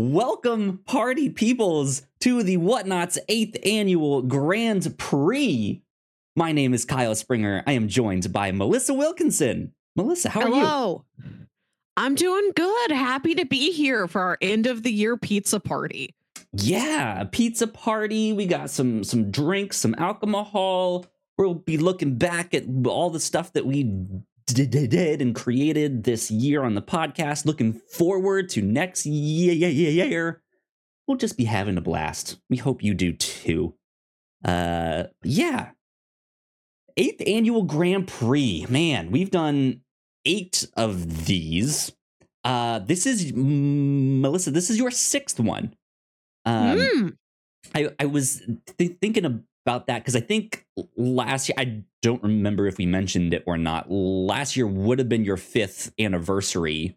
Welcome, party peoples, to the Whatnauts 8th Annual Grand Prix. My name is Kyle Springer. I am joined by Melissa Wilkinson. Melissa, how are you? Hello. I'm doing good. Happy to be here for our end of the year pizza party. Yeah, pizza party. We got some some drinks, some alcohol. We'll be looking back at all the stuff that we did, did and created this year on the podcast. Looking forward to next year. We'll just be having a blast. We hope you do too. Uh, yeah. Eighth annual Grand Prix. Man, we've done eight of these. Uh, this is Melissa. This is your sixth one. Um, Mm, I, I was th- thinking about that because I think last year, I don't remember if we mentioned it or not. Last year would have been your fifth anniversary,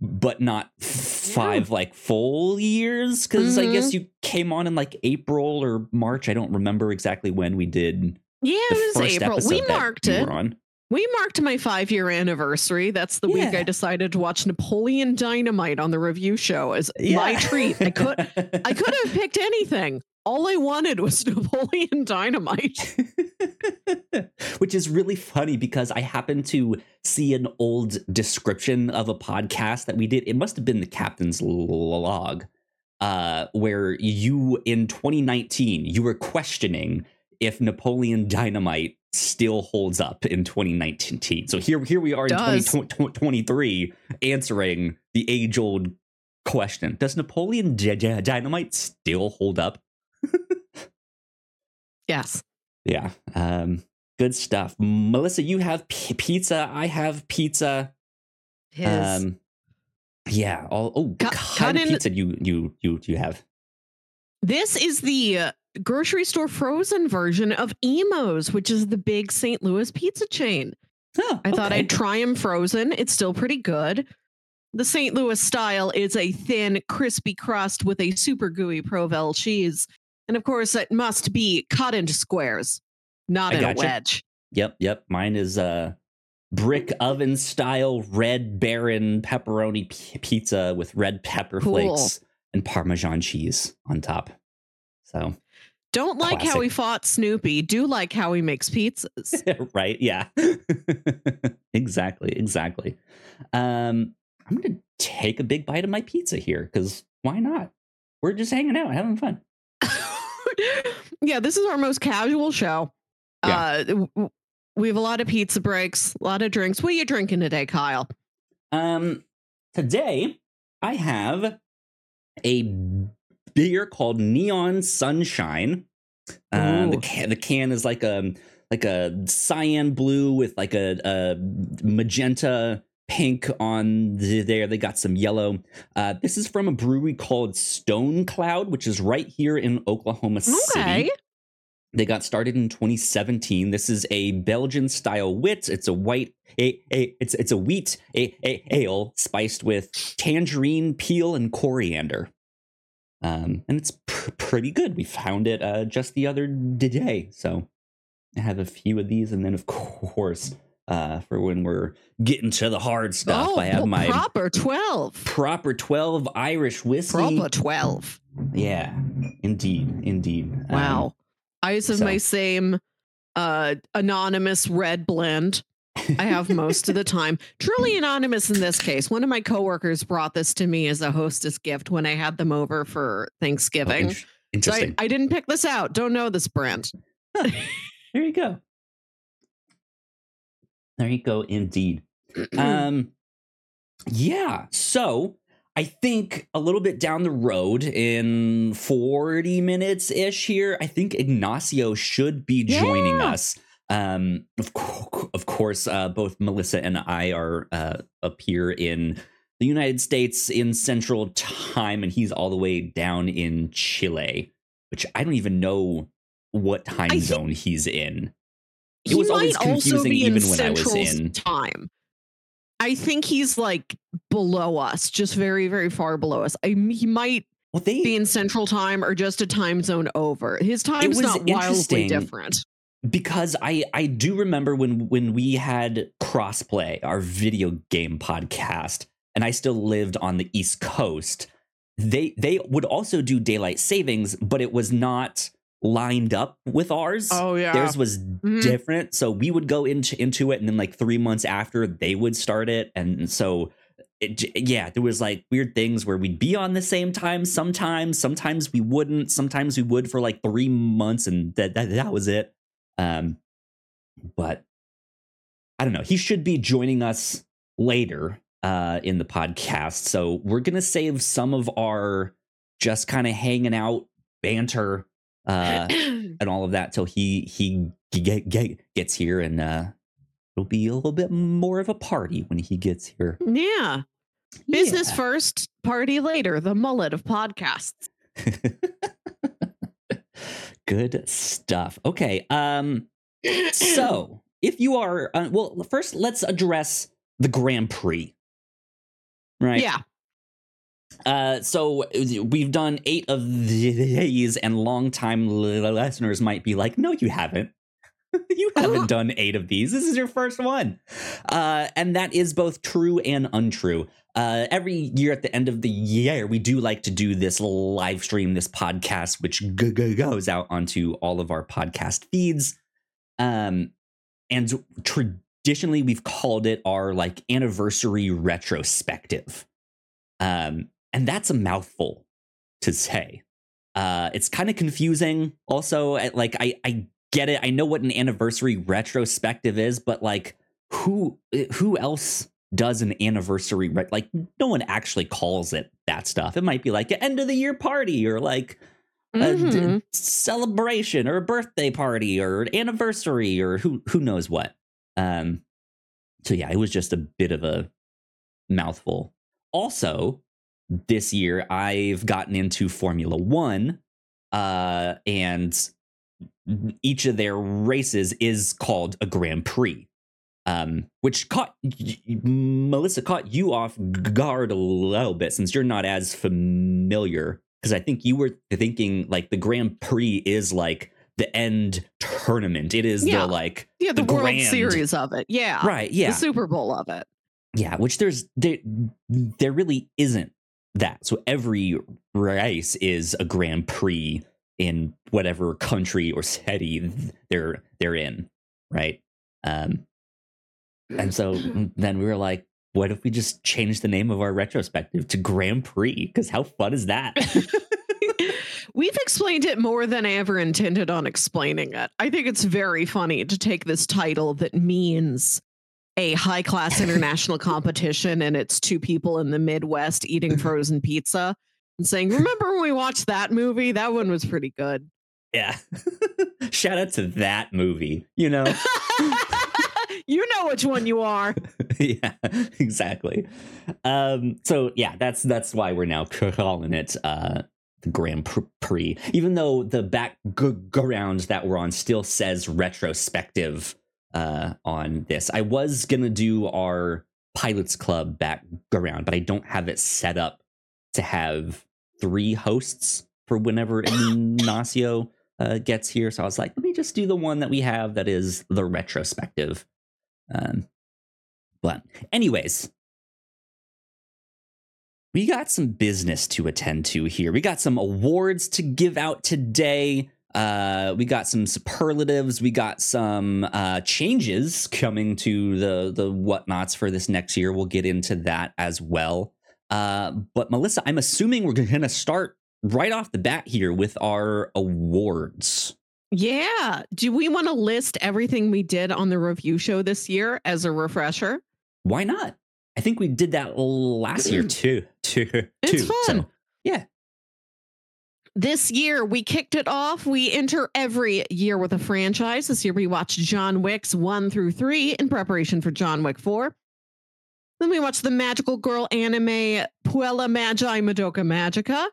but not five like full years. Because I guess mm-hmm. you came on in like April or March. I don't remember exactly when we did Yeah, it was April. We marked it. on. We marked my five year anniversary. That's the week I decided to watch Napoleon Dynamite on the review show as my treat. I could I could have picked anything. All I wanted was Napoleon Dynamite. Which is really funny because I happened to see an old description of a podcast that we did. It must have been the Captain's Log, uh, where you in 2019 you were questioning if Napoleon Dynamite still holds up in 2019. So here, here we are in Does. 2023 answering the age old question: Does Napoleon Dynamite still hold up? Yes. Yeah. Um, good stuff. Melissa, you have p- pizza. I have pizza. His Um, yeah. All, oh, Cut- what cut kind of in- pizza you you you you have? This is the uh, grocery store frozen version of Imo's, which is the big St. Louis pizza chain. Oh, I thought. I'd try them frozen. It's still pretty good. The St. Louis style is a thin, crispy crust with a super gooey Provel cheese. And of course, it must be cut into squares, not I in a wedge. Yep, yep. Mine is uh brick oven style red baron pepperoni p- pizza with red pepper Cool. flakes and parmesan cheese on top. So Don't like how he fought Snoopy. Do like how he makes pizzas. right, yeah. exactly, exactly. Um I'm gonna take a big bite of my pizza here because why not? We're just hanging out, having fun. yeah, this is our most casual show. Yeah. Uh, we have a lot of pizza breaks, a lot of drinks. What are you drinking today, Kyle? Um, today I have a beer called Neon Sunshine. Um, the can, the can is like a like a cyan blue with like a, a magenta pink on the, there. They got some yellow. Uh, this is from a brewery called Stone Cloud, which is right here in Oklahoma City. They got started in 2017. This is a Belgian style wit. It's a white a, a it's it's a wheat a, a, ale spiced with tangerine peel and coriander. Um, and it's pr- pretty good. We found it uh, just the other day, so I have a few of these, and then of course, uh, for when we're getting to the hard stuff, oh, I have my proper 12. proper 12 Irish whiskey. Proper 12. Yeah, indeed, indeed. Um, Wow. I just have so- my same uh anonymous red blend. I have most of the time. Truly anonymous in this case. One of my coworkers brought this to me as a hostess gift when I had them over for oh, Thanksgiving. in- So I, interesting. I didn't pick this out. Don't know this brand. There you go. There you go, indeed. Um, yeah. So I think a little bit down the road, in forty minutes ish here, I think Ignacio should be joining Yeah. us. Um, of, co- of course, uh, both Melissa and I are uh, up here in the United States in Central Time, and he's all the way down in Chile, which I don't even know what time zone he's in. It He was always confusing even when I was in. time. I think he's like below us, just very, very far below us. I, he might Well, they be in Central Time or just a time zone over. His time's not wildly different. Because I I do remember when when we had crossplay, our video game podcast, and I still lived on the East Coast. they they would also do daylight savings, but it was not lined up with ours. Oh yeah. Theirs was Mhm. different, so we would go into into it, and then like three months after they would start it, and so it, yeah, there was like weird things where we'd be on the same time sometimes, sometimes we wouldn't, sometimes we would for like three months, and that that, that was it. Um, but I don't know. He should be joining us later uh, in the podcast, so we're gonna save some of our just kind of hanging out banter uh, and all of that till he he get, get, gets here, and uh, it'll be a little bit more of a party when he gets here. yeah. Business Yeah. first, party later. The mullet of podcasts. Good stuff. Okay. Um. So, if you are, uh, well, first let's address the Grand Prix. Right. yeah. Uh, so we've done eight of these, and longtime li- listeners might be like, "No, you haven't. you haven't done eight of these. This is your first one." Uh, and that is both true and untrue. Uh, every year at the end of the year, we do like to do this live stream, this podcast, which g- g- goes out onto all of our podcast feeds. Um, and traditionally, we've called it our like anniversary retrospective. Um, and that's a mouthful to say. Uh, it's kind of confusing. Also, like I, I get it. I know what an anniversary retrospective is, but like, who, who else does an anniversary? Re- like, no one actually calls it that stuff. It might be like an end of the year party or like a d- Mhm. celebration or a birthday party or an anniversary or who who knows what. Um, so yeah, it was just a bit of a mouthful. Also, this year I've gotten into Formula One, uh, and each of their races is called a Grand Prix. Um, which caught Melissa caught you off guard a little bit since you're not as familiar because I think you were thinking like the Grand Prix is like the end tournament. It is Yeah. the like Yeah, the, the World grand- Series of it. Yeah. right, yeah, The Super Bowl of it. yeah. Which there's there there really isn't that. So every race is a Grand Prix in whatever country or city they're they're in, right? Um, and so then we were like, what if we just change the name of our retrospective to Grand Prix? Because how fun is that? We've explained it more than I ever intended on explaining it. I think it's very funny to take this title that means a high class international competition and it's two people in the Midwest eating frozen pizza and saying, Remember when we watched that movie? That one was pretty good. yeah. Shout out to that movie. You know. You know which one you are. yeah, exactly. Um, so yeah, that's that's why we're now calling it uh, the Grand Prix, even though the background that we're on still says retrospective uh, on this. I was gonna do our Pilots Club background, but I don't have it set up to have three hosts for whenever Ignacio uh, gets here. So I was like, let me just do the one that we have that is the retrospective. Um, but, anyways, we got some business to attend to here. We got some awards to give out today. Uh, we got some superlatives. We got some uh, changes coming to the the Whatnauts for this next year. We'll get into that as well. Uh, but Melissa, I'm assuming we're going to start right off the bat here with our awards. Yeah. Do we want to list everything we did on the review show this year as a refresher? Why not? I think we did that last year mm. too. Too. It's too. fun. So, yeah. This year, we kicked it off. We enter every year with a franchise. This year, we watched John Wick's one through three in preparation for John Wick 4. Then we watched the magical girl anime Puella Magi Madoka Magica,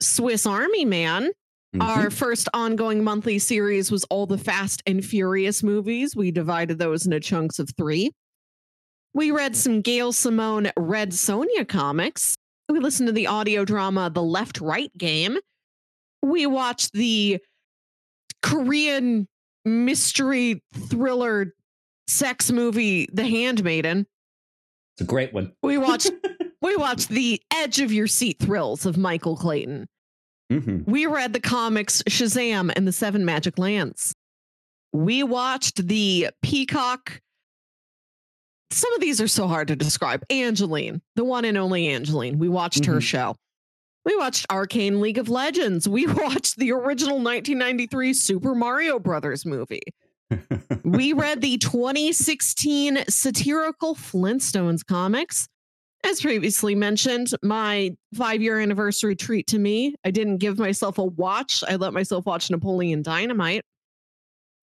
Swiss Army Man. Mhm. Our first ongoing monthly series was all the Fast and Furious movies. We divided those into chunks of three. We read some Gail Simone Red Sonja comics. We listened to the audio drama The Left Right Game. We watched the Korean mystery thriller sex movie The Handmaiden. It's a great one. We watched We watched the edge of your seat thrills of Michael Clayton. Mhm. We read the comics Shazam and the Seven Magic Lands. We watched the Peacock. Some of these are so hard to describe. Angelyne, the one and only Angelyne. We watched her Mhm. show. We watched Arcane League of Legends. We watched the original 1993 Super Mario Brothers movie. we read the 2016 satirical Flintstones comics. As previously mentioned, my five year anniversary treat to me. I didn't give myself a watch, I let myself watch Napoleon Dynamite.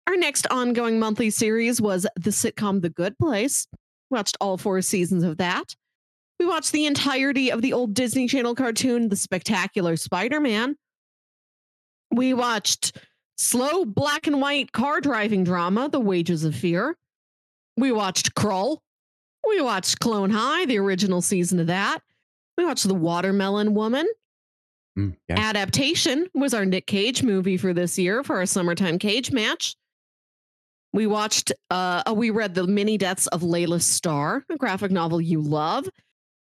Our next ongoing monthly series was the sitcom The Good Place. Watched all four seasons of that. We watched the entirety of the old Disney Channel cartoon, The Spectacular Spider Man. We watched slow black and white car driving drama, The Wages of Fear. We watched Krull. We watched Clone High, the original season of that. We watched The Watermelon Woman. Mm, yeah. Adaptation was our Nick Cage movie for this year for our summertime cage match. We watched, uh, oh, we read The Many Deaths of Layla Starr, a graphic novel you love.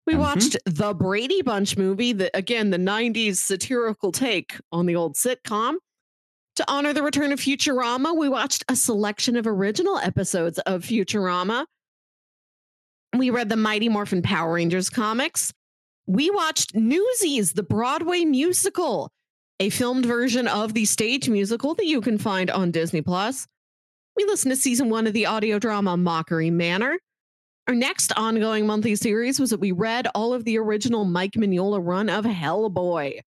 We Mhm. watched the Brady Bunch movie, that again, the 90s satirical take on the old sitcom. To honor the return of Futurama, we watched a selection of original episodes of Futurama. We read the Mighty Morphin Power Rangers comics. We watched Newsies, the Broadway musical, a filmed version of the stage musical that you can find on Disney Plus. We listened to season one of the audio drama Mockery Manor. Our next ongoing monthly series was that we read all of the original Mike Mignola run of Hellboy.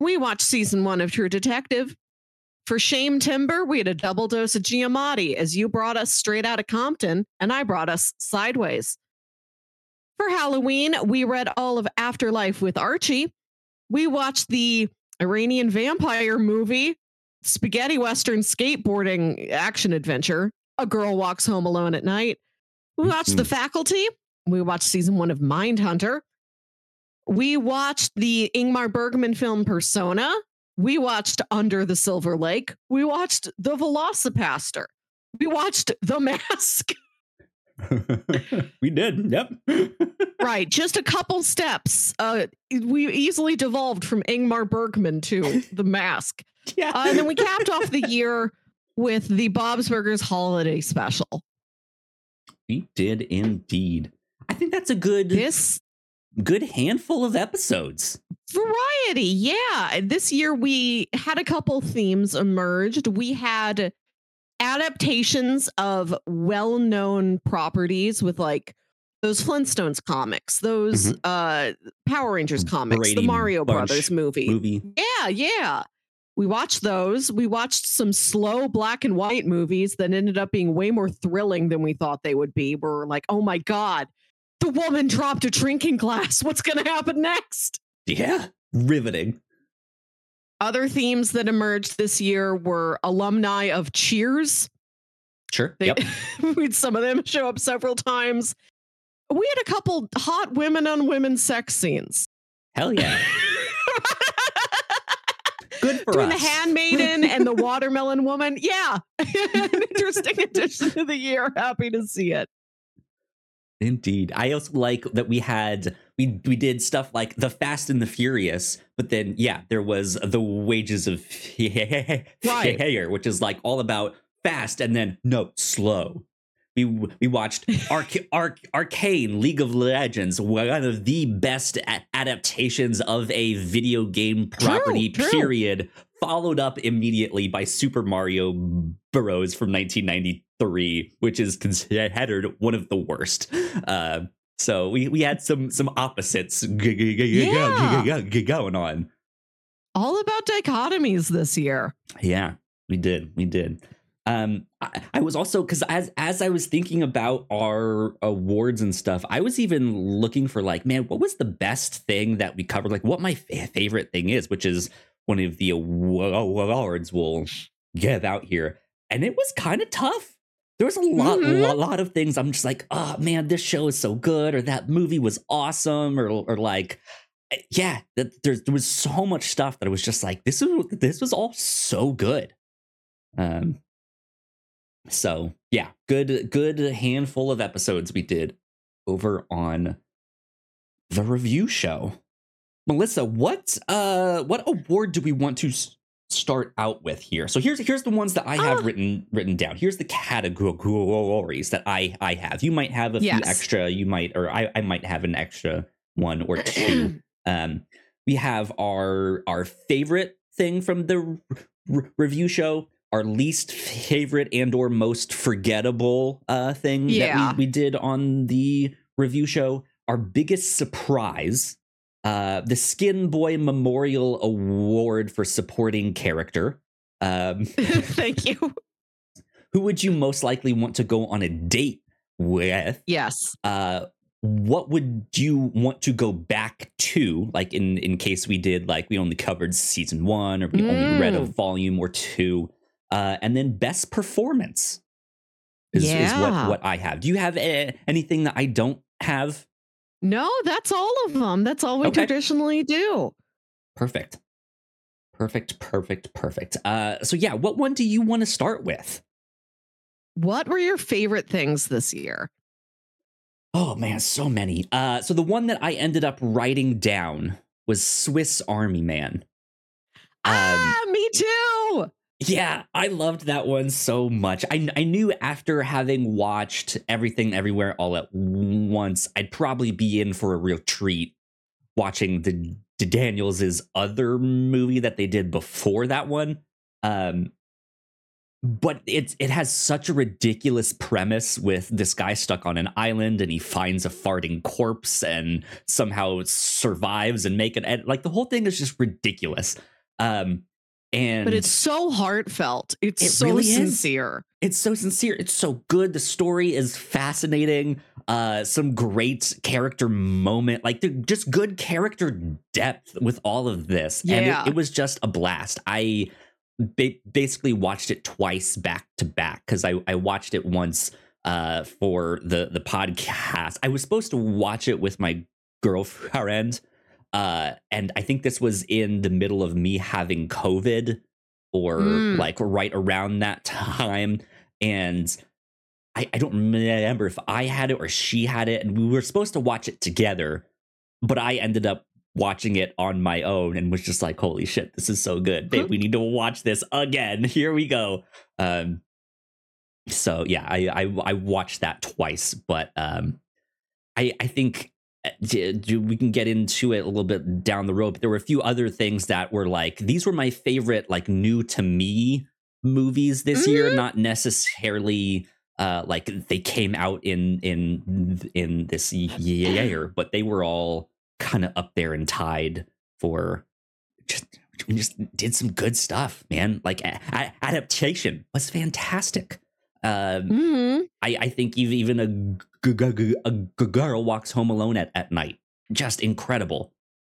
We watched season one of True Detective. For Shame Timber, we had a double dose of Giamatti as you brought us straight out of Compton and I brought us sideways. For Halloween, we read all of Afterlife with Archie. We watched the Iranian vampire movie, spaghetti western skateboarding action adventure. A girl walks home alone at night. We mm-hmm. watched The Faculty. We watched season one of Mindhunter. We watched the Ingmar Bergman film Persona. We watched Under the Silver Lake. We watched The VelociPastor. We watched The Mask. we did. Yep. right, just a couple steps. Uh, we easily devolved from Ingmar Bergman to The Mask. yeah. Uh, and then we capped off the year with the Bob's Burgers holiday special. we did indeed. I think that's a good This good handful of episodes. variety, yeah. This year we had a couple themes emerged. We had adaptations of well-known properties with like those Flintstones comics, those uh Power Rangers comics, Brady the Mario Brothers movie. Movie. Yeah, yeah. We watched those. We watched some slow black and white movies that ended up being way more thrilling than we thought they would be. We're like, oh my God, the woman dropped a drinking glass. What's going to happen next? Yeah. Riveting. Other themes that emerged this year were alumni of Cheers. Sure. They, yep. we had some of them show up several times. We had a couple hot women on women sex scenes. Hell yeah. Good for Between us. the handmaiden and the watermelon woman. Yeah. An interesting addition to the year. Happy to see it. Indeed. I also like that we had we we did stuff like the Fast and the Furious, but then yeah, there was the Wages of Right. Which is like all about fast and then no slow. We we watched Arc- Arc- Arcane League of Legends, one of the best adaptations of a video game property. true. Period. Followed up immediately by Super Mario Bros. from 1993, which is considered one of the worst. Uh, so we we had some some opposites Yeah. going on. All about dichotomies this year. Yeah, we did. We did. Um, I, I was also because as as I was thinking about our awards and stuff, I was even looking for like, man, what was the best thing that we covered? Like, what my fa- favorite thing is, which is one of the awards we'll give out here, and it was kind of tough. There was a lot, Mhm. lo- lot of things. I'm just like, oh man, this show is so good, or that movie was awesome, or or like, eh, yeah, that there's there was so much stuff that I was just like, this is this was all so good. Um. So yeah, good good handful of episodes we did over on the review show. Melissa, what uh what award do we want to s- start out with here? So here's here's the ones that I have Ah. written written down. Here's the categories that I I have. You might have a Yes. few extra. You might or I I might have an extra one or two. um, we have our our favorite thing from the r- review show, our least favorite and or most forgettable uh, thing Yeah. that we, we did on the review show, our biggest surprise, uh, the Skin Boy Memorial Award for supporting character. Um, Thank you. who would you most likely want to go on a date with? Yes. uh what would you want to go back to like in in case we did like we only covered season one or we only read a Mm. volume or two uh and then best performance is, is what what i have do you have uh, anything that i don't have No, that's all of them. That's all we Okay. traditionally do. perfect perfect perfect perfect uh so yeah what one do you want to start with What were your favorite things this year? Oh man, so many. Uh, so the one that I ended up writing down was Swiss Army Man. Um, ah, me too. Yeah, I loved that one so much. I I knew after having watched everything everywhere all at once, I'd probably be in for a real treat watching the, the Daniels' other movie that they did before that one. Um but it's it has such a ridiculous premise with this guy stuck on an island and he finds a farting corpse and somehow survives and make it like the whole thing is just ridiculous. Um and But it's so heartfelt. It's It so really sincere. it's so sincere. It's so good. The story is fascinating. Uh some great character moment. Like the just good character depth with all of this. And Yeah. it, it was just a blast. I ba- basically watched it twice back to back because i i watched it once uh for the the podcast. I was supposed to watch it with my girlfriend uh and i think this was in the middle of me having covid or Mm. like right around that time and I, I don't remember if I had it or she had it, and we were supposed to watch it together, but I ended up watching it on my own and was just like, "Holy shit, this is so good, babe! We need to watch this again. Here we go." Um, so yeah, I I, I watched that twice, but um, I I think we can get into it a little bit down the road. But there were a few other things that were like these were my favorite, like new to me movies this year, not necessarily uh like they came out in in in this year but they were all kind of up there and tied for just we just did some good stuff man like a- adaptation was fantastic um hmm i i think even a, g- g- g- a g- girl walks home alone at, at night just incredible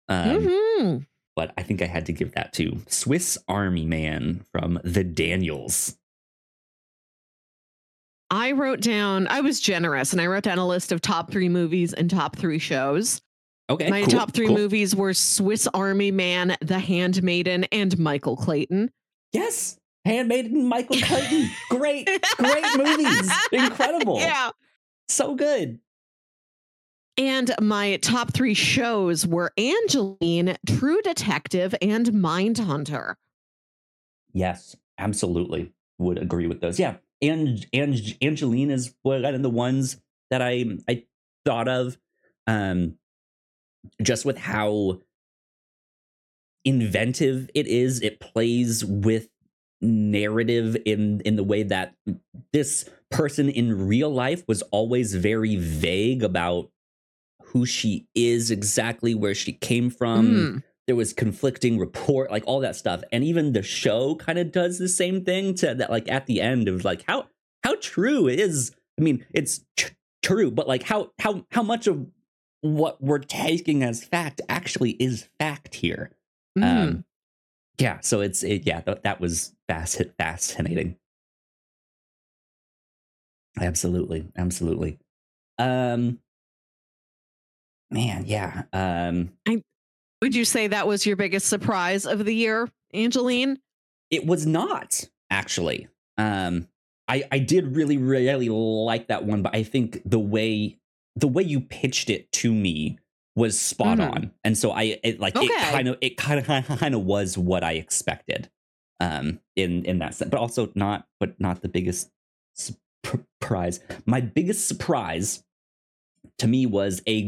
um hmm but i think i had to give that to swiss army man from the daniels I wrote down, I was generous and I wrote down a list of top three movies and top three shows. okay My cool, top three cool. movies were Swiss Army Man, The Handmaiden, and Michael Clayton. Yes. Handmaiden, Michael Clayton. Great, great movies. Incredible. Yeah. So good. And my top three shows were Angelyne, True Detective, and Mindhunter. Yes, absolutely. Would agree with those. Yeah. And and Angelyne is one of the ones that I I thought of. Um just with how inventive it is. It plays with narrative in in the way that this person in real life was always very vague about who she is exactly where she came from Mm. there was conflicting report like all that stuff and even the show kind of does the same thing to that like at the end of like how how true is i mean it's tr- true but like how how how much of what we're taking as fact actually is fact here Mm. um yeah so it's it, yeah th- that was fasc- fascinating. Absolutely absolutely. Um man yeah um I, Would you say that was your biggest surprise of the year, Angelyne? it was not actually. Um i i did really really like that one but i think the way the way you pitched it to me was spot Mhm. on, and so I it, like it kind of it kind of kind of was what I expected, um, in in that sense, but also not but not the biggest surprise. My biggest surprise to me was a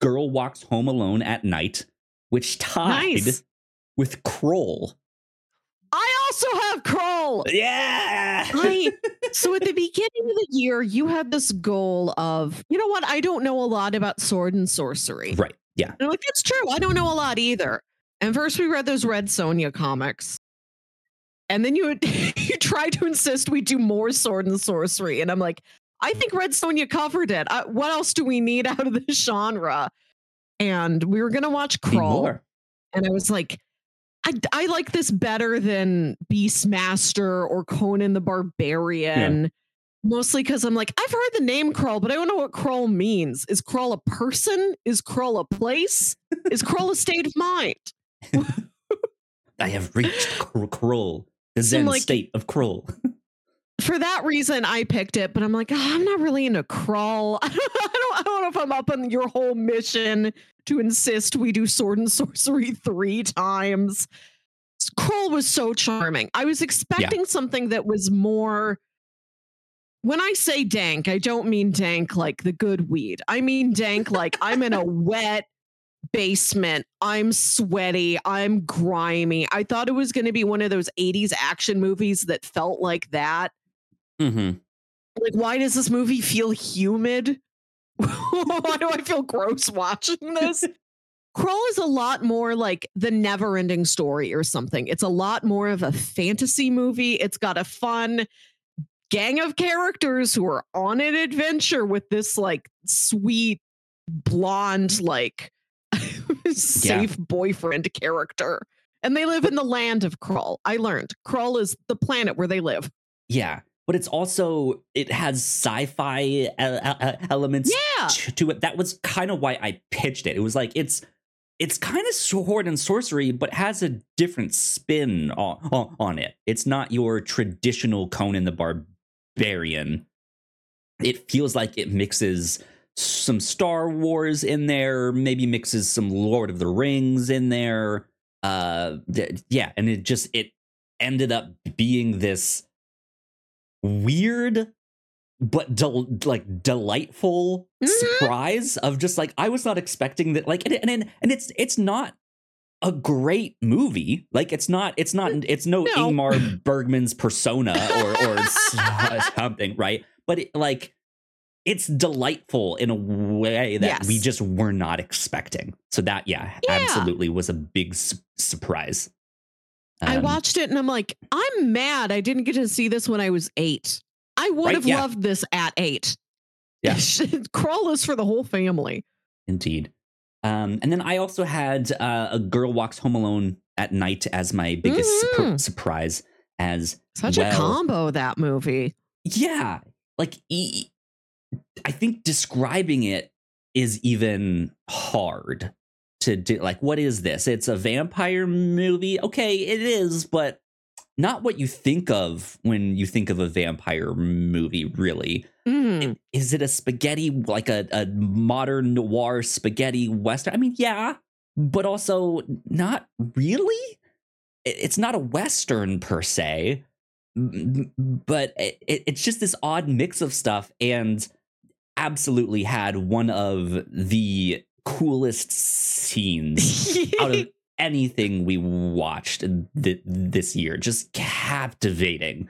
girl walks home alone at night, which tied Nice. with Krull. Also have Krull. Yeah. I so at the beginning of the year, you had this goal of, you know what? I don't know a lot about sword and sorcery. right. Yeah. And I'm like, that's true. I don't know a lot either. And first we read those Red Sonja comics. And then you you tried to insist we do more sword and sorcery. And I'm like, I think Red Sonja covered it. I, what else do we need out of this genre? And we were gonna watch Krull. And I was like, I, I like this better than Beastmaster or Conan the Barbarian. Mostly because I'm like, I've heard the name Krull, but I don't know what Krull means. Is Krull a person? Is Krull a place? Is Krull a state of mind? I have reached Kr- Krull, the Zen like- state of Krull. For that reason, I picked it, but I'm like, "Ah, I'm not really into Krull. I don't, I don't, I don't know if I'm up on your whole mission to insist we do sword and sorcery three times. Krull was so charming. I was expecting something that was more. When I say dank, I don't mean dank like the good weed. I mean dank like I'm in a wet basement. I'm sweaty. I'm grimy. I thought it was going to be one of those 80s action movies that felt like that. Mm-hmm. Like, why does this movie feel humid? why do I feel gross watching this? Krull is a lot more like the never ending story or something. It's a lot more of a fantasy movie. It's got a fun gang of characters who are on an adventure with this like sweet blonde, like safe boyfriend character. And they live in the land of Krull. I learned Krull is the planet where they live. Yeah, but it's also it has sci-fi elements Yeah. to it. That was kind of why I pitched it. It was like it's it's kind of sword and sorcery, but has a different spin on, on it. It's not your traditional Conan the Barbarian. It feels like it mixes some Star Wars in there, maybe mixes some Lord of the Rings in there. Uh, th- yeah, and it just it ended up being this weird but del- like delightful Mhm. surprise of just like I was not expecting that like and and and it's it's not a great movie like it's not it's not it's no, No. Ingmar Bergman's Persona or or something right but it, like it's delightful in a way that we just were not expecting so that yeah, Yeah. absolutely was a big su- surprise I Um, watched it and I'm like, I'm mad I didn't get to see this when I was eight. I would Right, have yeah. loved this at eight. Yeah. Krull is for the whole family. Indeed. Um, and then I also had uh, a girl walks home alone at night as my biggest surpri- Mhm. surprise. As Such a combo, that movie. yeah, like e- I think describing it is even hard to do. Like, what is this? It's a vampire movie. Okay, it is, but not what you think of when you think of a vampire movie. Really, Mhm. is it a spaghetti like a, a modern noir spaghetti western i mean yeah but also not really it's not a western per se but it, it- it's just this odd mix of stuff and absolutely had one of the coolest scenes out of anything we watched th- this year just captivating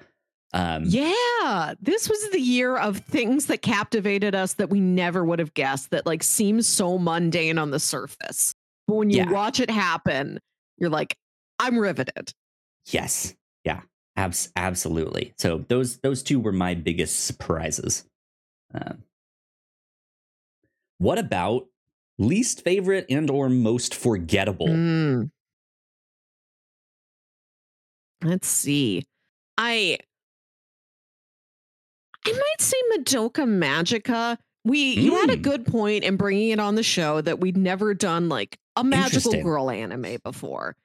um yeah, this was the year of things that captivated us that we never would have guessed that like seems so mundane on the surface. But when you Yeah. watch it happen, you're like, I'm riveted. Yes. Yeah. Abs- absolutely. So those those two were my biggest surprises. Um, what about least favorite and or most forgettable? Mm. Let's see. I I might say Madoka Magica. We you had a Mm. good point in bringing it on the show that we'd never done like a magical girl anime before.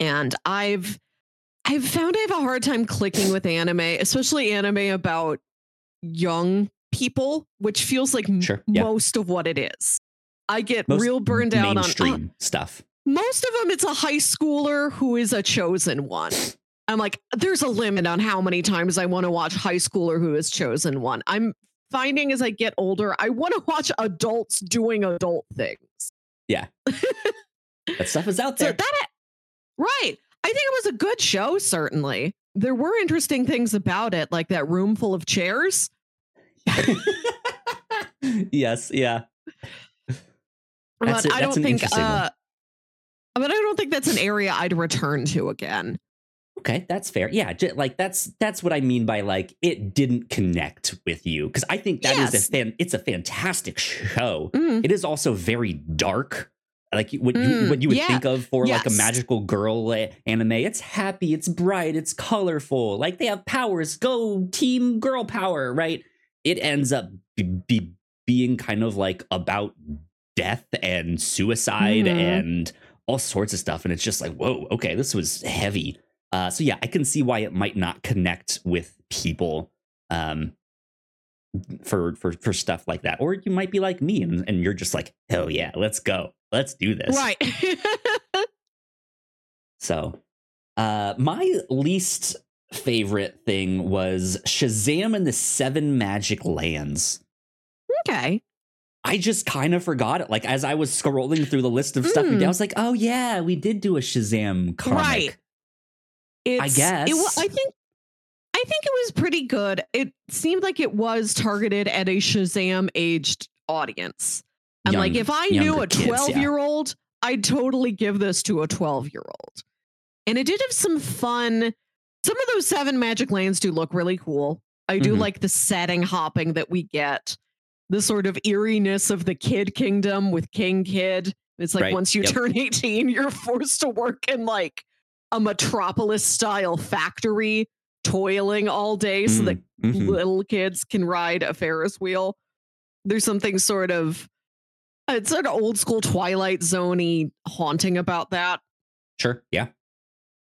And I've I've found I have a hard time clicking with anime, especially anime about young people, which feels like m- yeah. most of what it is. I get Most real burned out on uh, stuff. most of them. It's a high schooler who is a chosen one. I'm like, there's a limit on how many times I want to watch high schooler who is chosen one. I'm finding as I get older, I want to watch adults doing adult things. Yeah. that stuff is out So there. that, right. I think it was a good show, certainly. There were interesting things about it, like that room full of chairs. yes, yeah. That's but I don't think uh but I don't think that's an area I'd return to again. Okay, that's fair. Yeah, like that's that's what I mean by like it didn't connect with you because I think that is Yes. a fan. It's a fantastic show. Mm, It is also very dark. Like what you Mm, what you would yeah, think of for like a magical girl uh, anime. It's happy, it's bright, it's colorful. Like they have powers. Go team girl power, right? It ends up be, be, being kind of like about death and suicide Mhm. and all sorts of stuff. And it's just like, whoa, okay, this was heavy. Uh, so yeah, I can see why it might not connect with people um, for for for stuff like that. Or you might be like me, and, and you're just like, hell yeah, let's go, let's do this. right. So, uh, my least favorite thing was Shazam and the Seven Magic Lands. okay. I just kind of forgot it. Like as I was scrolling through the list of stuff, we did, I Mm. was like, "Oh yeah, we did do a Shazam comic." Right. It's, It, wa- guess. I think I think it was pretty good. It seemed like it was targeted at a Shazam aged audience. I'm like, if I knew a. 12 year old, I'd totally give this to a 12 year old. And it did have some fun. Some of those seven magic lands do look really cool. I do Mhm. like the setting hopping that we get, the sort of eeriness of the kid kingdom with King Kid. It's like Right, once you yep. turn 18, you're forced to work in like a metropolis style factory, toiling all day so that Mm, mhm. little kids can ride a Ferris wheel. There's something sort of it's an old school Twilight Zoney haunting about that. Sure, yeah.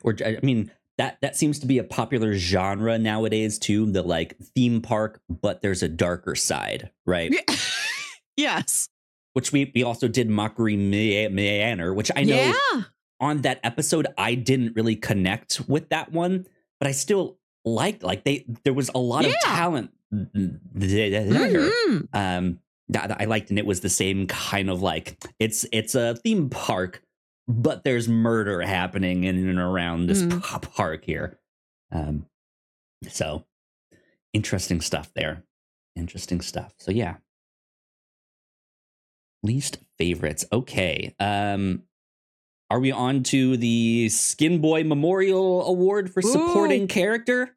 Or I mean, that that seems to be a popular genre nowadays too. The like theme park, but there's a darker side, right? Yeah. yes. Which we we also did Mockery Ma- Manor, which I know yeah. on that episode I didn't really connect with that one, but I still liked like they there was a lot of talent there. Mhm. um that, that I liked, and it was the same kind of like it's it's a theme park, but there's murder happening in and around this Mm. park here. Um, so interesting stuff there. Interesting stuff. So yeah. Least favorites. Okay. Um are we on to the Skin Boy Memorial Award for supporting Ooh. character?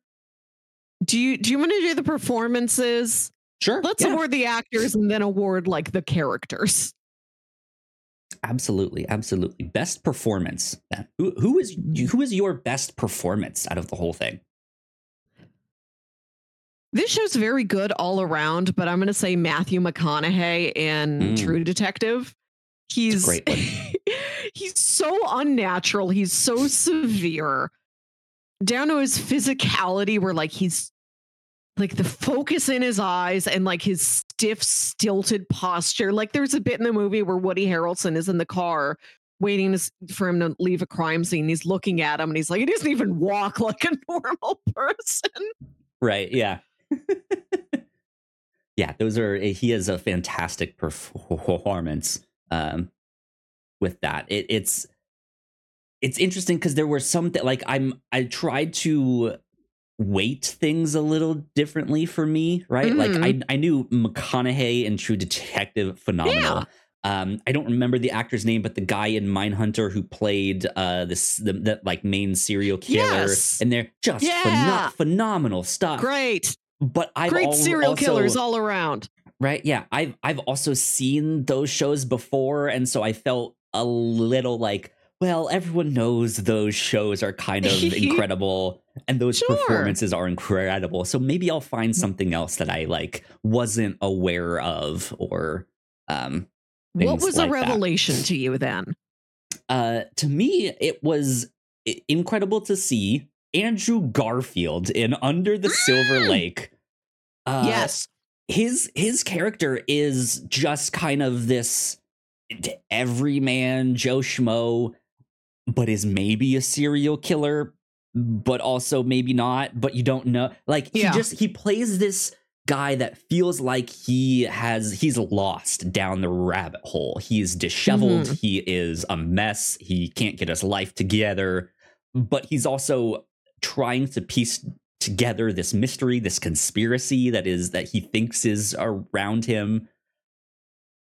Do you do you want to do the performances? Sure. Let's yeah. award the actors and then award like the characters. Absolutely, absolutely. Best performance. Then. Who who is who is your best performance out of the whole thing? This show's very good all around, but I'm going to say Matthew McConaughey in Mm. True Detective. He's great he's so unnatural. He's so severe down to his physicality, where like he's like the focus in his eyes and like his stiff, stilted posture. Like there's a bit in the movie where Woody Harrelson is in the car waiting for him to leave a crime scene. He's looking at him and he's like, he doesn't even walk like a normal person. Right. Yeah. yeah. Those are. He has a fantastic performance. Um, with that, it, it's it's interesting because there were some that like I'm I tried to weight things a little differently for me, right? Like I I knew McConaughey and True Detective phenomenal. Um, I don't remember the actor's name, but the guy in Mindhunter who played uh this the, the like main serial killer, Yes. and they're just Yeah. phenomenal stuff. Great, But I've great al- serial also- killers all around. right? Yeah, I've I've also seen those shows before, and so I felt a little like, well, everyone knows those shows are kind of incredible, and those Sure. performances are incredible. So maybe I'll find something else that I like wasn't aware of, or um, What was like a that. revelation to you then? uh, to me, it was incredible to see Andrew Garfield in Under the Silver Mm. Lake. Uh, yes. his his character is just kind of this everyman Joe Schmo, but is maybe a serial killer, but also maybe not, but you don't know. Like he just he plays this guy that feels like he has he's lost down the rabbit hole. He is disheveled, Mhm. he is a mess, he can't get his life together, but he's also trying to piece together this mystery, this conspiracy that is that he thinks is around him.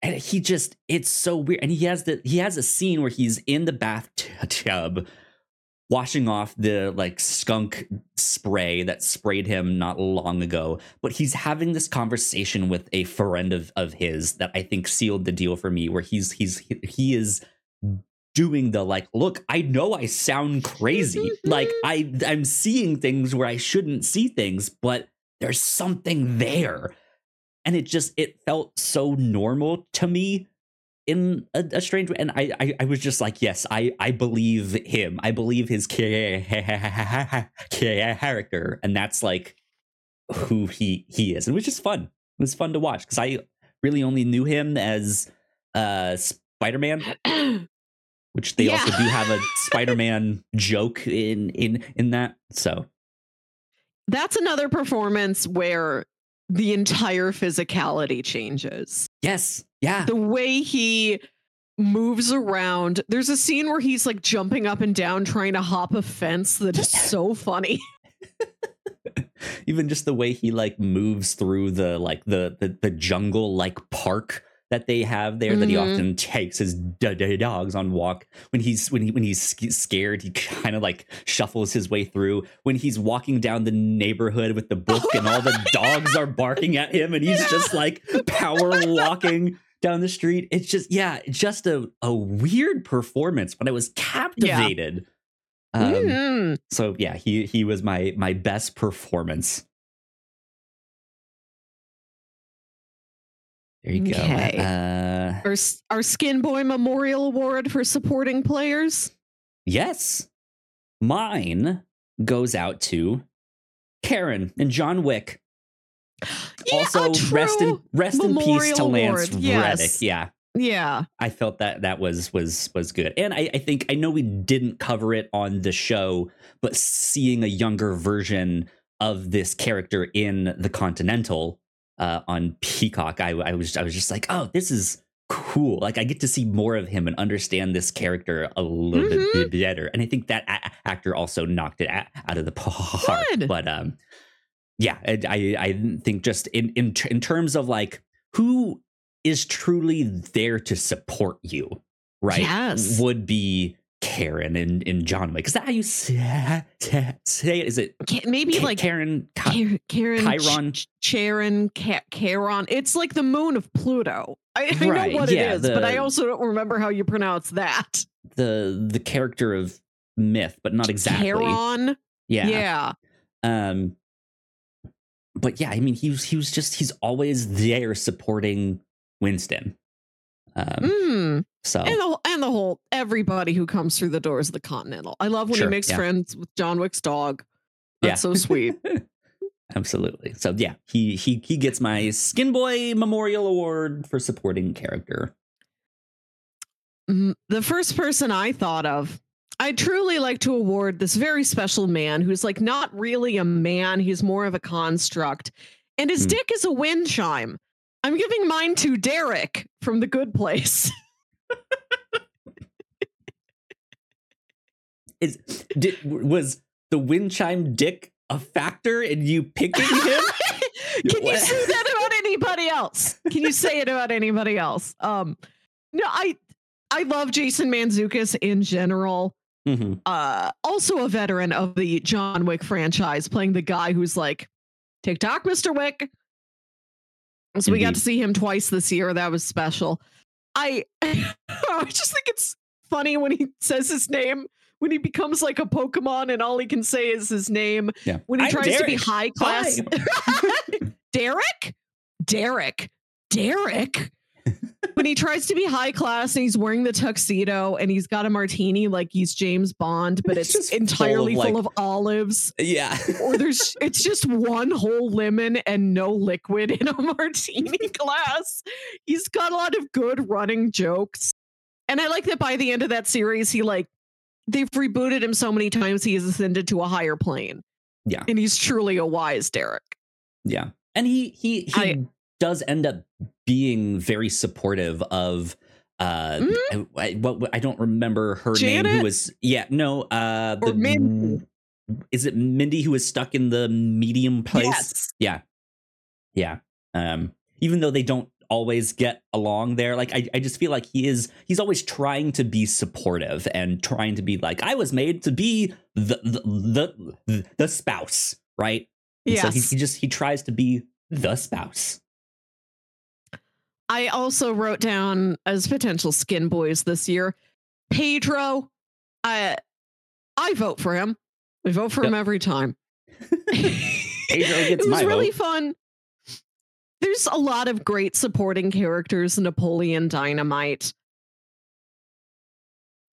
And he just it's so weird. And he has the he has a scene where he's in the bathtub washing off the like skunk spray that sprayed him not long ago. But he's having this conversation with a friend of, of his that I think sealed the deal for me, where he's he's he is doing the like look i know i sound crazy like i i'm seeing things where i shouldn't see things but there's something there and it just it felt so normal to me in a, a strange way and I, I i was just like yes i i believe him. I believe his character and that's like who he he is and it was just fun. It was fun to watch because i really only knew him as uh spider-man. Which they also do have a spider-man joke in in in that so. That's another performance where the entire physicality changes. yes yeah The way he moves around. There's a scene where he's like jumping up and down trying to hop a fence that is so funny. even just the way he like moves through the like the the, the jungle like park that they have there that he Mhm. often takes his d- d- dogs on walk when he's when he when he's scared he kind of like shuffles his way through when he's walking down the neighborhood with the book and all the dogs are barking at him and he's Yeah. just like power walking down the street it's just yeah just a, a weird performance but i was captivated um, Mhm. so yeah, he he was my my best performance. There you Okay. go. Uh, Our, our Skin Boy Memorial Award for supporting players. yes, mine goes out to Karen and John Wick. Yeah, also, rest in rest in peace to Lance award, Reddick. yes. Yeah, Yeah. I felt that that was was was good, and I, I think I know we didn't cover it on the show, but seeing a younger version of this character in the Continental uh, on Peacock, I, I was I was just like, oh, this is cool. Like I get to see more of him and understand this character a little Mhm. bit better, and I think that a- actor also knocked it a- out of the park. Good. But um, yeah, I I, I think just in in tr- in terms of like who is truly there to support you, right? Yes. Would be Karen and, and John Wick. Is that how you say, say it? Is it Maybe Ka- like Karen? Ka- Karen, Chiron? Ch- Charon, Ca- Charon. It's like the moon of Pluto. I, I Right, know what yeah, it is, but I also don't remember how you pronounce that. the the character of myth, but not exactly. Charon. Yeah. Yeah. Um. But yeah, I mean, he was he was just he's always there supporting Winston. Um. Mm. So And the and the whole everybody who comes through the doors of the Continental. I love when Sure, he makes yeah. friends with John Wick's dog. That's Yeah. so sweet. Absolutely. So yeah, he he he gets my Skin Boy Memorial Award for supporting character. Mm, the first person I thought of, I truly like to award this very special man who's like not really a man, he's more of a construct. And his Hmm. dick is a wind chime. I'm giving mine to Derek from The Good Place. Is did was the wind chime dick a factor in you picking him? Can you say that about anybody else? Can you say it about anybody else? Um no, I I love Jason Mantzoukas in general. Mhm. uh also a veteran of the John Wick franchise, playing the guy who's like, TikTok, Mr. Wick. So we got to see him twice this year. That was special. I I just think it's funny when he says his name, when he becomes like a Pokemon and all he can say is his name. Yeah. When he I'm tries to be high class. Derek? Derek. Derek. When he tries to be high class and he's wearing the tuxedo and he's got a martini like he's James Bond, but It's it's, just full of, entirely full of, olives, Yeah. or there's it's just one whole lemon and no liquid in a martini glass. He's got a lot of good running jokes. And I like that by the end of that series, he like they've rebooted him so many times he has ascended to a higher plane. Yeah. And he's truly a wise Derek. Yeah. And he he he I- does end up being very supportive of uh Mhm. I, I- what I don't remember her name who was yeah, no, uh the Mindy. is it Mindy who was stuck in the medium place? Yes. Yeah. Yeah. Um even though they don't always get along there like I, I just feel like he is he's always trying to be supportive and trying to be like I was made to be the the the, the, spouse, right? And So he, he just he tries to be the spouse. I also wrote down as potential skin boys this year, Pedro. I I vote for him. We vote for him every time. Pedro gets it was really vote. fun. There's a lot of great supporting characters in Napoleon Dynamite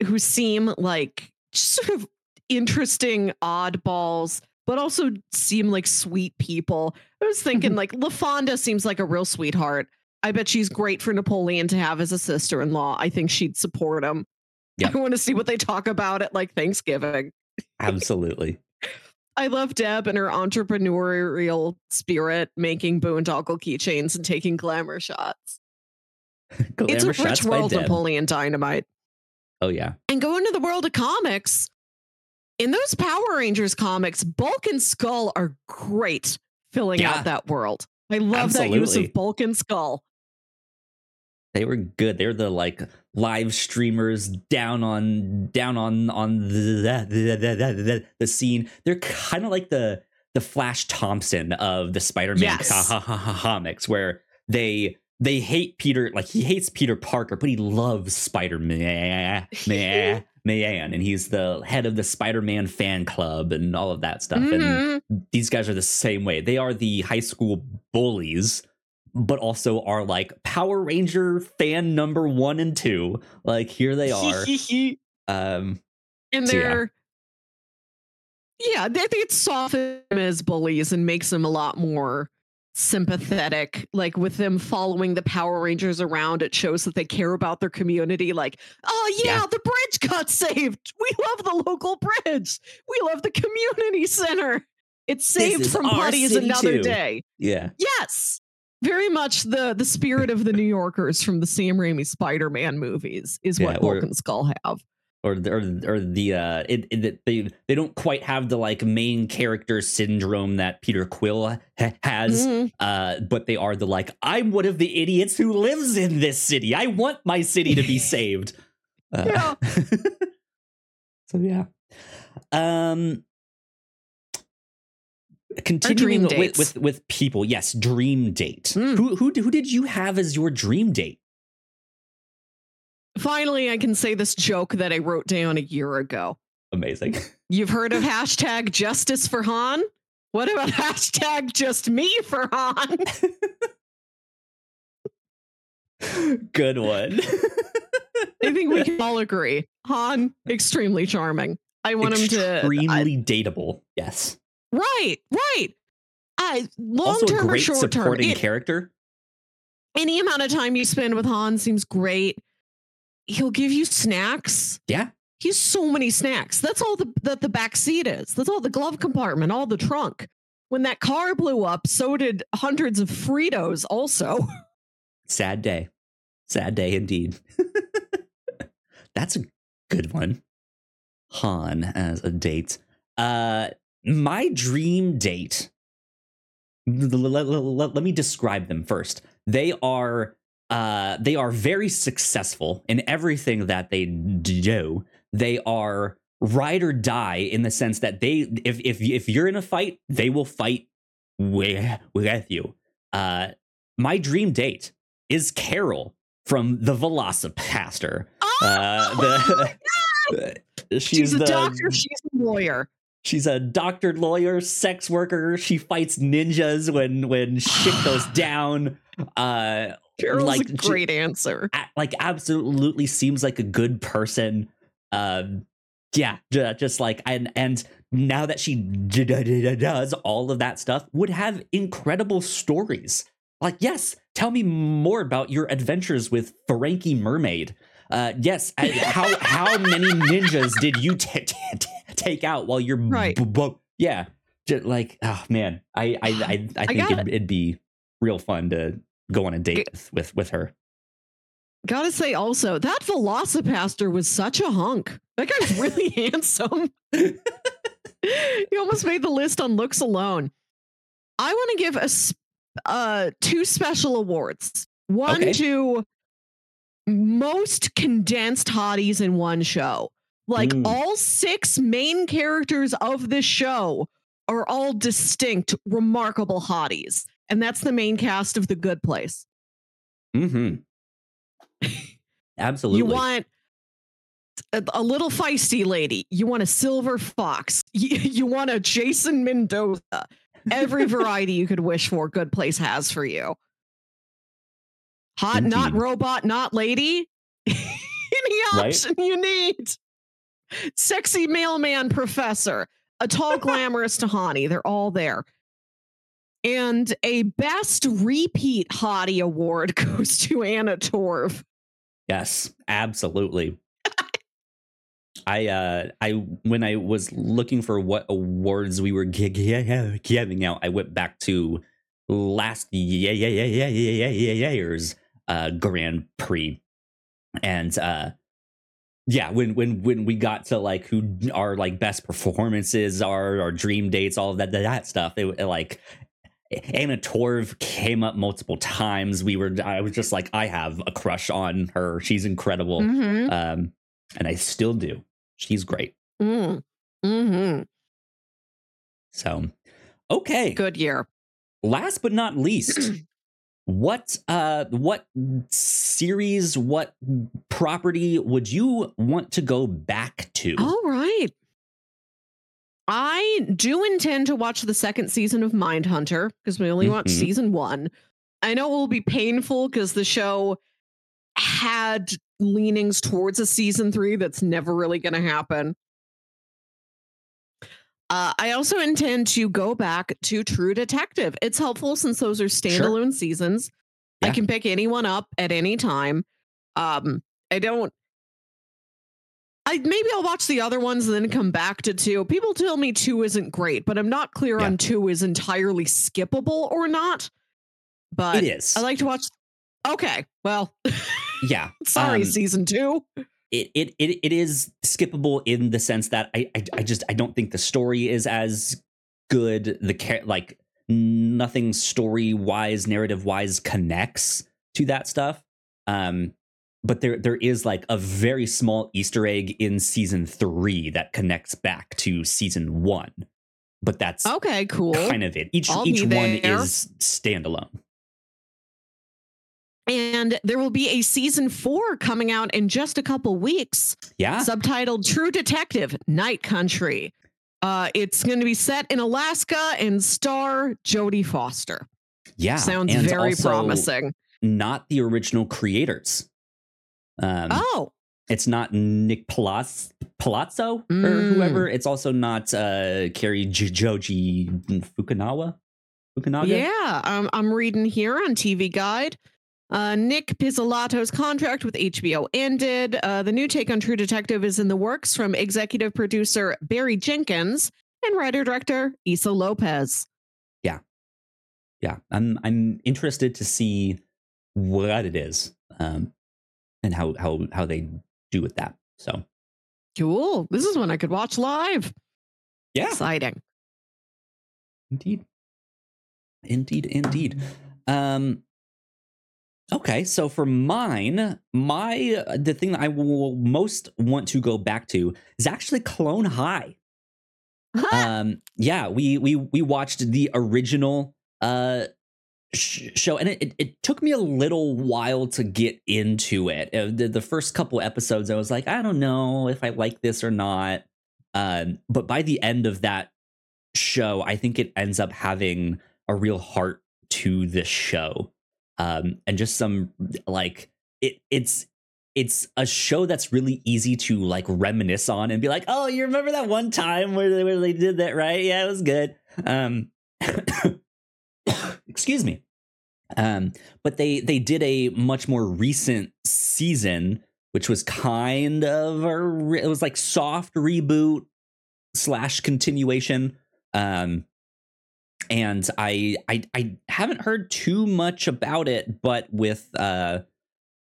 who seem like just sort of interesting oddballs, but also seem like sweet people. I was thinking like LaFawnduh seems like a real sweetheart. I bet she's great for Napoleon to have as a sister-in-law. I think she'd support him. Yeah. I want to see what they talk about at like Thanksgiving. Absolutely. I love Deb and her entrepreneurial spirit, making boondoggle keychains and taking glamour shots. Glamour it's a rich world, Napoleon Dynamite. Oh yeah. And going to the world of comics, in those Power Rangers comics, Bulk and Skull are great filling Yeah. out that world. I love that use of Bulk and Skull. They were good. They're the like live streamers down on down on on the the, the, the, the, scene. They're kind of like the the Flash Thompson of the Spider-Man Yes. comics, where they they hate Peter like he hates Peter Parker, but he loves Spider-Man, man, man, and he's the head of the Spider-Man fan club and all of that stuff. And Mhm. these guys are the same way. They are the high school bullies, but also are like Power Ranger fan number one and two. Like here they are. um, and So, yeah. they're yeah, they think it softens them as bullies and makes them a lot more sympathetic. Like with them following the Power Rangers around, it shows that they care about their community. Like, oh yeah, Yeah. the bridge got saved. We love the local bridge. We love the community center. It's saved from our buddies city another too. day. yeah, Yes. Very much the the spirit of the New Yorkers from the Sam Raimi Spider-Man movies is Yeah, what or- and Skull have. or the- or, or the uh, it, it they they don't quite have the like main character syndrome that Peter Quill ha- has. Mhm. Uh, but they are the like I'm one of the idiots who lives in this city. I want my city to be saved. Uh, Yeah. so yeah. Um. Continuing with, with with people, yes, dream date. Mm. Who who who did you have as your dream date? Finally, I can say this joke that I wrote down a year ago. Amazing. You've heard of hashtag justice for Han? What about hashtag just me for Han? Good one. I think we can all agree. Han, extremely charming. I want him to. Extremely dateable. Yes. Right, right. I long term or short term. supporting character. any amount of time you spend with Han seems great. He'll give you snacks. Yeah. He has so many snacks. That's all the that the back seat is. That's all the glove compartment, all the trunk. When that car blew up, so did hundreds of Fritos also. Sad day. Sad day indeed. That's a good one. Han as a date. Uh my dream date. Let, let- let- let me describe them first. They are uh they are very successful in everything that they do. They are ride or die in the sense that they if if if you're in a fight, they will fight with, with you. Uh my dream date is Carol from the VelociPastor. Uh, the, she's, she's, a the, doctor, she's a lawyer. She's a doctored lawyer, sex worker. She fights ninjas when when shit goes down. Uh, like, a great answer. a- like absolutely seems like a good person. Um, yeah, ju- just like and and now that she does all of that stuff, would have incredible stories. Like, yes, tell me more about your adventures with Frankie Mermaid. Uh, yes. How how many ninjas did you t- t- t- take out while you're Right. b- b- yeah, just like oh man, I I I, I think got it'd, it'd be real fun to go on a date with with, with her. Gotta say also, that VelociPastor was such a hunk. That guy's really handsome. he almost made the list on looks alone. I want to give a uh two special awards. One Okay. to most condensed hotties in one show. Like Mm. all six main characters of this show are all distinct, remarkable hotties. And that's the main cast of The Good Place. Mm-hmm. Absolutely. You want a, a little feisty lady. You want a silver fox. You, you want a Jason Mendoza. Every variety you could wish for, Good Place has for you. Hot, not robot, not lady. Any Right. option you need. Sexy mailman professor, a tall, glamorous Tahani. They're all there. And a best repeat hottie award goes to Anna Torv. Yes, absolutely. I uh I when I was looking for what awards we were gi- gi- giving out, I went back to last yeah yeah yeah yeah yeah yeah yeah year's uh Grand Prix, and uh yeah when when when we got to like who our like best performances are, our dream dates, all of that that stuff, it, it like Anna Torv came up multiple times. We were I was just like I have a crush on her. She's incredible. Mhm. Um and I still do. She's great. Mm. hmm So okay. Good year. Last but not least, what uh what series, what property would you want to go back to? All right. I do intend to watch the second season of Mindhunter because we only watched Mhm. season one. I know it will be painful because the show had leanings towards a season three that's never really going to happen. Uh, I also intend to go back to True Detective. It's helpful since those are standalone seasons. I can pick anyone up at any time. Um, I don't. I maybe I'll watch the other ones and then come back to two. People tell me two isn't great, but I'm not clear Yeah. on two is entirely skippable or not. But it is. I like to watch. Okay, well, yeah. sorry, Um, season two. It, it it it is skippable in the sense that I, I I just I don't think the story is as good. The like nothing story wise, narrative wise connects to that stuff. Um, but there there is like a very small Easter egg in season three that connects back to season one. But that's Okay, cool. kind of it. Each I'll each one there. is standalone. And there will be a season four coming out in just a couple weeks. Yeah. subtitled True Detective Night Country. Uh, it's going to be set in Alaska and star Jodie Foster. yeah. Sounds very promising. Not the original creators. Um, Oh, It's not Nick Palaz- Palazzo or Mm. whoever. It's also not uh, J- Joji Fukunawa. Fukunaga. yeah. Um, I'm reading here on TV Guide. Uh, Nic Pizzolatto's contract with HBO ended. Uh, the new take on True Detective is in the works from executive producer Barry Jenkins and writer director Issa Lopez. yeah. Yeah, I'm I'm interested to see what it is um, and how how how they do with that. So Cool. This is one I could watch live. yeah, Exciting. indeed, indeed, indeed. Um, okay, so for mine, my uh, the thing that I will most want to go back to is actually Clone High. um yeah we we we watched the original uh sh- show and it, it, it took me a little while to get into it. Uh, the, the first couple episodes i was like i don't know if i like this or not. Um but by the end of that show i think it ends up having a real heart to the show um and just some like it it's it's a show that's really easy to like reminisce on and be like, oh, you remember that one time where they, where they did that, right? Yeah, it was good. Um, excuse me. Um, but they they did a much more recent season which was kind of a re- it was like soft reboot slash continuation. Um, and I, I I haven't heard too much about it, but with uh,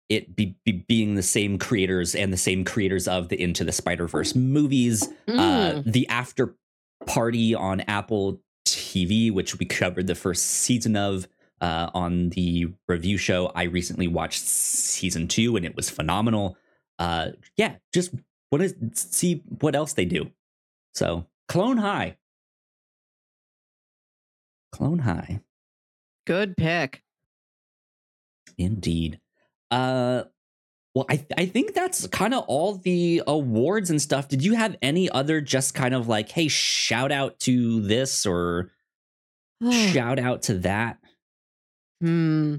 it be, be being the same creators and the same creators of the Into the Spider-Verse movies, uh, Mm. the after party on Apple TV, which we covered the first season of uh, on the review show. I recently watched season two, and it was phenomenal. Uh, yeah, just want to see what else they do. So, Clone High. Clone High. Good pick. Indeed. Uh well, I I think that's kind of all the awards and stuff. Did you have any other just kind of like, hey, shout out to this or shout out to that? Hmm.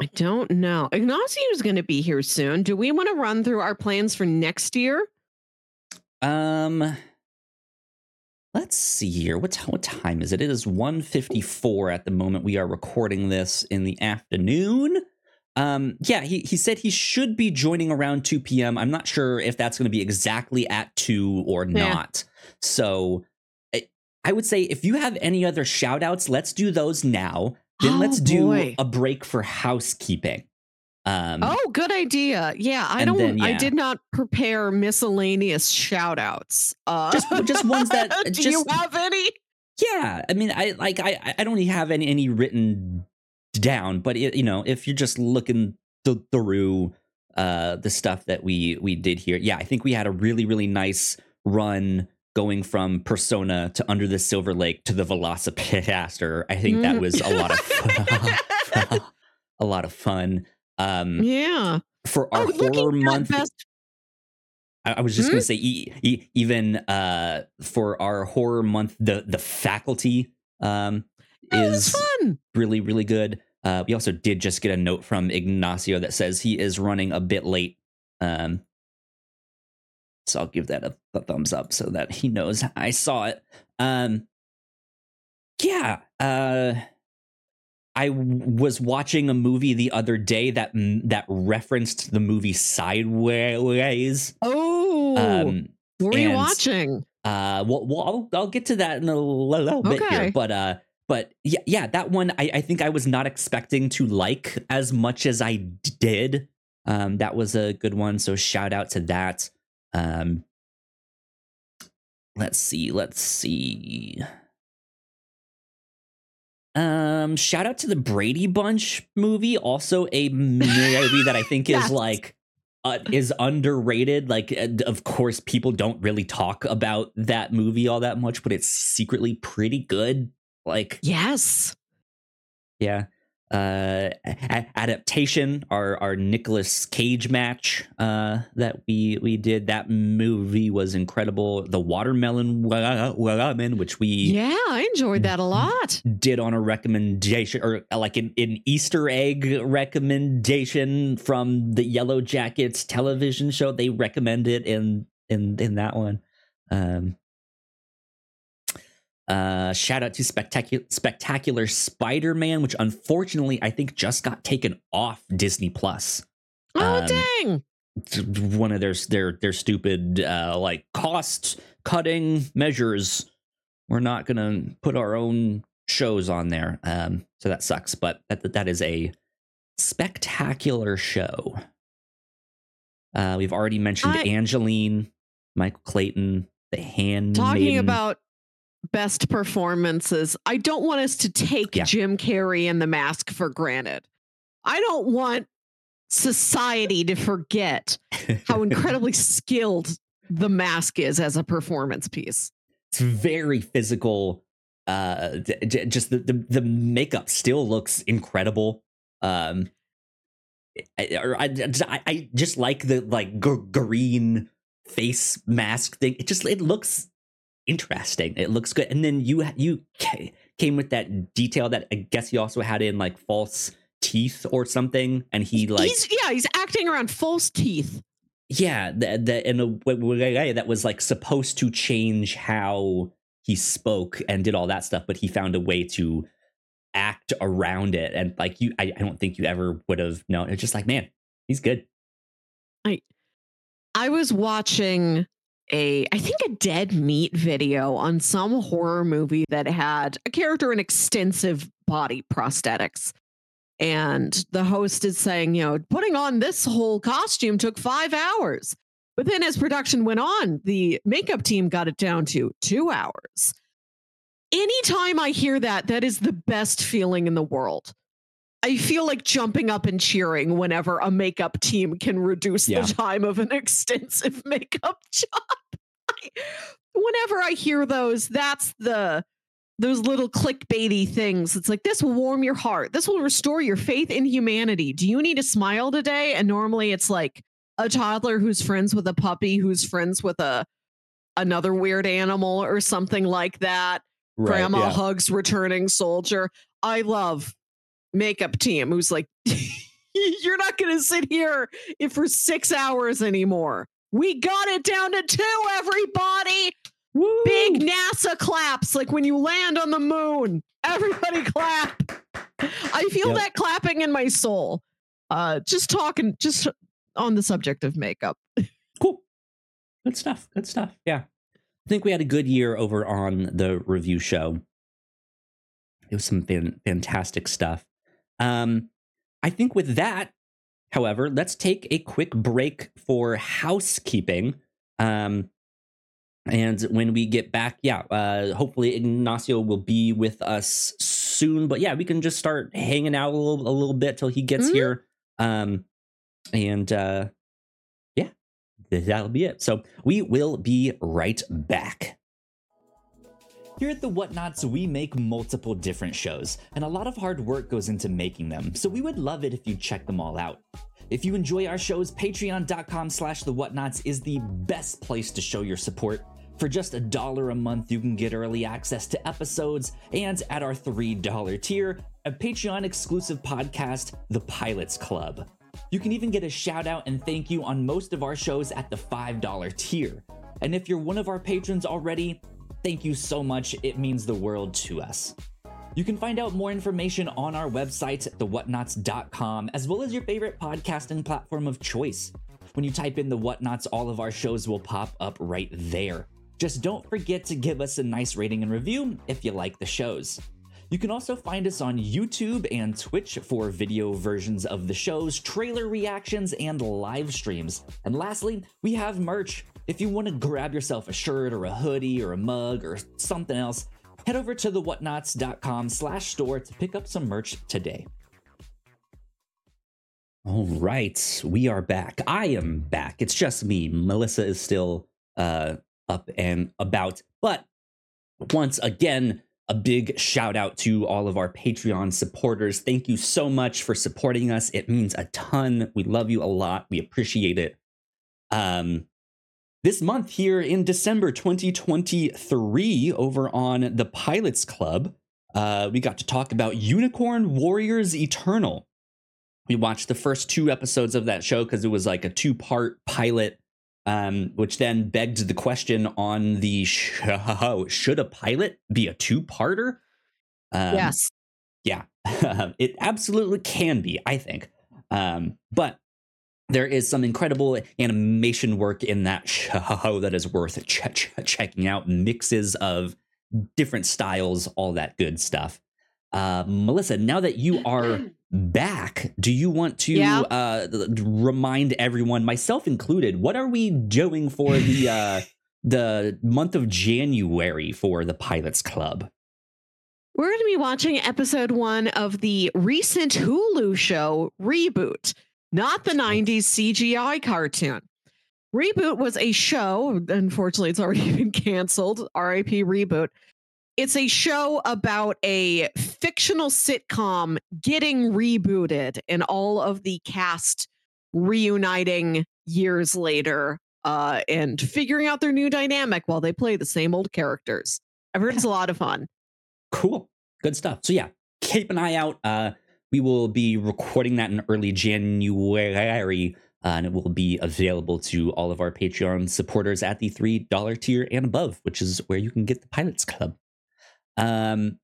I don't know. Ignacio's going to be here soon. Do we want to run through our plans for next year? Um let's see here. What t- what time is it? It is 1:54 at the moment. We are recording this in the afternoon. Um yeah, he he said he should be joining around 2 p.m. I'm not sure if that's going to be exactly at 2 or Yeah. not. So I, I would say if you have any other shout outs, let's do those now. Then Oh, let's do boy. a break for housekeeping. Um Oh, good idea. Yeah, I don't then, I did not prepare miscellaneous shout outs. Uh, Just- just ones that- Do you have any? Yeah, I mean, I like I I don't have any any written down, but it, you know, if you're just looking th- through uh the stuff that we we did here, yeah, I think we had a really really nice run going from Persona to Under the Silver Lake to the VelociPastor. I think that Mhm. was a lot of fun. a lot of fun. Um, Yeah. for our oh, horror month, best I, I was just Hmm? gonna say, e- e- even uh, for our horror month, the the faculty um, Oh, is fun. really really good. Uh, we also did just get a note from Ignacio that says he is running a bit late. Um, so I'll give that a, a thumbs up so that he knows I saw it. Um, yeah, uh, I was watching a movie the other day that that referenced the movie Sideways. Oh, Um, what were you watching? uh, well, well I'll, I'll get to that in a little, bit Okay. here, but uh, but yeah, yeah, that one I, I think I was not expecting to like as much as I did. Um, that was a good one, so shout out to that. Um, let's see, let's see. Um, shout out to the Brady Bunch movie, also a movie that I think is like uh, is underrated. Like, uh, of course, people don't really talk about that movie all that much, but it's secretly pretty good. Like, Yes. yeah. Uh, a- adaptation, our our Nicolas Cage match uh, that we we did. That movie was incredible. The Watermelon Wa- Woman, which we Yeah, I enjoyed that a lot. did on a recommendation or like an, an Easter egg recommendation from the Yellowjackets television show. They recommend it in in in that one. Um, uh, shout out to spectacular spectacular Spider-Man, which unfortunately I think just got taken off Disney Plus. Oh, Um, dang. One of their their their stupid uh like cost cutting measures we're not gonna put our own shows on there um so that sucks but that that is a spectacular show uh we've already mentioned I- Angelyne michael clayton the hand Talking about best performances, I don't want us to take Yeah. Jim Carrey and the mask for granted. I don't want society to forget how incredibly skilled the mask is as a performance piece. it's very physical uh j- just the, the the makeup still looks incredible um I, or I, I, I just like the like g- green face mask thing it just it looks interesting. It looks good. And then you you came with that detail that i guess he also had in like false teeth or something and he like he's yeah, he's acting around false teeth. yeah the, the, in a way that was like supposed to change how he spoke and did all that stuff but he found a way to act around it. And like you i, I don't think you ever would have known. It's just like man he's good. I I was watching a I think a dead meat video on some horror movie that had a character in extensive body prosthetics. And the host is saying, you know, putting on this whole costume took 5 hours. But then as production went on, the makeup team got it down to 2 hours. Anytime I hear that, that is the best feeling in the world. I feel like jumping up and cheering whenever a makeup team can reduce Yeah. the time of an extensive makeup job. Whenever I hear those, that's the those little clickbaity things. It's like this will warm your heart. This will restore your faith in humanity. Do you need a smile today? And normally it's like a toddler who's friends with a puppy who's friends with a another weird animal or something like that. Grandma yeah. hugs returning soldier. I love makeup team who's like, you're not going to sit here if for six hours anymore. We got it down to two, everybody. Woo! Big NASA claps, like when you land on the moon. Everybody clap. I feel Yep. that clapping in my soul. Uh, just talking, just on the subject of makeup. Cool. Good stuff. Good stuff. Yeah. I think we had a good year over on the review show. It was some fan- fantastic stuff. Um, I think with that, however, let's take a quick break for housekeeping. Um, and when we get back, yeah, uh, hopefully Ignacio will be with us soon. But yeah, we can just start hanging out a little, a little bit till he gets Mhm. here. Um, and uh, yeah, that'll be it. So we will be right back. Here at the Whatnauts, we make multiple different shows, and a lot of hard work goes into making them, so we would love it if you check them all out. If you enjoy our shows, patreon.com slash the whatnauts is the best place to show your support. For just a dollar a month, you can get early access to episodes, and at our $3 tier, a Patreon exclusive podcast, The Pilots Club. You can even get a shout out and thank you on most of our shows at the $5 tier. And if you're one of our patrons already, thank you so much. It means the world to us. You can find out more information on our website, thewhatnauts.com, as well as your favorite podcasting platform of choice. When you type in the Whatnauts, all of our shows will pop up right there. Just don't forget to give us a nice rating and review if you like the shows. You can also find us on YouTube and Twitch for video versions of the shows, trailer reactions, and live streams. And lastly, we have merch. If you want to grab yourself a shirt or a hoodie or a mug or something else, head over to thewhatnauts.com slash store to pick up some merch today. All right, we are back. I am back. It's just me. Melissa is still uh, up and about. But once again, a big shout out to all of our Patreon supporters. Thank you so much for supporting us. It means a ton. We love you a lot. We appreciate it. Um, this month here in December 2023, over on the Pilots Club, uh, we got to talk about Unicorn Warriors Eternal. We watched the first two episodes of that show because it was like a two part pilot um, which then begged the question on the show should a pilot be a two parter? Um, yes. Yeah, it absolutely can be, I think. Um, but there is some incredible animation work in that show that is worth ch- ch- checking out. Mixes of different styles, all that good stuff. Uh, Melissa, now that you are back, do you want to Yeah. uh, remind everyone, myself included, what are we doing for the uh, the month of January for the Pilots Club? We're going to be watching episode one of the recent Hulu show Reboot, not the 90s CGI cartoon. Reboot was a show, unfortunately, it's already been canceled. RIP Reboot. It's a show about a fictional sitcom getting rebooted and all of the cast reuniting years later uh, and figuring out their new dynamic while they play the same old characters. I've heard it's a lot of fun. Cool. Good stuff. So yeah, keep an eye out. Uh we will be recording that in early January. Uh, and it will be available to all of our Patreon supporters at the $3 tier and above, which is where you can get the Pilots Club. Um,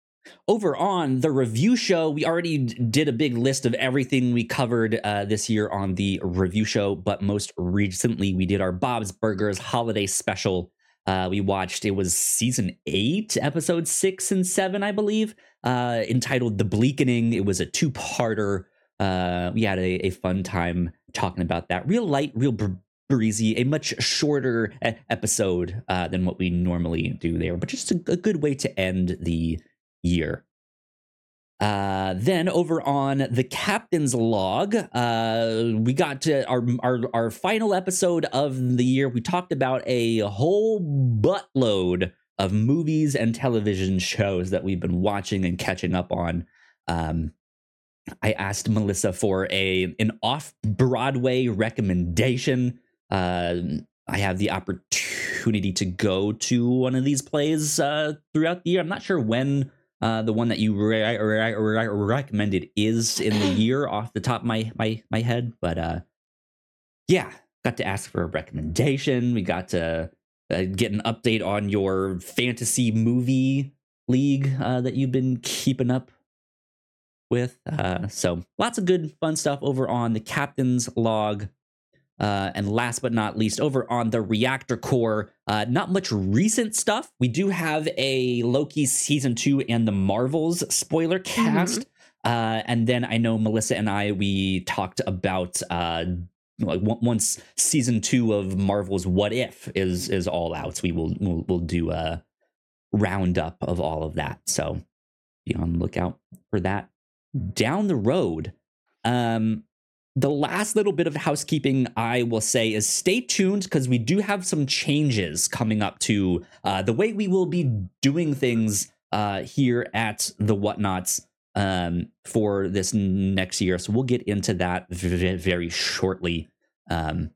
over on the review show, we already did a big list of everything we covered uh, this year on the review show, but most recently we did our Bob's Burgers holiday special. Uh, we watched it was season eight, episode six and seven, I believe, uh, entitled "The Bleakening." It was a two-parter. Uh, we had a, a fun time talking about that. Real light, real br- breezy, a much shorter episode uh, than what we normally do there, but just a, a good way to end the year. Uh, then over on the captain's log, uh, we got to our, our our final episode of the year. We talked about a whole buttload of movies and television shows that we've been watching and catching up on. Um, I asked Melissa for a an off Broadway recommendation. Uh, I have the opportunity to go to one of these plays uh, throughout the year. I'm not sure when uh, the one that you re- re- re- recommended is in the year off the top of my my my head, but uh, yeah, got to ask for a recommendation. We got to uh, get an update on your fantasy movie league uh, that you've been keeping up with. Uh, so lots of good fun stuff over on the captain's log uh, and last but not least, over on the Reactor Core, uh, not much recent stuff. We do have a Loki season two and the Marvels spoiler cast. Mm-hmm. Uh, and then I know Melissa and I, we talked about uh, like once season two of Marvel's What If is is all out, we will we'll, we'll do a roundup of all of that. So be on the lookout for that down the road. Um, the last little bit of housekeeping I will say is stay tuned because we do have some changes coming up to uh, the way we will be doing things uh, here at the Whatnauts um, for this next year. So we'll get into that very, very shortly. Um,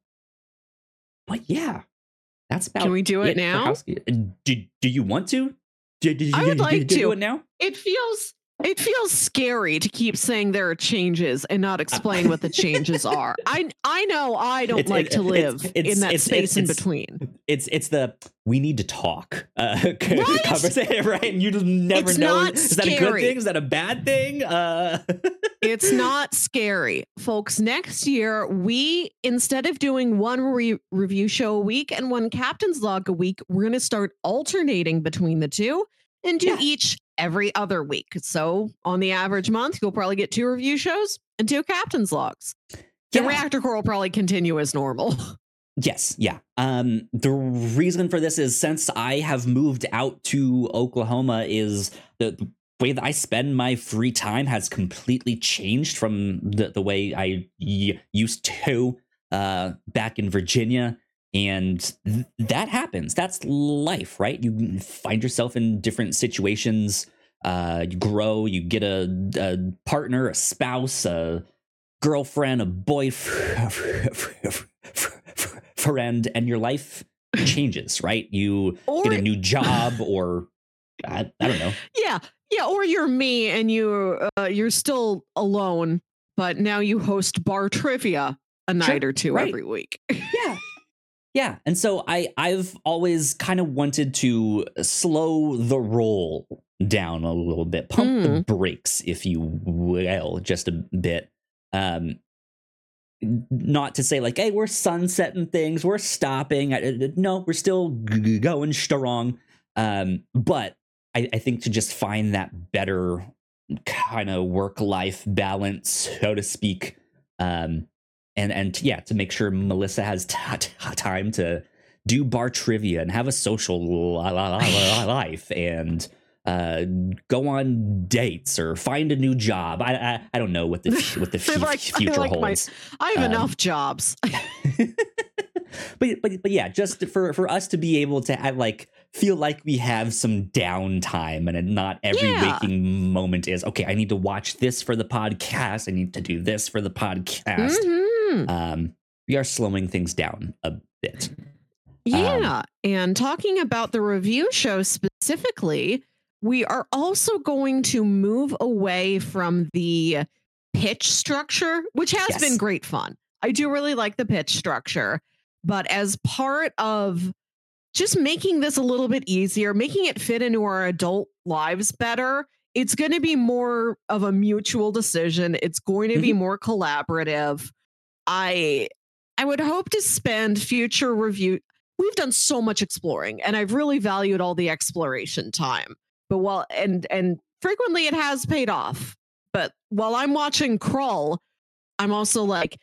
but yeah, that's about. Can we do it, now? Do, do you want to? Do, do, I would like to. Do it now. It feels it feels scary to keep saying there are changes and not explain what the changes are. I I know I don't it's, like to live it's, in that space in between. It's it's the we need to talk uh, right? conversation, right? And you just never know. Is scary. that a good thing? Is that a bad thing? Uh... it's not scary, folks. Next year, we instead of doing one re- review show a week and one captain's log a week, we're going to start alternating between the two and do yeah. each every other week. So on the average month, you'll probably get two review shows and two captain's logs. The yeah. reactor core will probably continue as normal. Yes, yeah. Um, the reason for this is since I have moved out to Oklahoma, is the, the way that I spend my free time has completely changed from the, the way I y- used to uh, back in Virginia and th- that happens. That's life right? You find yourself in different situations. Uh, you grow you get a, a partner a spouse a girlfriend a boyfriend and your life changes right? You or, get a new job or I, I, don't know. Yeah yeah or you're me and you uh, you're still alone but now you host bar trivia a night sure, or two right. every week. Yeah yeah, and so I I've always kind of wanted to slow the roll down a little bit, pump mm. the brakes, if you will, just a bit. Um, not to say like, hey, we're sunsetting things, we're stopping. No, we're still going strong. Um, but I, I think to just find that better kind of work life balance, so to speak, um, and and yeah, to make sure Melissa has t- t- time to do bar trivia and have a social life and uh, go on dates or find a new job. I I, I don't know what the what the f- like, future like holds. My, I have um, enough jobs. but but but yeah, just for for us to be able to have like feel like we have some downtime and not every yeah. waking moment is okay. I need to watch this for the podcast. I need to do this for the podcast. Mm-hmm Hmm. Um, we are slowing things down a bit. Yeah. Um, and talking about the review show specifically, we are also going to move away from the pitch structure, which has yes. been great fun. I do really like the pitch structure, but as part of just making this a little bit easier, making it fit into our adult lives better, it's going to be more of a mutual decision. It's going to be more collaborative. I I would hope to spend future review. We've done so much exploring, and I've really valued all the exploration time. But while and and frequently it has paid off. But while I'm watching Crawl, I'm also like,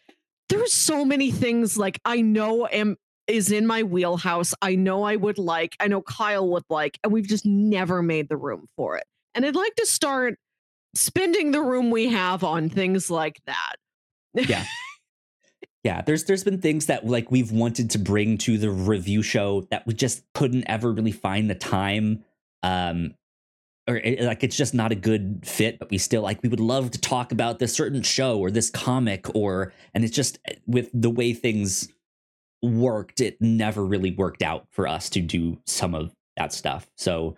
there's so many things like I know am is in my wheelhouse. I know I would like, I know Kyle would like, and we've just never made the room for it. And I'd like to start spending the room we have on things like that. Yeah. Yeah, there's there's been things that like we've wanted to bring to the review show that we just couldn't ever really find the time. Um or it, like it's just not a good fit but we still like we would love to talk about this certain show or this comic or and it's just eh, with the way things worked it never really worked out for us to do some of that stuff so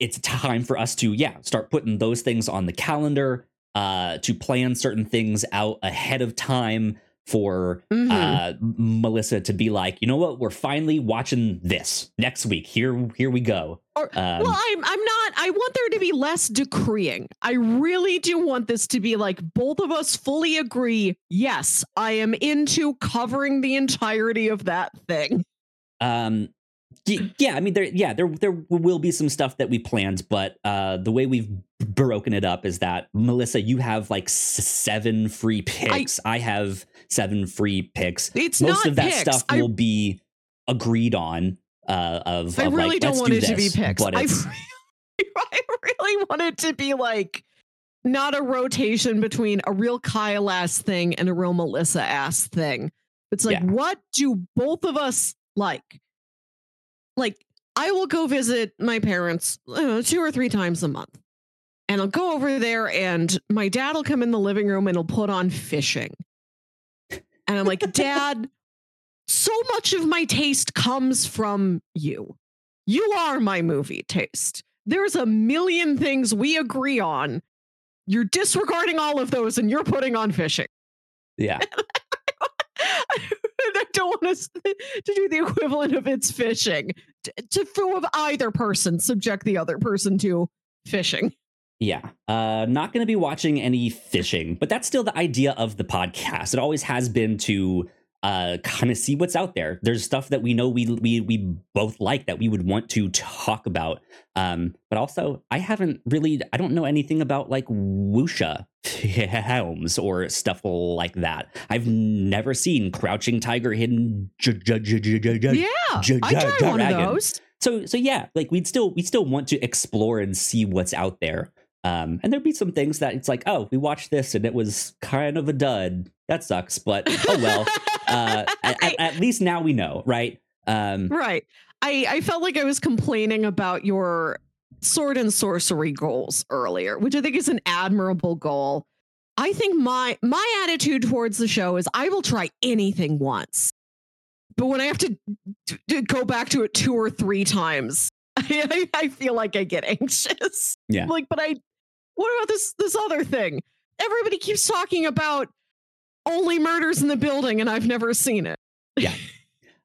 it's time for us to yeah start putting those things on the calendar uh to plan certain things out ahead of time for Mhm. uh melissa to be like you know what we're finally watching this next week here here we go Or- um, well, I'm I'm not. I want there to be less decreeing. I really do want this to be like both of us fully agree. Yes, I am into covering the entirety of that thing. um yeah i mean there yeah there there will be some stuff that we planned but uh the way we've broken it up is that melissa you have like s- seven free picks i, have seven free picks It's most of that picks. stuff I, will be agreed on uh of, I of really like, don't want do it to be this, picks. but I really, I really want it to be like not a rotation between a real Kyle ass thing and a real Melissa ass thing. It's like, Yeah. what do both of us like? Like, I will go visit my parents uh, two or three times a month. And I'll go over there, and my dad will come in the living room and he'll put on fishing. And I'm like, Dad, so much of my taste comes from you. You are my movie taste. There's a million things we agree on. You're disregarding all of those and you're putting on fishing. yeah I don't want us to do the equivalent of it's fishing. To, to of either person, subject the other person to fishing. Yeah. Uh not going to be watching any fishing, but that's still the idea of the podcast. It always has been to uh kind of see what's out there. There's stuff that we know we we we both like that we would want to talk about. Um but also I haven't really I don't know anything about like wuxia films or stuff like that. I've never seen Crouching Tiger Hidden J- J- J- Yeah, I try one of those. so so yeah like we'd still we still want to explore and see what's out there um and there'd be some things that it's like oh we watched this and it was kind of a dud that sucks but oh well uh at, at- at least now we know right um Right. I, I felt like I was complaining about your sword and sorcery goals earlier, which I think is an admirable goal. I think my my attitude towards the show is I will try anything once. But when I have to, to- to go back to it two or three times, I, I feel like I get anxious. Yeah. Like, but I what about this this other thing? Everybody keeps talking about only murders in the building and I've never seen it. Yeah.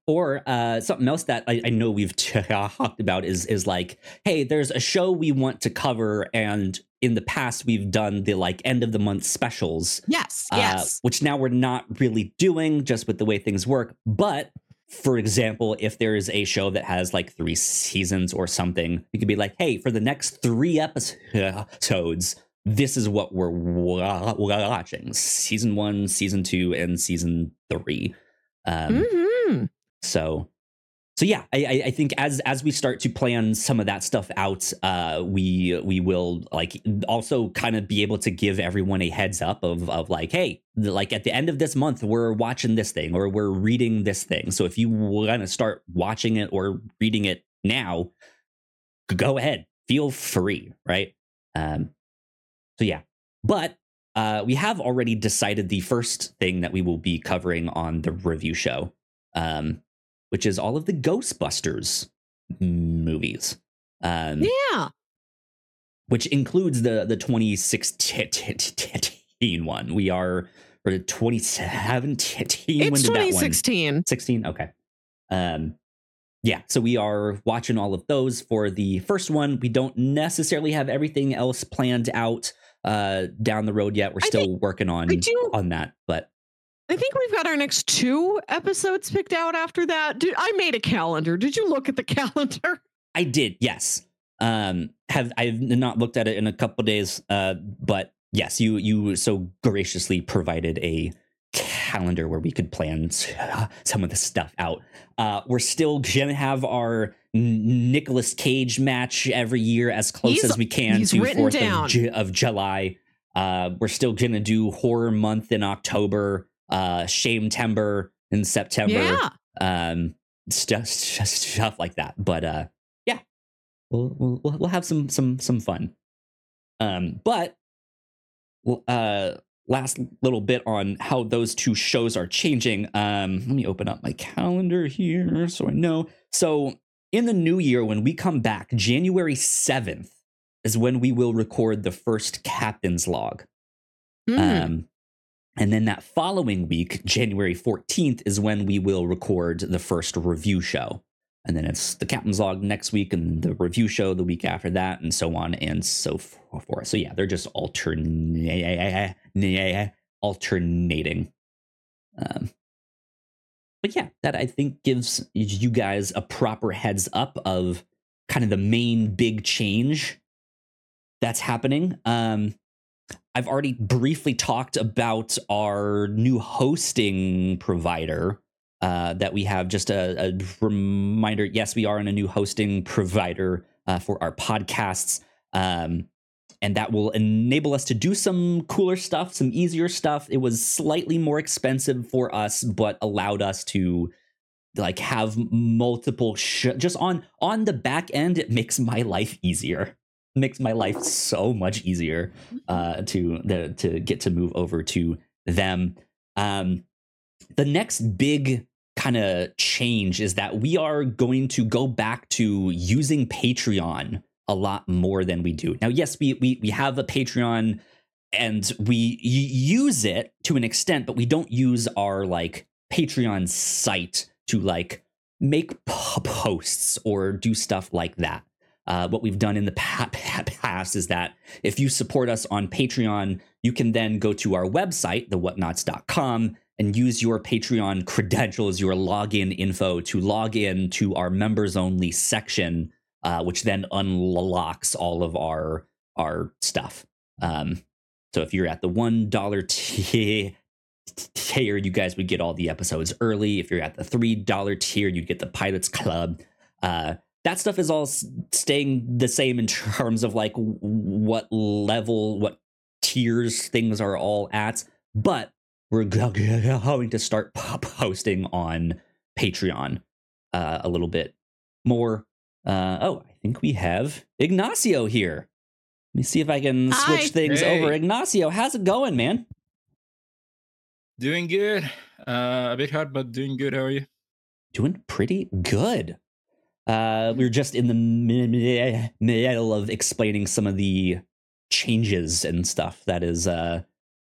Or uh something else that i, I know we've talked about is is like hey there's a show we want to cover and in the past we've done the like end of the month specials Yes, uh, yes. which now we're not really doing just with the way things work. But for example, if there is a show that has like three seasons or something, you could be like, hey, for the next three episodes, this is what we're watching season one, season two, and season three. Um, hmm so so yeah I, I think as as we start to plan some of that stuff out uh we we will like also kind of be able to give everyone a heads up of of like hey like at the end of this month we're watching this thing or we're reading this thing. So if you want to start watching it or reading it now go ahead. Feel free right? Um so yeah. But uh we have already decided the first thing that we will be covering on the review show. Um which is all of the Ghostbusters movies, um, Yeah. which includes the the 2016 one. We are or the 2017. when It's one? 2016. 16. Okay. Um, yeah, so we are watching all of those for the first one. We don't necessarily have everything else planned out uh, down the road yet. We're still working on on that, but I think we've got our next two episodes picked out after that. Did, I made a calendar. Did you look at the calendar? I did, yes. Um, have I've not looked at it in a couple days, uh, but yes, you you so graciously provided a calendar where we could plan some of the stuff out. Uh, we're still gonna have our Nicolas Cage match every year as close He's- as we can to Fourth of, Ju- of July. Uh, we're still gonna do horror month in October, uh, Shame Timber in September Yeah. um stuff stuff like that but uh yeah we'll we'll we'll have some some some fun um but uh last little bit on how those two shows are changing um let me open up my calendar here so i know so in the new year when we come back january 7th is when we will record the first captain's log Mm. um, and then that following week, January 14th, is when we will record the first review show. And then it's the Captain's Log next week and the review show the week after that, and so on and so forth. So, yeah, they're just alternate, alternating. Um, but yeah, that I think gives you guys a proper heads up of kind of the main big change that's happening. Um, I've already briefly talked about our new hosting provider uh, that we have. Just a, a reminder yes, we are in a new hosting provider uh, for our podcasts. Um, and that will enable us to do some cooler stuff, some easier stuff. It was slightly more expensive for us, but allowed us to like have multiple sh- just on on the back end it makes my life easier makes my life so much easier uh, to the to get to move over to them. Um, the next big kind of change is that we are going to go back to using Patreon a lot more than we do now. Yes, we we we have a Patreon and we use it to an extent, but we don't use our like Patreon site to like make p- posts or do stuff like that. Uh, what we've done in the pa- pa- past is that if you support us on Patreon, you can then go to our website, thewhatnauts.com, and use your Patreon credentials, your login info to log in to our members only section, uh, which then unlocks all of our our stuff. Um, so if you're at the one dollar tier, tier, you guys would get all the episodes early. If you're at the three dollar tier, you'd get the Pilots Club. Uh, that stuff is all s- staying the same in terms of like w- what level, what tiers things are all at. But we're go- going to start po- posting on Patreon uh, a little bit more. Uh, oh, I think we have Ignacio here. Let me see if I can switch Hi. things Hey. over. Ignacio, how's it going, man? Doing good. Uh, a bit hard, but doing good. How are you? Doing pretty good. Uh, we were just in the mi- mi- middle of explaining some of the changes and stuff that is uh,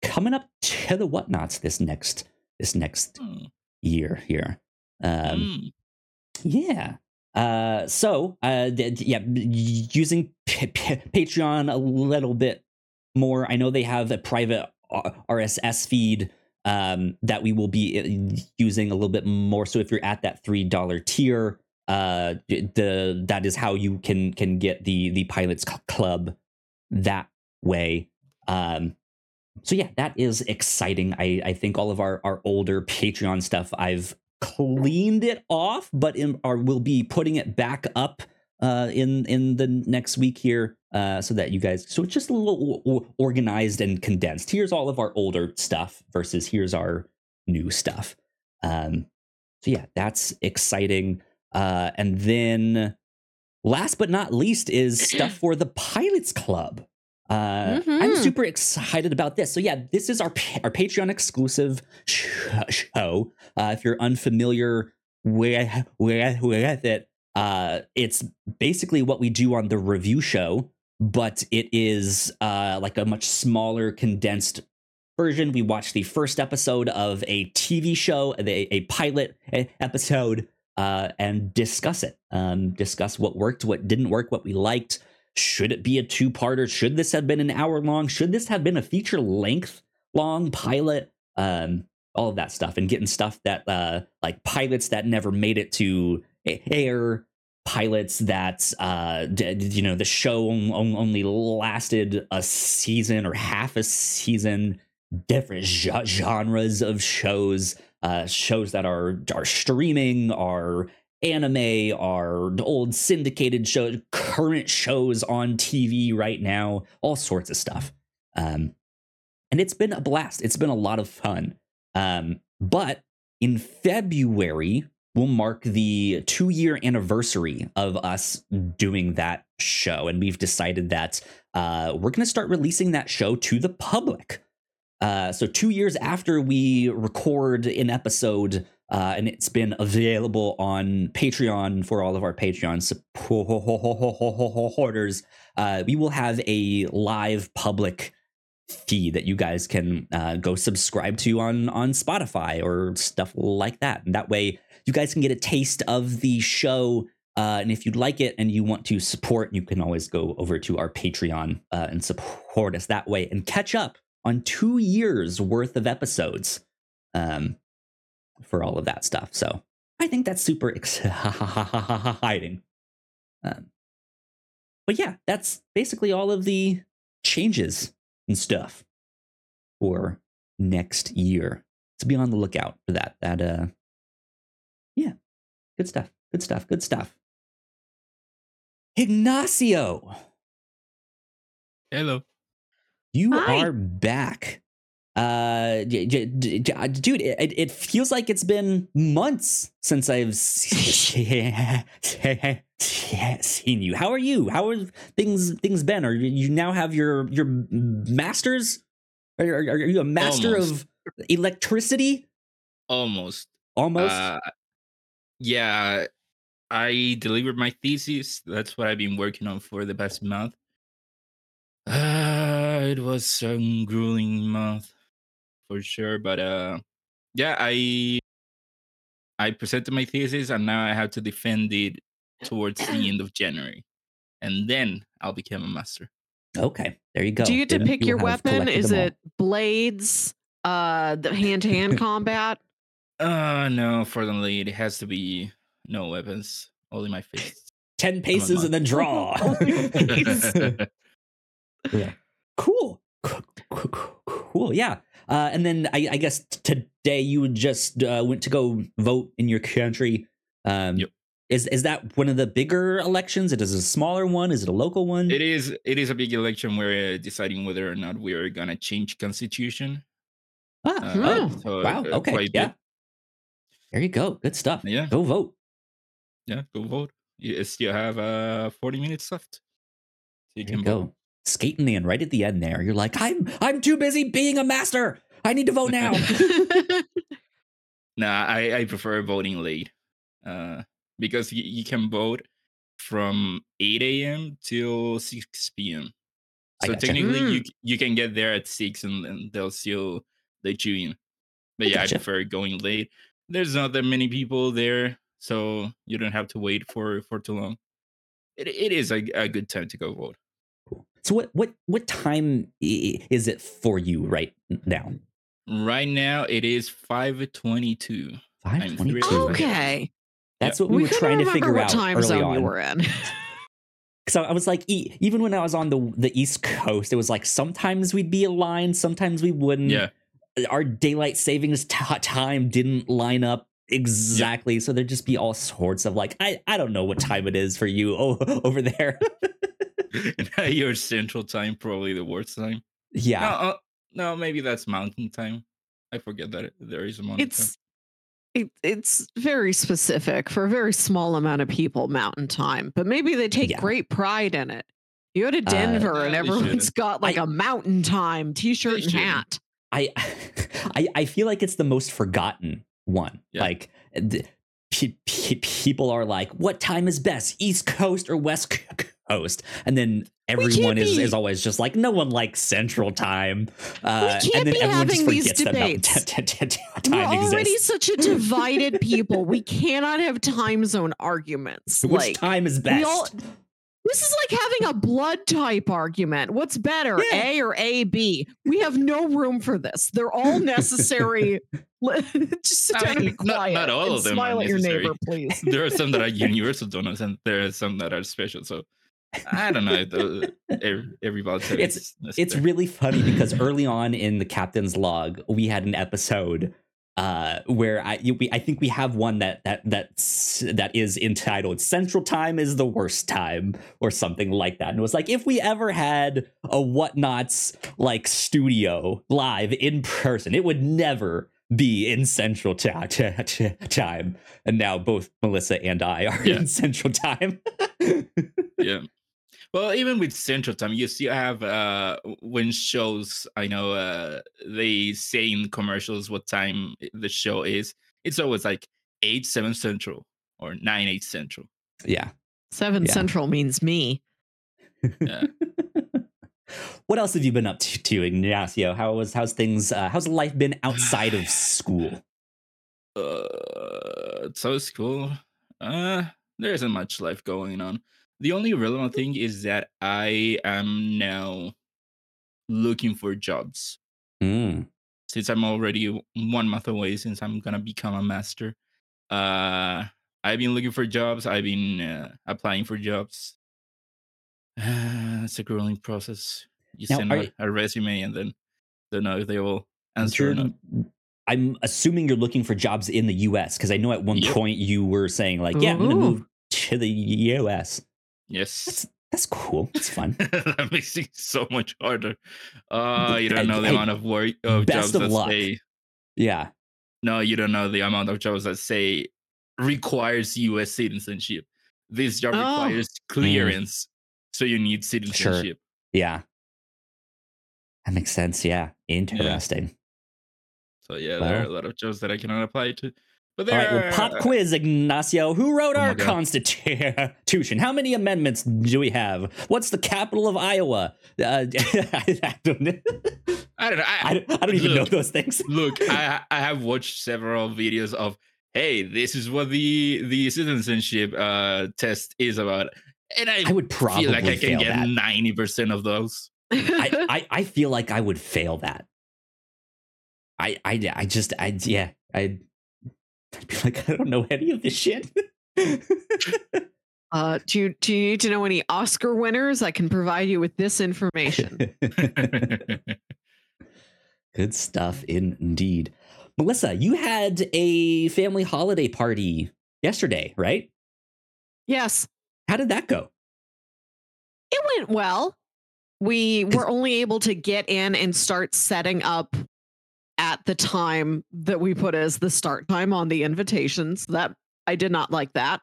coming up to the whatnauts this next this next Hmm. year here. Um, Mm. Yeah. Uh, so, uh, d- yeah, using P- P- Patreon a little bit more. I know they have a private R- RSS feed um, that we will be uh, using a little bit more. So, if you're at that three dollar tier, uh, the that is how you can can get the the Pilots Club that way. Um, so yeah, that is exciting. I I think all of our our older Patreon stuff I've cleaned it off, but in, or we'll be putting it back up uh, in in the next week here, uh, so that you guys. So it's just a little organized and condensed. Here's all of our older stuff versus here's our new stuff. Um, so yeah, that's exciting. Uh, and then, last but not least, is stuff for the Pilots Club. Uh, I'm Mhm. super excited about this. So yeah, this is our our Patreon exclusive show. Uh, if you're unfamiliar with with, with it, uh, it's basically what we do on the review show, but it is uh, like a much smaller, condensed version. We watch the first episode of a TV show, a, a pilot e- episode. Uh, and discuss it. Um, discuss what worked, what didn't work, what we liked. Should it be a two parter? Should this have been an hour long? Should this have been a feature length long pilot? Um, all of that stuff and getting stuff that uh, like pilots that never made it to air pilots that uh you know the show only lasted a season or half a season different genres of shows uh shows that are are streaming are anime are old syndicated shows current shows on tv right now all sorts of stuff um and it's been a blast it's been a lot of fun um but in february will mark the two year anniversary of us doing that show. And we've decided that uh, we're going to start releasing that show to the public. Uh, so, two years after we record an episode, uh, and it's been available on Patreon for all of our Patreon supporters, uh, we will have a live public feed that you guys can uh, go subscribe to on on Spotify or stuff like that. And that way, you guys can get a taste of the show. Uh, and if you'd like it and you want to support, you can always go over to our Patreon uh, and support us that way and catch up on two years worth of episodes um, for all of that stuff. So I think that's super exciting. Um, but yeah, that's basically all of the changes and stuff for next year. So be on the lookout for that. That uh yeah, good stuff. Good stuff. Good stuff. Ignacio. Hello. You Hi. are back. Uh, j- dude, it, it feels like it's been months since I've seen you. How are you? How are things things been? Are you, you now have your your masters? Are, are, are you a master Almost. of electricity? Almost. Almost. Uh, yeah, I delivered my thesis. That's what I've been working on for the past month. Uh, it was a grueling month for sure, but uh, yeah, I I presented my thesis and now I have to defend it towards the end of January, and then I'll become a master. okay, there you go. Do you get to pick you your weapon? Is them all. it blades, uh, the hand to hand combat? Uh no, fortunately, it has to be no weapons, only my fists. ten paces and then draw? Yeah. Cool. Cool. Yeah. Uh, and then I, I guess today you just uh, went to go vote in your country. Um, Yep. Is is that one of the bigger elections? It is a smaller one. Is it a local one? It is. It is a big election. We're deciding whether or not we are gonna change constitution. Ah, Uh, oh, so, wow. uh, Okay. Yeah. big. There you go. Good stuff. Yeah. Go vote. Yeah, go vote. You still have uh 40 minutes left. So you There you can go. vote. Skating in right at the end there. You're like, I'm I'm too busy being a master. I need to vote now. Nah, I, I prefer voting late. Uh because you, you can vote from 8 a.m. till 6 p.m. So gotcha. technically Mm. you you can get there at six and, and they'll still let you in. But I yeah, gotcha. I prefer going late. There's not that many people there, so you don't have to wait for for too long. It it is a, a good time to go vote. Cool. So what what what time is it for you right now? Right now it is 522. Five I'm twenty three two. hours okay. That's what we, were trying to remember figure what out time early zone on. you were in. so I, I was like, e- even when I was on the the East Coast, it was like sometimes we'd be aligned, sometimes we wouldn't. Yeah. Our daylight savings t- time didn't line up exactly, so there'd just be all sorts of like, I I don't know what time it is for you o- over there. Your central time probably the worst time. yeah, No, uh, no, maybe that's mountain time. I forget that there is a mountain time. it's it, it's very specific for a very small amount of people mountain time but maybe they take Yeah. great pride in it you go to Uh, denver and everyone's got like I- a mountain time t-shirt and hat I, I I feel like it's the most forgotten one. Yeah. Like pe- people are like, what time is best, East Coast or West host, and then everyone is, be- is always just like, no one likes Central Time. Uh, can't and then be everyone just having these forgets that Mountain debates. Ti- Ti- Ti- We're already exists. such a divided people. We cannot have time zone arguments. Which like time is best? all- this is like having a blood type argument. What's better, Yeah. A or A B? We have no room for this. They're all necessary. Just sit I down and be mean, not- quiet. not all of them are smile at your necessary. neighbor, please. there are some that are universal donuts and there are some that are special. So I don't know. The, every, every It's- it's really funny because early on in the captain's log we had an episode uh where i we, i think we have one that that that's that is entitled central time is the worst time or something like that and it was like if we ever had a whatnauts like studio live in person it would never be in central ta- ta- ta- time and now both melissa and i are Yeah. in central time yeah. Well, even with Central Time, you still have uh when shows I know uh they say in commercials what time the show is. It's always like eight seven central or nine eight central. yeah Seven Yeah. Central means me. Yeah. what else have you been up to, to Ignacio? How was how's things? Uh, how's life been outside of school? Uh, so school. Uh, there isn't much life going on. The only relevant thing is that I am now looking for jobs. Mm, since I'm already one month away since I'm gonna become a master. Uh, I've been looking for jobs. I've been uh, applying for jobs. it's a grueling process. You Now, send a, you- a resume and then don't know if they will answer or not. I'm assuming you're looking for jobs in the U.S. because I know at one Yep. point you were saying like, "Yeah, I'm going to move to the U.S." Yes, That's that's cool. It's fun. that makes it so much harder. Uh, you don't know the I- amount of work of best jobs of that luck. say Yeah, no. You don't know the amount of jobs that say requires U.S. citizenship. This job Oh. requires clearance, so you need citizenship. yeah. That makes sense. Yeah, interesting. So yeah, there are a lot of jobs that I cannot apply to. But All there right, well, pop quiz, Ignacio. Who wrote Oh our Constitution? How many amendments do we have? What's the capital of Iowa? Uh, I, don't, know. I don't know. I, I don't, I don't even know those things. look, I I have watched several videos of hey, this is what the the citizenship uh test is about, and I, I would probably feel like I can get that. ninety percent of those. I, I, I feel like I would fail that. I, I, I just, I, yeah, I'd, I'd be like, I don't know any of this shit. uh, do you do you need to know any Oscar winners? I can provide you with this information. Good stuff indeed. Melissa, you had a family holiday party yesterday, right? yes, How did that go? it went well. We were only able to get in and start setting up at the time that we put as the start time on the invitations. That I did not like that.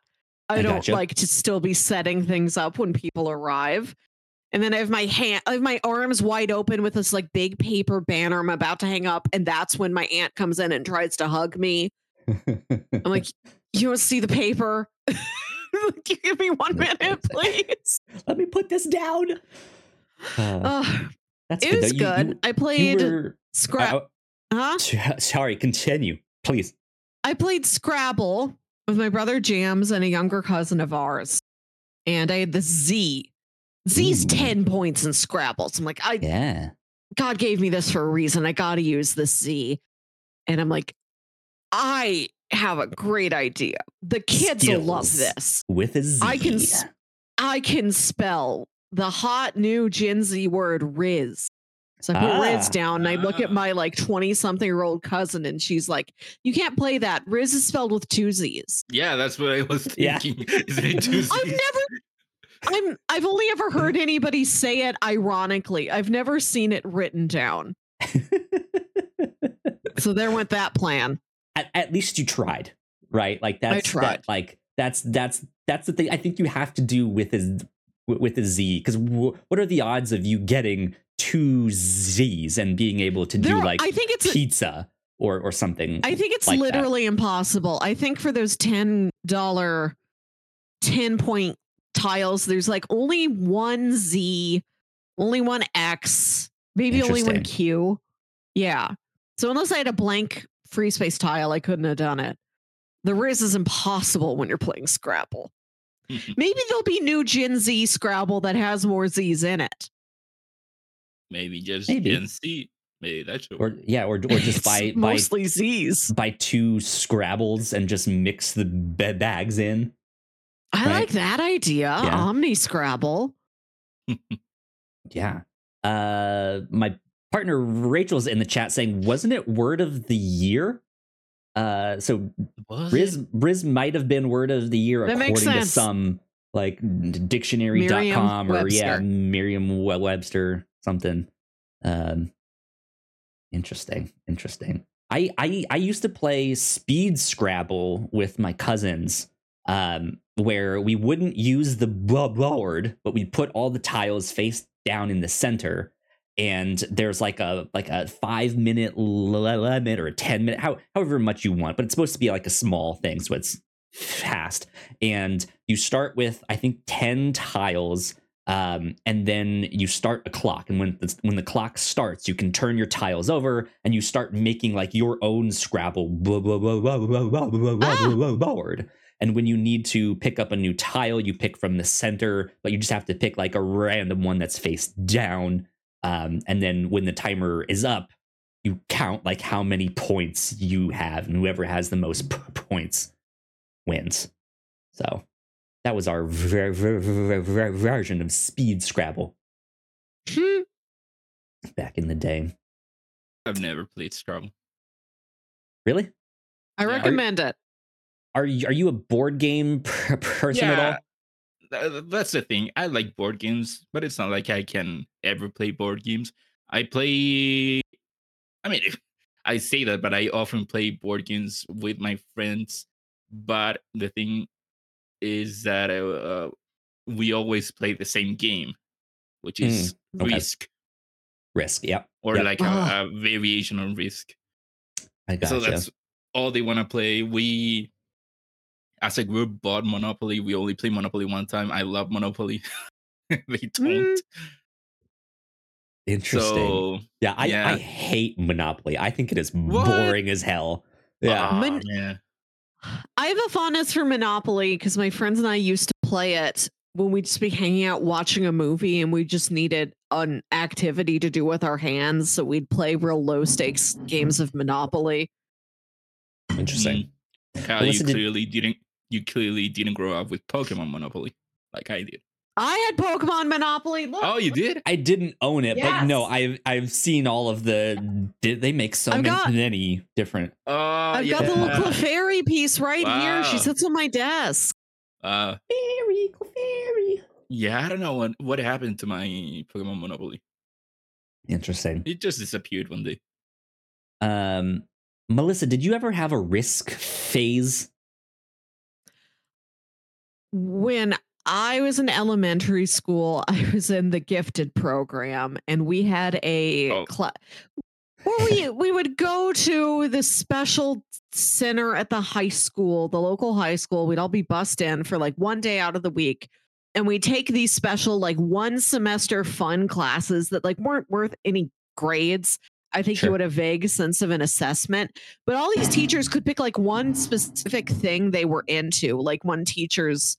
I, I don't gotcha. like to still be setting things up when people arrive. And then I have my hand, I have my arms wide open with this like big paper banner I'm about to hang up, and that's when my aunt comes in and tries to hug me. I'm like, you don't see the paper? Give me one minute, please. Let me put this down. Uh, Uh, that's it good. was. You- good. You, I played were, Scrap. Uh, huh? sorry, continue, please. I played Scrabble with my brother Jams and a younger cousin of ours. And I had the Z. Z's Ooh. 10 points in Scrabble. So I'm like, I Yeah. God gave me this for a reason. I gotta use this Z. And I'm like, I have a great idea. The kids will love this. With a Z. I can I can spell the hot new Gen Z word Riz. So I put Riz Ah. down and I look at Ah. my like 20 something year old cousin and she's like, You can't play that. Riz is spelled with two Z's. Yeah, that's what I was Yeah. thinking. Isn't it too I've never I'm I've only ever heard anybody say it ironically. I've never seen it written down. So there went that plan. at, at least you tried, right? Like that's tried. That, like that's that's that's the thing. I think you have to do with a with a Z because w- what are the odds of you getting two Z's and being able to do like I think it's a, pizza or or something? I think it's like that. literally impossible. I think for those ten dollar, ten point tiles, there's like only one Z, only one X, maybe only one Q. Yeah. So unless I had a blank free space tile, I couldn't have done it. The Riz is impossible when you're playing Scrabble. Maybe there'll be new Gen Z Scrabble that has more Z's in it. Maybe just Maybe. Gen Z. Maybe that should Or work. yeah, or or just by buy buy mostly Z's. buy two Scrabbles and just mix the ba- bags in. I right? like that idea. Yeah. Omni Scrabble. Yeah. Uh my partner Rachel's in the chat saying, wasn't it word of the year? Uh so Riz? Riz might have been word of the year That according to some like dictionary.com or yeah, Merriam-Webster. Something. Um interesting. Interesting. I I I used to play speed Scrabble with my cousins um where we wouldn't use the board but we put all the tiles face down in the center and there's like a like a five minute limit or a 10 minute how, however much you want but it's supposed to be like a small thing so it's fast. And you start with, I think, 10 tiles. Um, and then you start a clock, and when the, when the clock starts, you can turn your tiles over, and you start making like your own Scrabble board. And when you need to pick up a new tile, you pick from the center, but you just have to pick like a random one that's face down. Um, and then when the timer is up, you count like how many points you have, and whoever has the most points wins so that was our ver- ver- ver- ver- version of speed scrabble Hmm. back in the day I've never played Scrabble. really I Yeah. recommend it. are you are you a board game per- person at all Th- that's the thing. I like board games, but it's not like I can ever play board games. I play. I mean, I say that, but I often play board games with my friends. But the thing is that uh, we always play the same game, which is okay. Risk risk yep or Yep. like a, Ah. a variation on Risk. i got So that's all they want to play. We, as a group, bought Monopoly. We only play Monopoly one time. I love Monopoly. they don't. interesting So yeah I, yeah. I hate monopoly i think it is What? boring as hell yeah ah, Mon- man. I have a fondness for Monopoly because my friends and I used to play it when we'd just be hanging out watching a movie and we just needed an activity to do with our hands. So we'd play real low stakes games of Monopoly. interesting Mm. Kyle, you Melissa, did- clearly didn't. You clearly didn't grow up with Pokemon Monopoly like I did. I had Pokemon Monopoly. Look, Oh, you did? I didn't own it, but no, I've I've seen all of the. Did they make so I've many, got- many different? Oh, I've yeah. got the little Clefairy piece right here. She sits on my desk. Uh, Fairy, fairy. yeah, I don't know what what happened to my Pokemon Monopoly. Interesting. It just disappeared one day. Um, Melissa, did you ever have a risk phase? when I was in elementary school, I was in the gifted program, and we had a Oh. class where we we would go to the special center at the high school, the local high school. We'd all be bussed in for like one day out of the week, and we take these special like one semester fun classes that like weren't worth any grades. I think Sure. you had a vague sense of an assessment, but all these teachers could pick like one specific thing they were into. Like one teacher's,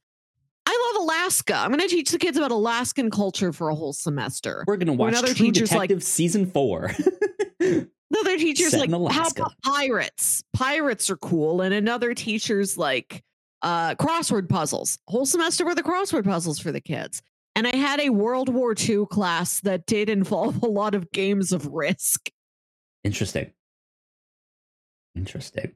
I love Alaska. I'm going to teach the kids about Alaskan culture for a whole semester. We're gonna watch other True teachers, like- Detective season four. Another teacher's Set like, how about pirates? Pirates are cool. And another teacher's like, uh, crossword puzzles. Whole semester with the crossword puzzles for the kids. And I had a World War II class that did involve a lot of games of risk. Interesting. Interesting.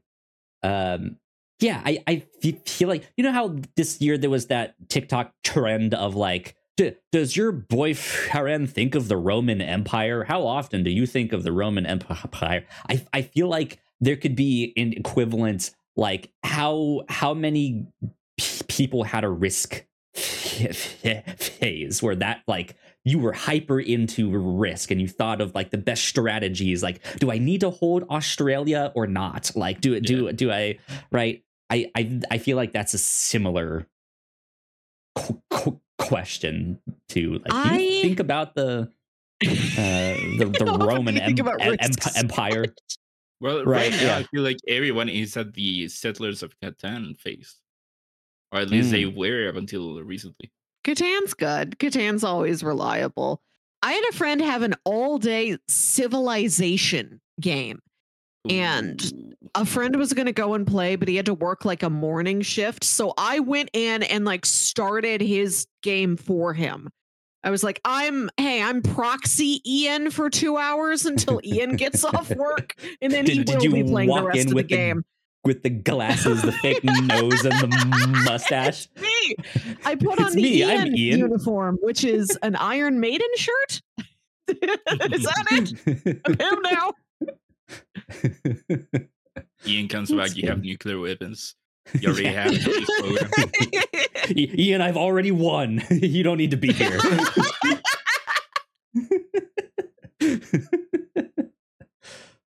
Um, yeah, I I feel like you know how this year there was that TikTok trend of like, "D- does your boyfriend think of the Roman Empire? How often do you think of the Roman Empire? I I feel like there could be an equivalent like how how many p- people had a risk phase where that like you were hyper into risk and you thought of like the best strategies like do i need to hold australia or not like do it do do i right I, I i feel like that's a similar qu- qu- question too. Like, do I- you think about the uh, the, the Roman em- em- risks? Empire? Well, Right, right, now yeah. I feel like everyone is at the Settlers of Catan phase, or at least they Mm. were up until recently. Catan's good. Catan's always reliable. I had a friend have an all day civilization game. And A friend was going to go and play, but he had to work like a morning shift. So I went in and like started his game for him. I was like, I'm, hey, I'm proxy Ian for two hours until Ian gets off work. And then he Did- did will be playing the rest of the game. with the glasses, the fake nose, and the mustache. me. I put It's on the me, Ian, Ian. uniform, which is an Iron Maiden shirt. is that it? I'm him now. Ian comes back, you have nuclear weapons. You already have it. Ian, I've already won. you don't need to be here.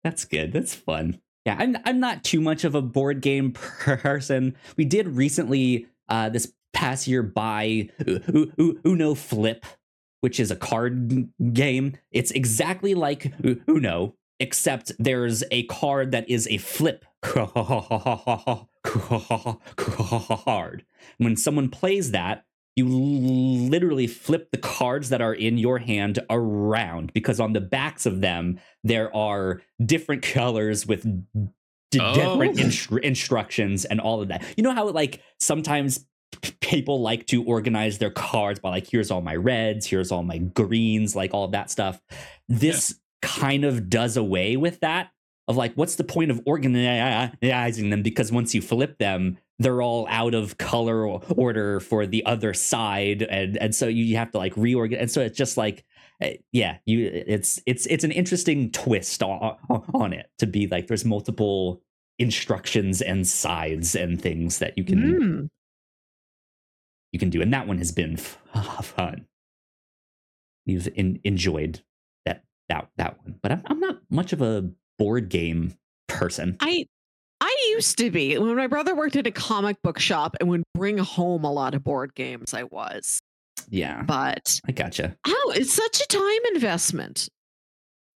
That's good. That's fun. Yeah, I'm I'm not too much of a board game person. We did recently uh this past year buy Uno Flip, which is a card game. It's exactly like Uno, except there's a card that is a flip card. When someone plays that, you literally flip the cards that are in your hand around because on the backs of them there are different colors with d- Oh. different instru- instructions and all of that. You know how like sometimes people like to organize their cards by like here's all my reds, here's all my greens, like all of that stuff. This kind of does away with that of like what's the point of organizing them because once you flip them they're all out of color order for the other side and and so you have to like reorganize and so it's just like eh, yeah you it's it's it's an interesting twist on, on it to be like there's multiple instructions and sides and things that you can Mm. you can do and that one has been f- fun you've in, enjoyed that that one but I'm, I'm not much of a board game person I I used to be when my brother worked at a comic book shop and would bring home a lot of board games. I was, yeah but i gotcha oh, it's such a time investment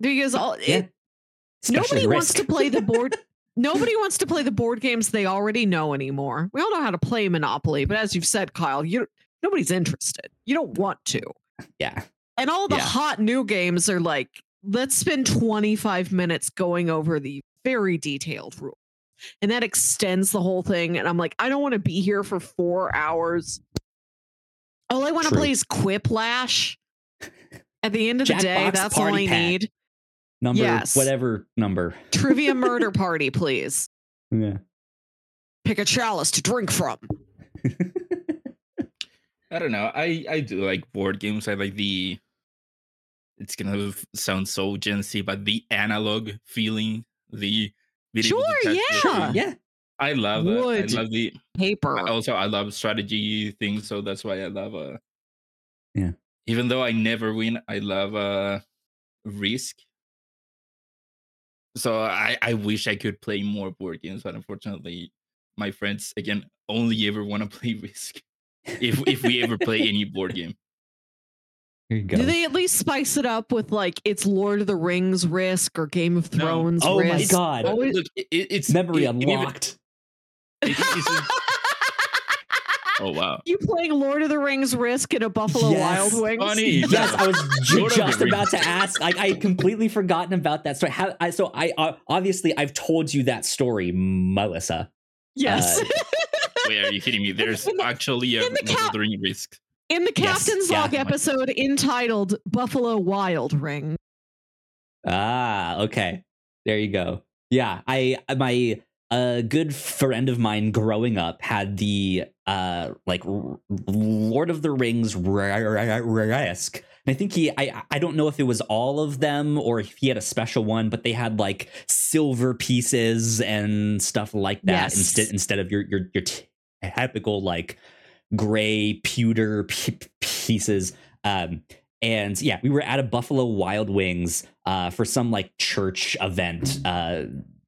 because all yeah it, nobody wants to play the board. nobody wants to play the board games they already know anymore. We all know how to play Monopoly, but as you've said, Kyle, you nobody's interested. You don't want to. yeah And all the Yeah. hot new games are like, let's spend 25 minutes going over the very detailed rules. And that extends the whole thing. And I'm like, I don't want to be here for four hours. All I want to play is Quiplash. At the end of the day, Jackbox that's all Party I Pack. need. number Yes. whatever number Trivia Murder Party, please. yeah Pick a chalice to drink from. I don't know. I I do like board games. I like the. It's gonna sound so Gen Z, but the analog feeling, the being Sure, yeah. everything. yeah I love that. Wood. I love the. Paper. Also, I love strategy things, so that's why I love uh Yeah. Even though I never win, I love uh Risk. So I I wish I could play more board games, but unfortunately, my friends again only ever want to play Risk. If if we ever play any board game, here you go Do they at least spice it up with like it's Lord of the Rings risk or Game of No. Thrones oh my god But Always- look, it, it's memory it- it unlocked it- oh wow! you playing Lord of the Rings risk in a Buffalo Yes. Wild Wings? Funny. yes Yeah. i was ju- Lord of the just about to ask like i had completely forgotten about that story how i so i uh, obviously i've told you that story melissa Yes. Uh, Wait, are you kidding me? There's the- actually a in the Lord cap- of the Ring Risk. In the Yes, Captain's yeah. Log episode entitled Buffalo Wild Ring. Ah, okay. There you go. Yeah, I my a good friend of mine growing up had the uh like Lord of the Rings risk. And I think he I I don't know if it was all of them or if he had a special one, but they had like silver pieces and stuff like that Yes. instead instead of your your your typical like gray pewter p- pieces. Um and yeah, we were at a Buffalo Wild Wings uh, for some like church event uh,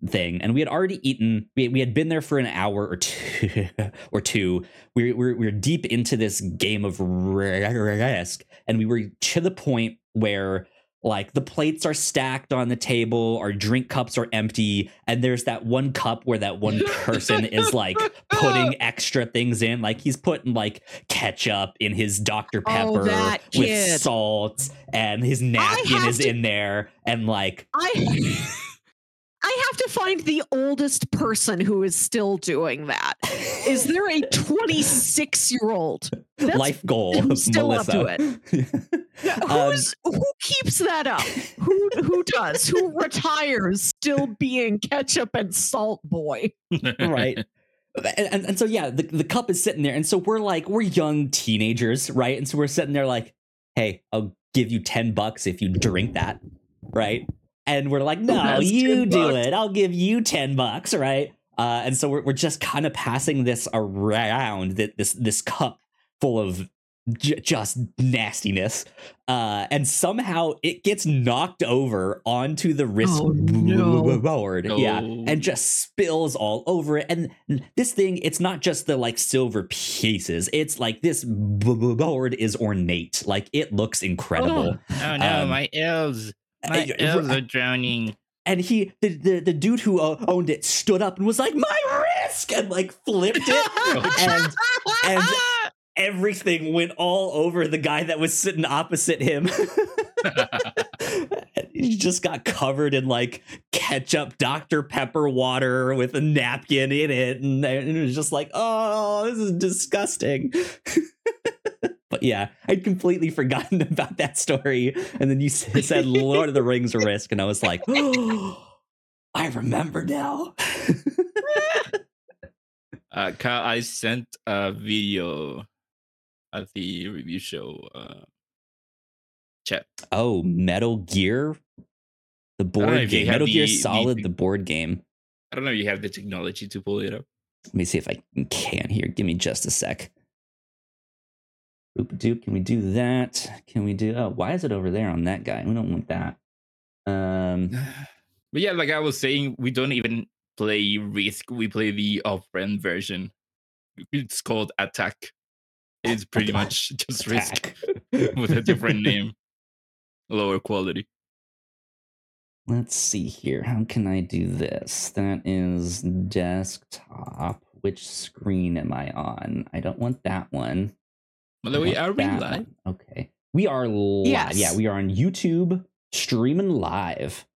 thing, and we had already eaten. We, we had been there for an hour or two, or two. We we we were deep into this game of risk, and we were to the point where like the plates are stacked on the table our drink cups are empty and there's that one cup where that one person is like putting extra things in. Like he's putting like ketchup in his dr Oh, pepper that with salt and his napkin is to- in there and like I I have to find the oldest person who is still doing that. Is there a 26 year old? Life goal still up Melissa. to Um, Who's who keeps that up? Who who does? Who retires still being ketchup and salt boy? right and, and, and so yeah the, the cup is sitting there and so we're like we're young teenagers right and so we're sitting there like hey i'll give you 10 bucks if you drink that right and we're like no you do bucks? it i'll give you 10 bucks right uh, and so we're, we're just kind of passing this around this this cup full of j- just nastiness uh, and somehow it gets knocked over onto the Risk Oh, no. board yeah and just spills all over it. And this thing, it's not just the like silver pieces. It's like this b- b- board is ornate. Like it looks incredible. Oh no, Um, my elves. My uh, elves uh, are drowning. And he, the, the, the dude who owned it, stood up and was like, "My risk!" and like flipped it, and and everything went all over the guy that was sitting opposite him. he just got covered in like ketchup Dr. Pepper water with a napkin in it. And, and it was just like, oh, this is disgusting. But yeah, I'd completely forgotten about that story. And then you said Lord of the Rings risk. And I was like, oh, I remember now. Uh, Kyle, I sent a video at the review show uh, chat. oh, Metal Gear? The board game. Metal Gear the- the- Solid, the board game. I don't know if you have the technology to pull it up. Let me see if I can here. Give me just a sec. Boop doop. Can we do that? Can we do? Oh, why is it over there on that guy? We don't want that. Um. But yeah, like I was saying, we don't even play Risk. We play the off-brand version. It's called Attack. It's pretty much just Risk with a different name, lower quality. Let's see here. How can I do this? That is desktop. Which screen am I on? I don't want that one. By I the way, are we live? one. Okay. We are live. Yes. Yeah, we are on YouTube streaming live.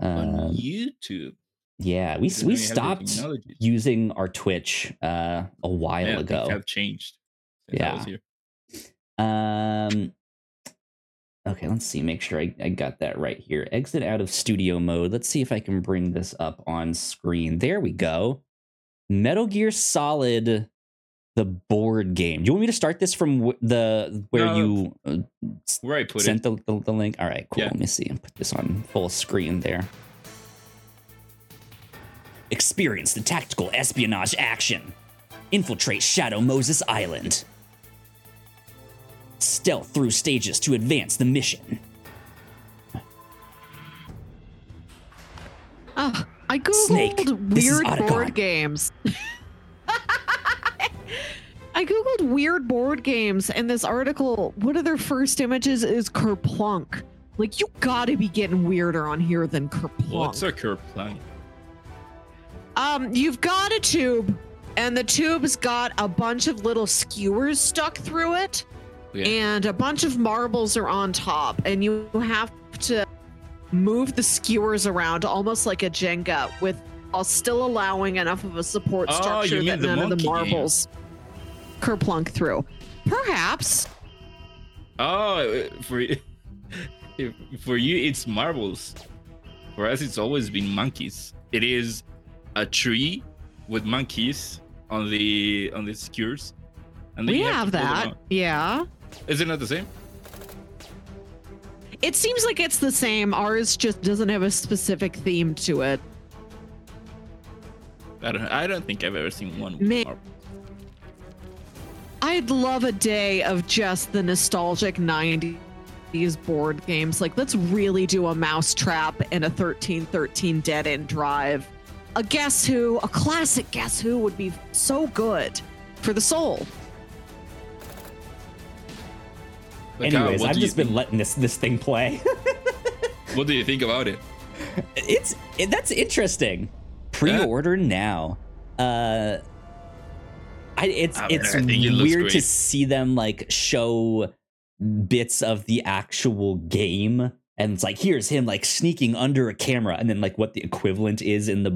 on Um, YouTube? yeah, we we know you had the stopped using our Twitch uh, a while Yeah, ago. have changed. since I was Yeah. Um. Okay, let's see. Make sure I, I got that right here. Exit out of studio mode. Let's see if I can bring this up on screen. There we go. Metal Gear Solid, the board game. Do you want me to start this from w- the where No, you uh, Where I put sent it. the, the the link? All right, cool. Yeah. Let me see. And put this on full screen there. Experience the tactical espionage action. Infiltrate Shadow Moses Island. Stealth through stages to advance the mission. Ah, I googled Snake, this weird board games. I googled weird board games, and this article, one of their first images is Kerplunk. Like, you gotta be getting weirder on here than Kerplunk. What's a Kerplunk? Um, you've got a tube, and the tube's got a bunch of little skewers stuck through it, Okay. and a bunch of marbles are on top, and you have to move the skewers around almost like a Jenga, with while still allowing enough of a support Oh, structure mean that none of the marbles. game. Kerplunk through. Perhaps. Oh, for for you, it's marbles. For us, it's always been monkeys. It is a tree with monkeys on the on the skewers, and We have them that. Yeah. Is it not the same? It seems like it's the same. Ours just doesn't have a specific theme to it. I don't. I don't think I've ever seen one. with May- marbles. I'd love a day of just the nostalgic 90s board games. Like, let's really do a mousetrap and a 1313 dead end drive a Guess Who, a classic Guess Who would be so good for the soul. Like, uh, Anyways, what I've just been think- letting this this thing play. What do you think about it? it's it, that's interesting. Pre-order now. Uh I it's it's I think it weird to see them like show bits of the actual game and it's like here's him like sneaking under a camera and then like what the equivalent is in the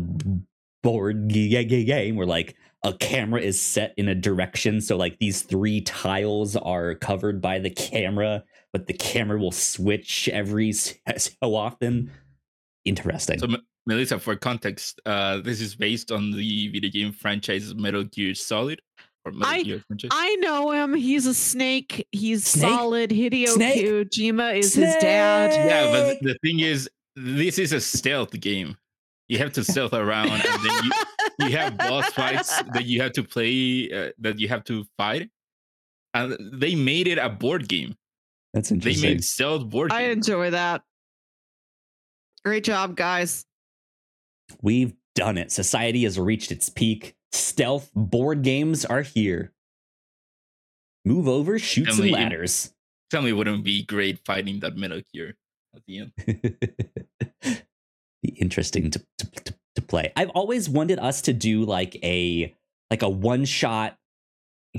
board game where like a camera is set in a direction so like these three tiles are covered by the camera but the camera will switch every so often. Interesting. So, M- Melissa, for context, uh, this is based on the video game franchise Metal Gear Solid I- I know him. He's a snake. He's Snake? solid. Hideo Snake? Kojima is his dad. yeah, but the thing is, this is a stealth game. You have to stealth around, and then you, you have boss fights that you have to play, uh, that you have to fight. And they made it a board game. that's interesting. They interesting made stealth board I game. enjoy that. Great job, guys. We've done it. Society has reached its peak. Stealth board games are here. Move over, chutes and Emily, ladders. Tell me, wouldn't be great fighting that Metal Gear at the end. be interesting to, to, to, to play. I've always wanted us to do like a like a one shot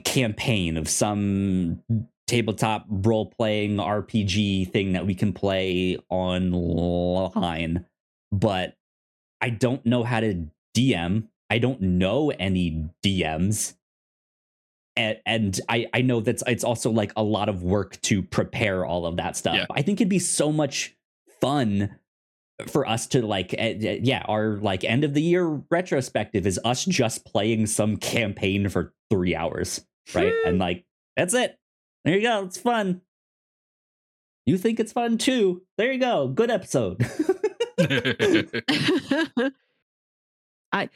campaign of some tabletop role playing RPG thing that we can play online, but I don't know how to DM. I don't know any DMs. And, and I, I know that's it's also like a lot of work to prepare all of that stuff. Yeah. I think it'd be so much fun for us to like eh, yeah our like end of the year retrospective is us just playing some campaign for three hours right? And like that's it. There you go. It's fun. You think it's fun too. There you go. Good episode. I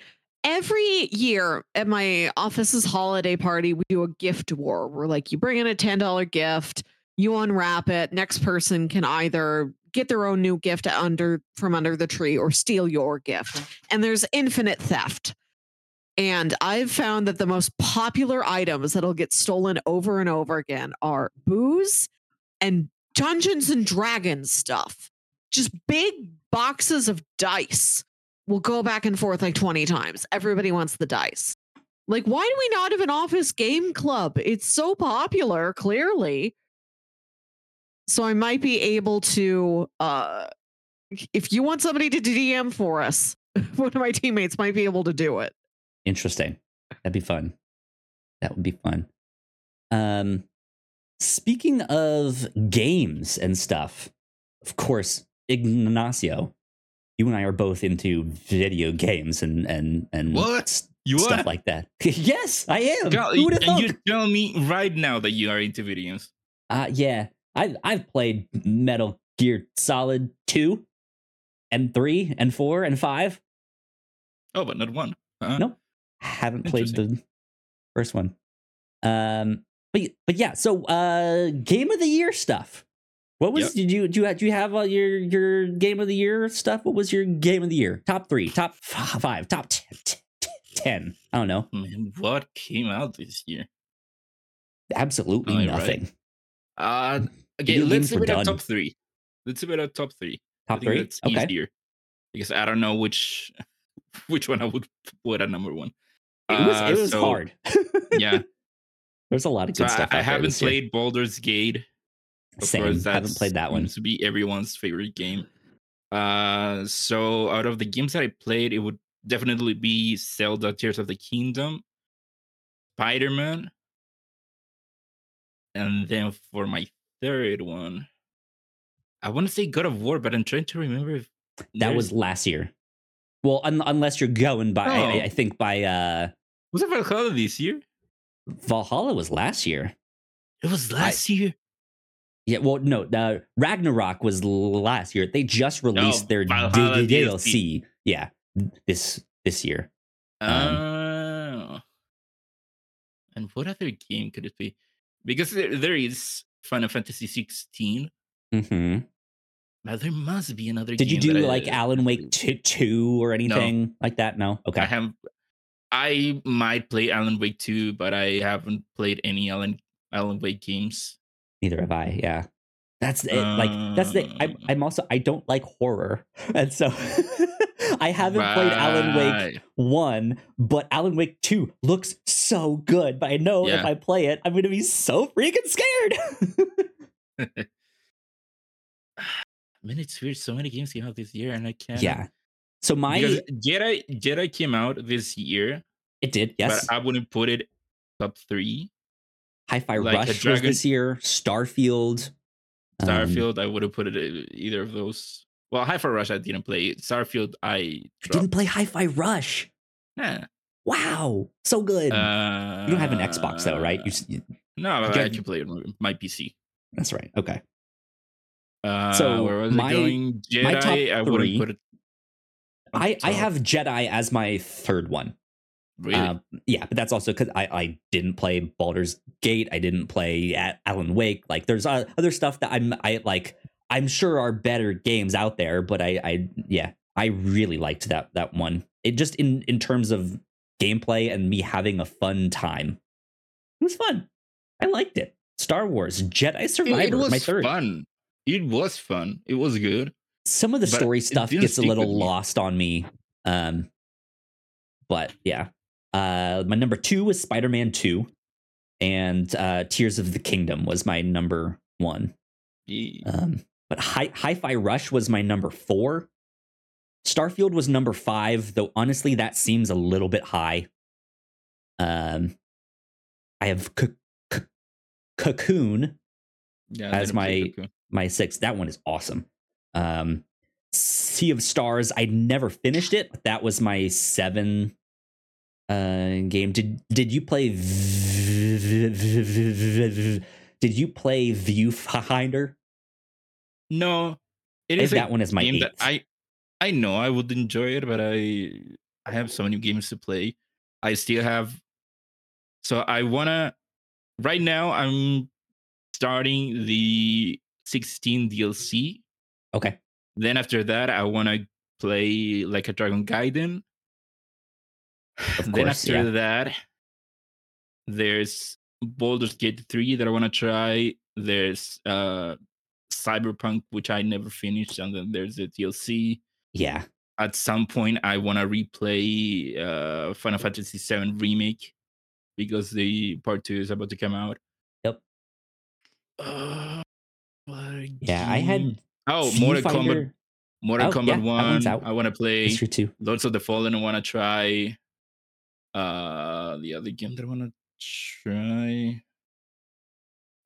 every year at my office's holiday party, we do a gift war. We're like, you bring in a ten dollar gift, you unwrap it. Next person can either get their own new gift under from under the tree or steal your gift. Mm-hmm. And there's infinite theft. And I've found that the most popular items that'll get stolen over and over again are booze and Dungeons and Dragons stuff. Just big boxes of dice will go back and forth like 20 times. Everybody wants the dice. Like, why do we not have an office game club? It's so popular, clearly. So I might be able to uh if you want somebody to DM for us, one of my teammates might be able to do it. interesting that'd be fun that would be fun um speaking of games and stuff of course ignacio you and i are both into video games and and and What? You stuff are? like that yes i am God, who and you tell me right now that you are into videos. Uh, yeah, I've I've played Metal Gear Solid two, and three, and four, and five. Oh, but not one. Uh-huh. Nope. Haven't played the first one. Um, but but yeah, so uh, game of the year stuff. What was Yep. did you do? You, do you have uh, your your game of the year stuff? What was your game of the year? Top three, top five, top ten. I don't know. Man, what came out this year? Absolutely Oh, right. nothing. Uh, okay, Video let's games see were what our top three. Let's see our top three. I Top three. That's Okay. easier because I don't know which which one I would put at number one. It was Uh, it was so, hard. Yeah, There's a lot of good I, stuff. I there haven't this year. played Baldur's Gate. Of Same. course, Haven't that's played that one. to be everyone's favorite game. Uh, so out of the games that I played, it would definitely be Zelda: Tears of the Kingdom, Spider Man, and then for my third one, I want to say God of War, but I'm trying to remember if That there's- was last year. Well, un- unless you're going by, I- I, Oh. I think by uh, was it Valhalla this year. Valhalla was last year. It was last year. Yeah, well, no, uh, Ragnarok was last year. They just released their D- D- DLC. Yeah, this this year. Um, Oh. and what other game could it be? Because there, there is Final Fantasy 16. Mm-hmm. But there must be another. Did you do that I- like Alan Wake t- 2 or anything like that? No. Okay. I have. I might play Alan Wake 2, but I haven't played any Alan Alan Wake games. Neither have I. Yeah. That's it. like that's the. I'm, Uh. I'm also I don't like horror, and so I haven't played Alan Wake one, but Alan Wake two looks so good. But I know if I play it, I'm gonna be so freaking scared. I mean, it's weird. So many games came out this year, and I can't. yeah. So my because Jedi Jedi came out this year, it did yes. but I wouldn't put it top three. Hi-Fi like Rush was this year. Starfield. um, Starfield, I would have put it uh, either of those. Well, Hi-Fi Rush, I didn't play. Starfield, I didn't play Hi-Fi Rush. Nah. Wow, so good. Uh, you don't have an Xbox though, right? You, you- no, I can play it on my PC. that's right. Okay. Uh, So, where was my- it going? Jedi, my top I three- put it. I, I have Jedi as my third one. Really. Um, yeah, but that's also because I, I didn't play Baldur's Gate. I didn't play Alan Wake. Like, there's uh, other stuff that I'm I like. I'm sure are better games out there, but I I yeah, I really liked that that one. It just in in terms of gameplay and me having a fun time. It was fun. I liked it. Star Wars Jedi Survivor, it was my third. fun. It was fun. It was good. Some of the story stuff gets a little lost on me. Um, but yeah, uh, my number two was Spider Man Two, and uh, Tears of the Kingdom was my number one. Yeah. Um, but Hi Hi-Fi Rush was my number four. Starfield was number five, though honestly, that seems a little bit high. Um, I have C- C- Cocoon, Yeah, as my- Cocoon. my sixth. That one is awesome. Um, sea of Stars, I never finished it, but that was my seven uh game. Did did you play? Did you play Viewfinder? No, it is that one is my game that. I I know I would enjoy it, but I I have so many games to play. I still have so I wanna right now I'm starting the 16 DLC. Okay. Then after that I wanna play like a Dragon Gaiden. Of then course, after yeah. that there's Baldur's Gate 3 that I wanna try. There's uh Cyberpunk, which I never finished, and then there's the DLC. Yeah. At some point, I want to replay uh, Final Fantasy VII remake because the part two is about to come out. Yep. Uh, Yeah. I had oh Mortal Kombat. Viewfinder. Mortal Oh, Kombat yeah, One. I want to play That's true too. Lords of the Fallen. I want to try. Uh, the other game that I want to try.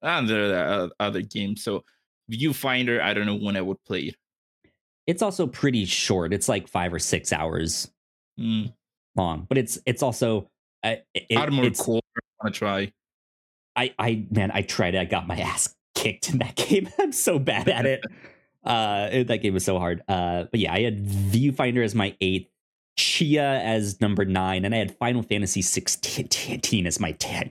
And there are other games. So Viewfinder, I don't know when I would play it. It's also pretty short. It's like five or six hours Mm. long, but it's it's also uh, it, Armored it's, Core, I want to try. I I man, I tried it. I got my ass kicked in that game. I'm so bad at it. uh, that game was so hard. Uh, but yeah, I had Viewfinder as my eighth, Chia as number nine, and I had Final Fantasy 16 as my 10.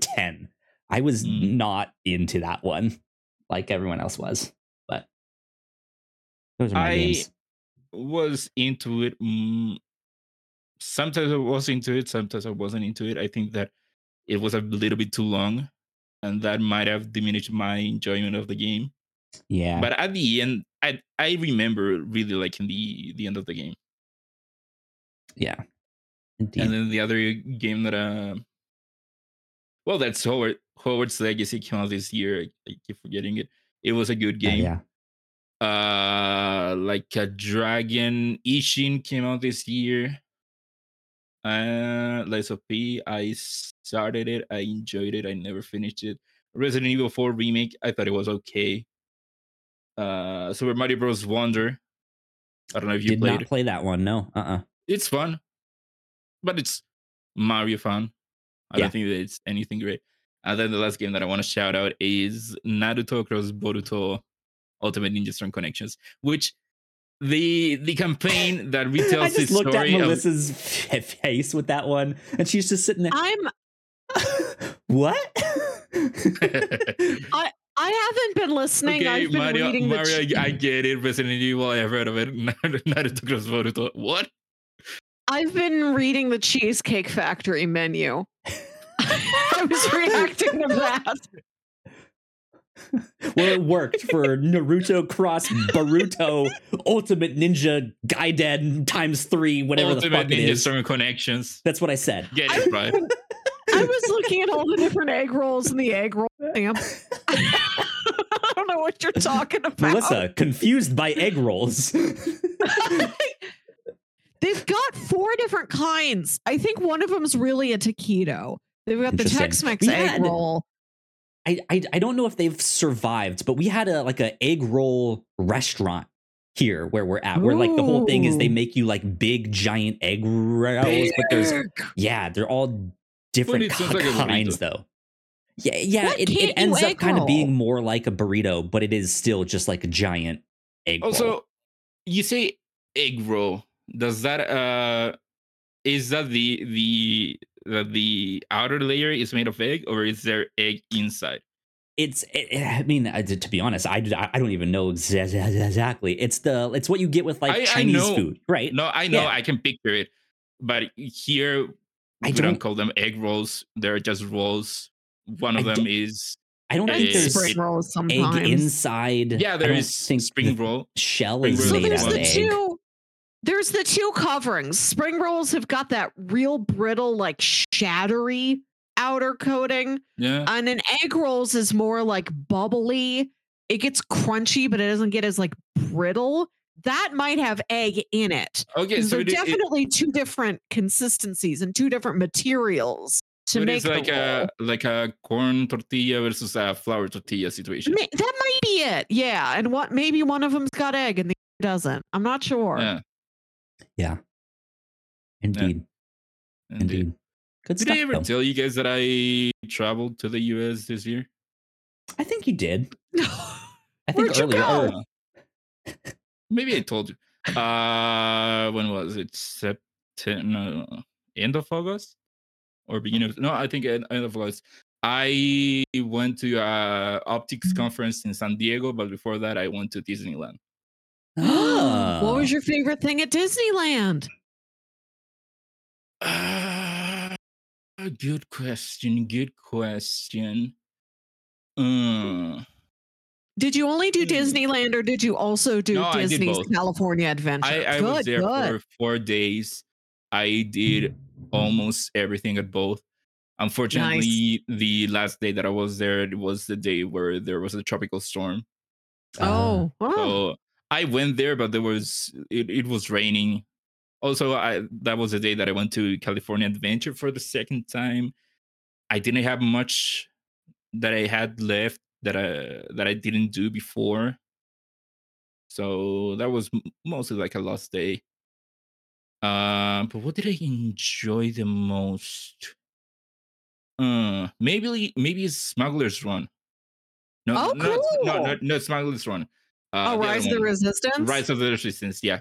10. I was Mm. not into that one like everyone else was, but those are my I- games. Was into it. Mm, sometimes I was into it. Sometimes I wasn't into it. I think that it was a little bit too long, and that might have diminished my enjoyment of the game. Yeah, But at the end, I I remember really liking the the end of the game. Yeah, indeed. And then the other game that uh well that's Hogwarts Hogwarts Legacy came out this year. I, keep forgetting it. It was a good Yeah, game. yeah. Uh like a Dragon Ishin came out this year. Uh Lies of P. I started it. I enjoyed it. I never finished it. Resident Evil 4 remake. I thought it was okay. Uh Super Mario Bros. Wonder. I don't know if you Did played. not play that one. No, uh, uh it's fun, but it's Mario fun. I Yeah. don't think that it's anything great. And then the last game that I want to shout out is Naruto Cross Boruto Ultimate Ninja Storm Connections, which the the campaign that I retells just looked at story. of- Melissa's f- face with that one, and she's just sitting there. I'm what? I I haven't been listening. Okay, I've been Mario, reading the. Mario, ch- I get it. Resident Evil, I've heard of it. Naruto Cross Boruto. What? I've been reading the Cheesecake Factory menu. I was reacting to that. well, it worked for Naruto Cross Boruto Ultimate Ninja Gaiden times three, whatever the Ultimate fuck it Ninja is. Storm Connections. That's what I said. Get it, right? I was looking at all the different egg rolls in the egg roll stamp. I don't know what you're talking about. Melissa, confused by egg rolls. They've got four different kinds. I think one of them's really a taquito. They've got the Tex-Mex We egg had- roll. I, I I don't know if they've survived, but we had a like a egg roll restaurant here where we're at, where like the whole thing is they make you like big giant egg rolls, but there's yeah, they're all different it sounds like a burrito. kinds though. Yeah, yeah, Why it, it ends up egg kind of being more like a burrito, but it is still just like a giant egg roll. Also, you say egg roll. Does that uh is that the the the, the outer layer is made of egg or is there egg inside? It's, it, I mean, uh, to to be honest, I, I don't even know exactly. It's the, it's what you get with like I- I Chinese know. food, right? No, I know Yeah. I can picture it, but here I we don't- don't, call them egg rolls. They're just rolls. One of I them is I don't Egg think there's spring rolls sometimes. egg inside. yeah. I There don't is think spring the roll. Shell Spring is so made there's out of the egg. two there's the two coverings. Spring rolls have got that real brittle like shattery outer coating. Yeah. and an egg rolls is more like bubbly. It gets crunchy but it doesn't get as like brittle. That might have egg in it. Okay, so they're it, it, definitely two different consistencies and two different materials to so it make is the like a like a corn tortilla versus a flour tortilla situation. That might be it. Yeah and what maybe one of them's got egg and the other doesn't. I'm not sure. Yeah, Yeah. Indeed. indeed. Indeed. Good Did stuff. I ever though. tell you guys that I traveled to the US this year? I think you did. I think Where'd you earlier. go? Maybe I told you. Uh, when was it? September? End of August or beginning of? No, I think end, end of August. I went to a optics conference in San Diego, but before that, I went to Disneyland. what was your favorite thing at Disneyland? Uh, good question. Good question. Uh, Did you only do Hmm. Disneyland or did you also do No, Disney's. California Adventure? I, I good, was there good. for four days. I did almost everything at both. Unfortunately, the last day that I was there it was the day where there was a tropical storm. oh, oh. So I went there, but there was it, it was raining. Also, I that was the day that I went to California Adventure for the second time. I didn't have much that I had left that I that I didn't do before. So that was mostly like a lost day. Uh, but what did I enjoy the most? Uh, maybe maybe Smuggler's Run. No, Oh, no, it's- no, no, no, Smuggler's Run. Uh, oh, the other Rise of the. Resistance. Rise of the Resistance. Yeah,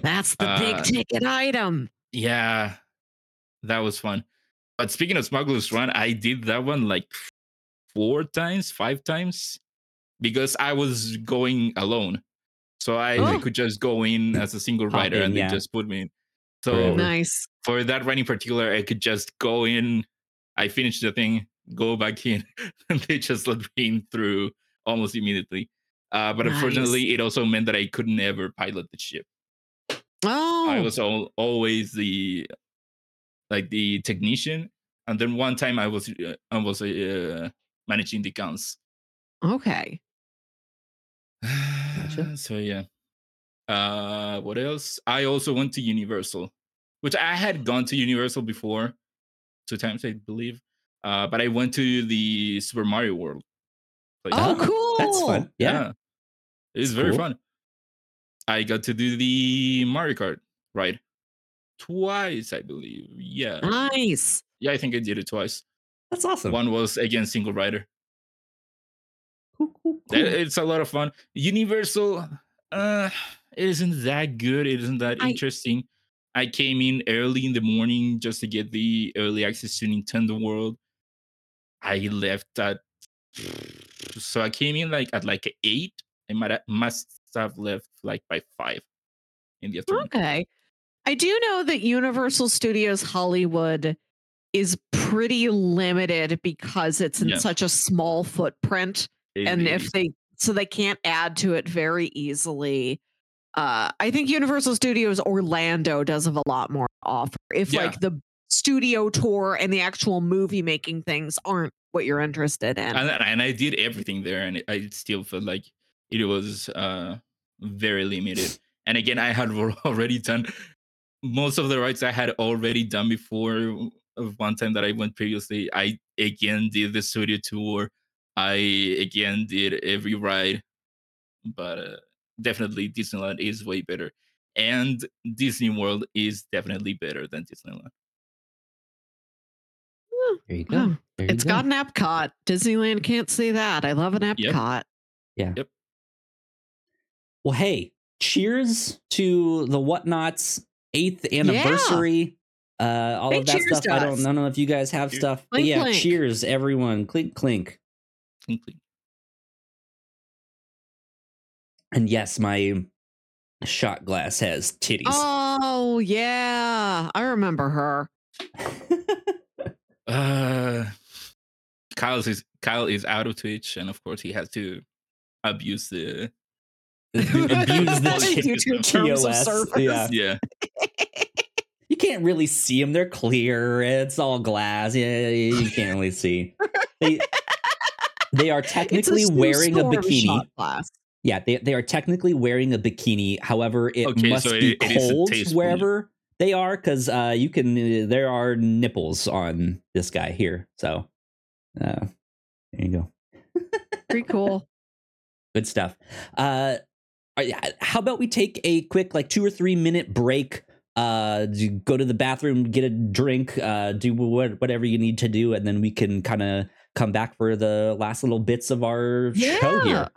That's the Uh, big ticket item. yeah, that was fun. But speaking of Smuggler's Run, I did that one like four times, five times, because I was going alone, so I, I Oh. could just go in as a single rider in, and yeah. they just put me in. So Nice. for that run in particular, I could just go in. I finished the thing, go back in, and they just let me in through almost immediately. Uh, but Nice. unfortunately, it also meant that I couldn't ever pilot the ship. Oh, I was all, always the like the technician, and then one time I was uh, I was uh, managing the guns. okay. Gotcha. So yeah. Uh, what else? I also went to Universal, which I had gone to Universal before, two times I believe. Uh, but I went to the Super Mario World. place. Oh, Ah, cool. That's fun. Yeah. It was very cool. fun. I got to do the Mario Kart ride twice, I believe. Yeah, Nice. yeah, I think I did it twice. That's awesome. One was again single rider. Cool, cool, cool. It's a lot of fun. Universal, uh, it isn't that good. It isn't that I- interesting. I came in early in the morning just to get the early access to Nintendo World. I left at so I came in like at like eight. Might ha- must have left like by five in the afternoon. Okay. I do know that Universal Studios Hollywood is pretty limited because it's in Yeah. such a small footprint. It and is. if they so they can't add to it very easily. Uh I think Universal Studios Orlando does have a lot more to offer. If Yeah. like the studio tour and the actual movie making things aren't what you're interested in. and, and I did everything there, and I still felt like it was uh, very limited. And again, I had already done most of the rides I had already done before. One time that I went previously, I again did the studio tour. I again did every ride, but uh, definitely Disneyland is way better, and Disney World is definitely better than Disneyland. There you go. Wow. There you It's go. got an Epcot. Disneyland can't say that. I love an Epcot. Well, hey, cheers to the Whatnauts eighth anniversary. Uh, all Hey, of that stuff. I don't. I don't know if you guys have Cheers. stuff, but Clink, yeah, clink. cheers, everyone. Clink, clink. Clink, clink. And yes, my shot glass has titties. Oh yeah, I remember her. Uh, Kyle is Kyle is out of Twitch, and of course he has to abuse the Abuse the YouTube terms of TOS. service. Yeah. yeah. You can't really see them. They're clear. It's all glass. Yeah, you can't really see. They, they are technically Sue wearing a bikini. Yeah, they, they are technically wearing a bikini. However, it Okay, must so be it- it is a cold tasteful- wherever they are because uh, you can. Uh, there are nipples on this guy here. So uh, there you go. Pretty cool. Good stuff. Uh, are- how about we take a quick, like two or three minute break? Uh, go to the bathroom, get a drink, uh, do what, whatever you need to do, and then we can kind of come back for the last little bits of our show Yeah. here.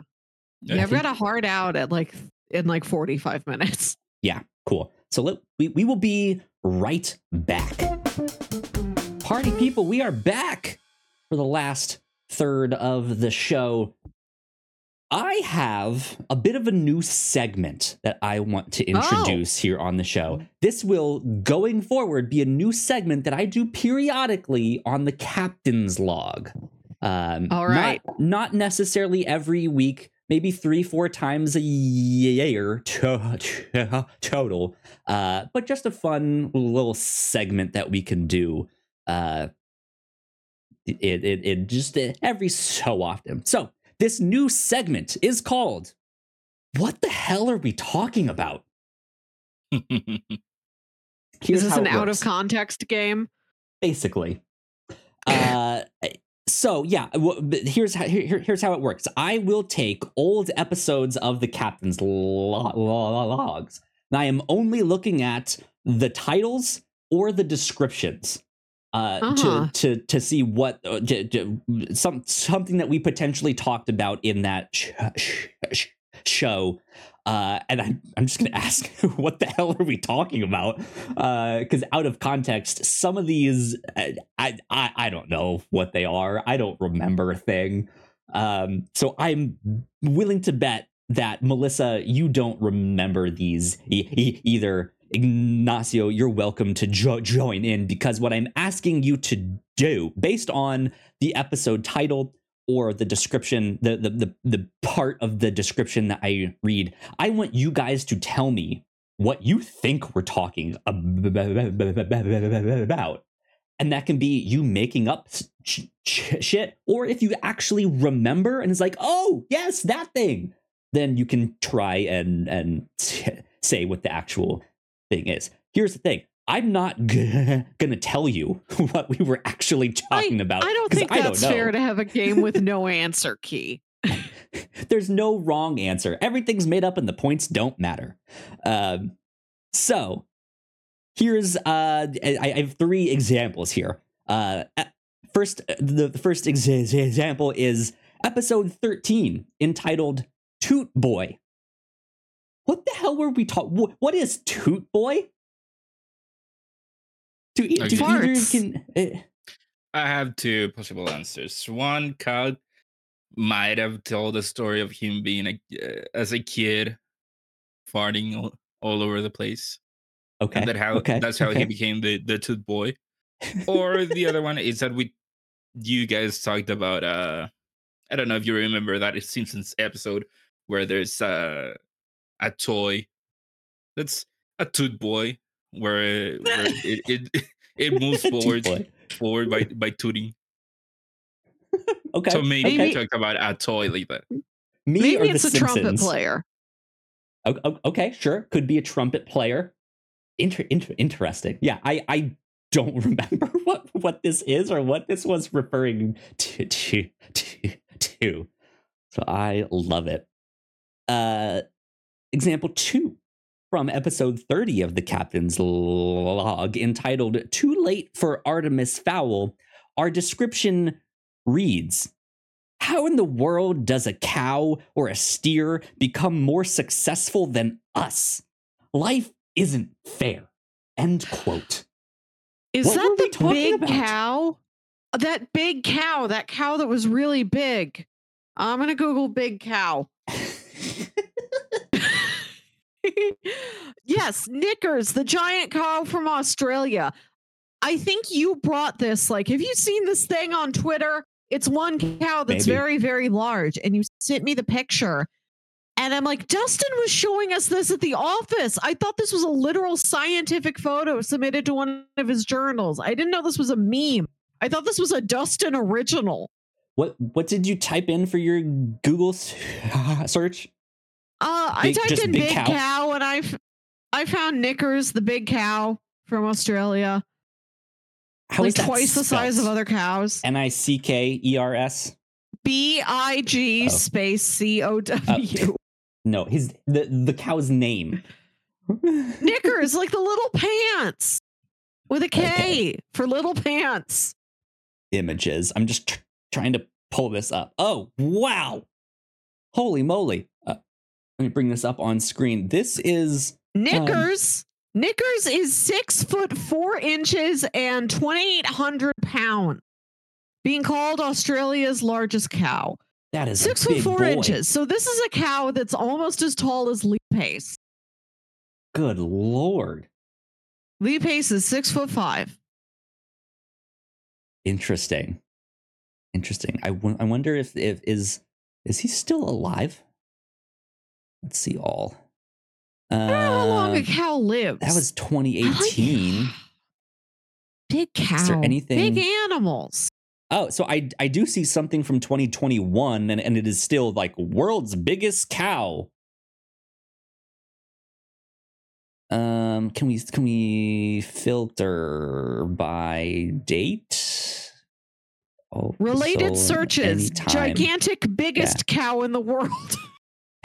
Yeah, I've think- got a hard out at like in like 45 minutes. Yeah, cool. So let, we, we will be right back. Party people, we are back for the last third of the show. I have a bit of a new segment that I want to introduce here on the show. This will, going forward, be a new segment that I do periodically on the captain's log. Um, All right. Not, not necessarily every week, maybe three, four times a year to- total. Uh, but just a fun little segment that we can do. Uh, it, it, it just uh, every so often. So this new segment is called "What the hell are we talking about?" Here's Is this an out of context game? basically. Uh, so yeah, here's how here, here- here's how it works. I will take old episodes of the captain's lo- lo- logs. And I am only looking at the titles or the descriptions uh, Uh-huh. to to to see what uh, j- j- some something that we potentially talked about in that sh- sh- sh- show. Uh, and I'm, I'm just going to ask, what the hell are we talking about? Because out of context, some of these, uh, I, I, I don't know what they are. I don't remember a thing. Um, so I'm willing to bet that Melissa, you don't remember these e- e- either. Ignacio, you're welcome to jo- join in because what I'm asking you to do, based on the episode title or the description, the the the, the part of the description that I read, I want you guys to tell me what you think we're talking about. And that can be you making up sh- sh- shit, or if you actually remember and it's like, oh, yes, that thing, then you can try and, and say what the actual thing is. Here's the thing I'm not g- gonna tell you what we were actually talking about. I don't think I that's know. fair to have a game with no answer key. There's no wrong answer. Everything's made up and the points don't matter. Um, so here's uh, I, I have three examples here. Uh, first, the, the first ex- example is episode 13 entitled Toot Boy. What the hell were we talking? What is Toot Boy? Do, e- do Okay. either Farts. can uh, I have two possible answers. One, Kyle might have told the story of him being a uh, as a kid farting all, all over the place. Okay. And that how okay. that's how okay. he became the the toot boy. Or the other one is that we you guys talked about uh I don't know if you remember that it's Simpsons episode where there's uh a toy that's a toot boy where, where it, it it moves forward forward by by tooting. Okay. So maybe okay. we talked about a toy like that. Me Maybe or it's the a trumpet player. O- o- Okay, sure. Could be a trumpet player. Inter- inter- interesting. Yeah, I I don't remember what what this is or what this was referring to to to. to. So I love it. Uh, example two from episode 30 of the Captain's Log, entitled "Too Late for Artemis Fowl." Our description reads. How in the world does a cow or a steer become more successful than us? Life isn't fair. End quote. Is What that the big about? cow? That big cow, that cow that was really big. I'm going to Google big cow. yes, Knickers, the giant cow from Australia. I think you brought this. Like, have you seen this thing on Twitter? It's one cow that's Maybe. very, very large. And you sent me the picture. And I'm like, Dustin was showing us this at the office. I thought this was a literal scientific photo submitted to one of his journals. I didn't know this was a meme. I thought this was a Dustin original. what what did you type in for your Google search? Uh, I typed in big big, cow? cow. and I, f- I found Knickers, the big cow from Australia, How like is that twice the size of other cows. N I C K E R S. B I G Oh. space C O W. No, his the the cow's name. Knickers, like the little pants with a K Okay. for little pants. Images. I'm just tr- trying to pull this up. Oh wow! Holy moly! Let me bring this up on screen. This is Knickers. Knickers is six foot four inches and 2,800 pounds, being called Australia's largest cow. that is Six foot four boy. inches. So this is a cow that's almost as tall as Lee Pace. Good lord! Lee Pace is six foot five. Interesting. Interesting. I I wonder if if is is he still alive? Let's see all. How long a cow lives. that was I like- 2018. Big cow. there anything- Big animals. Oh, so I I do see something from 2021 and, and it is still like world's biggest cow. Um can we can we filter by date? Oh, Related searches. anytime Gigantic biggest cow in the world.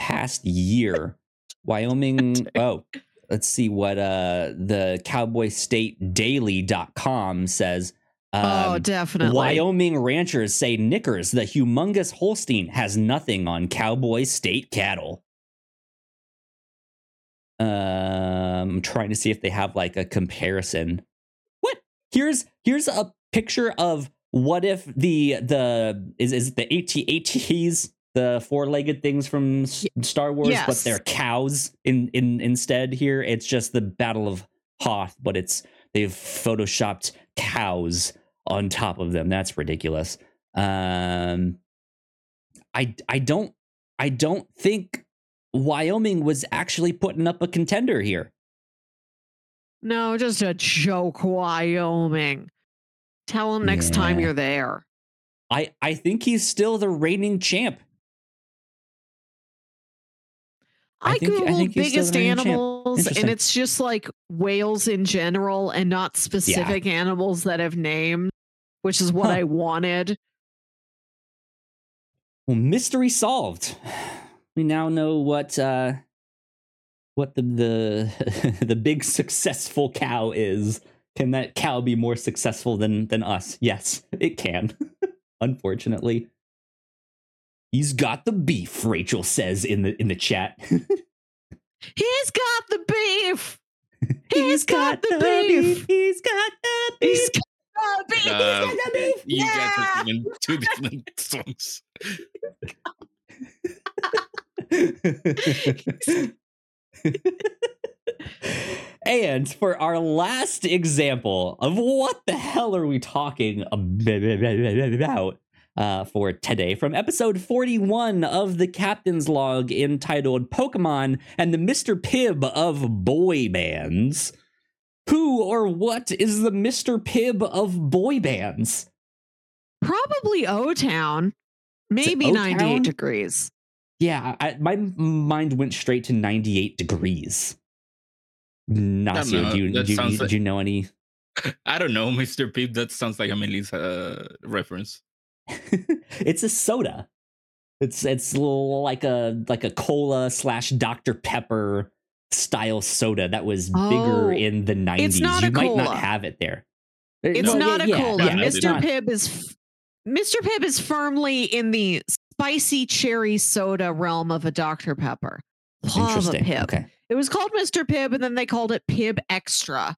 past year. Wyoming oh, let's see what uh the Cowboy State Daily.com says. oh, Um, definitely. Wyoming ranchers say Knickers, the humongous Holstein, has nothing on Cowboy State cattle. Um, I'm trying to see if they have like a comparison. What? Here's here's a picture of what if the the is is it the AT ATs the four legged things from S- Star Wars, but they're cows in in instead. Here, it's just the Battle of Hoth, but it's they've photoshopped cows on top of them. That's ridiculous. Um, I I don't I don't think Wyoming was actually putting up a contender here. No, just a joke, Wyoming. Tell him next time you're there. I I think he's still the reigning champ. I I, think- I googled think biggest the reigning champ. animals, and it's just like whales in general, and not specific animals that have names, which is what Huh. I wanted. Well, mystery solved. We now know what uh what the the the big successful cow is. Can that cow be more successful than than us? Yes, it can. Unfortunately. He's got the beef, Rachel says in the in the chat. He's got the beef. He's got the beef. He's got the beef. He's got Oh, baby, Um, gonna be- You guys yeah. are singing two different songs. and for our last example of what the hell are we talking about uh, for today from episode 41 of the Captain's Log entitled Pokemon and the Mr. Pibb of Boy Bands. Who or what is the Mr. Pibb of boy bands? Probably O Town. Maybe O-Town? 98 degrees. Yeah, I, my mind went straight to 98 degrees. Nasio, know. do you, do, you, sounds do you know any? I don't know, Mr. Peep. That sounds like a Melissa uh, reference. it's a soda. It's it's like a like a cola slash Dr Pepper style soda that was Oh, bigger in the 90s. not you might not have it there. It's Well, not yeah, a yeah, cola. yeah, Mr. Pibb is Mr. Pibb is firmly in the spicy cherry soda realm of a Dr. Pepper. Love Interesting. Pibb. Okay. It was called Mr. Pibb, and then they called it Pibb Extra,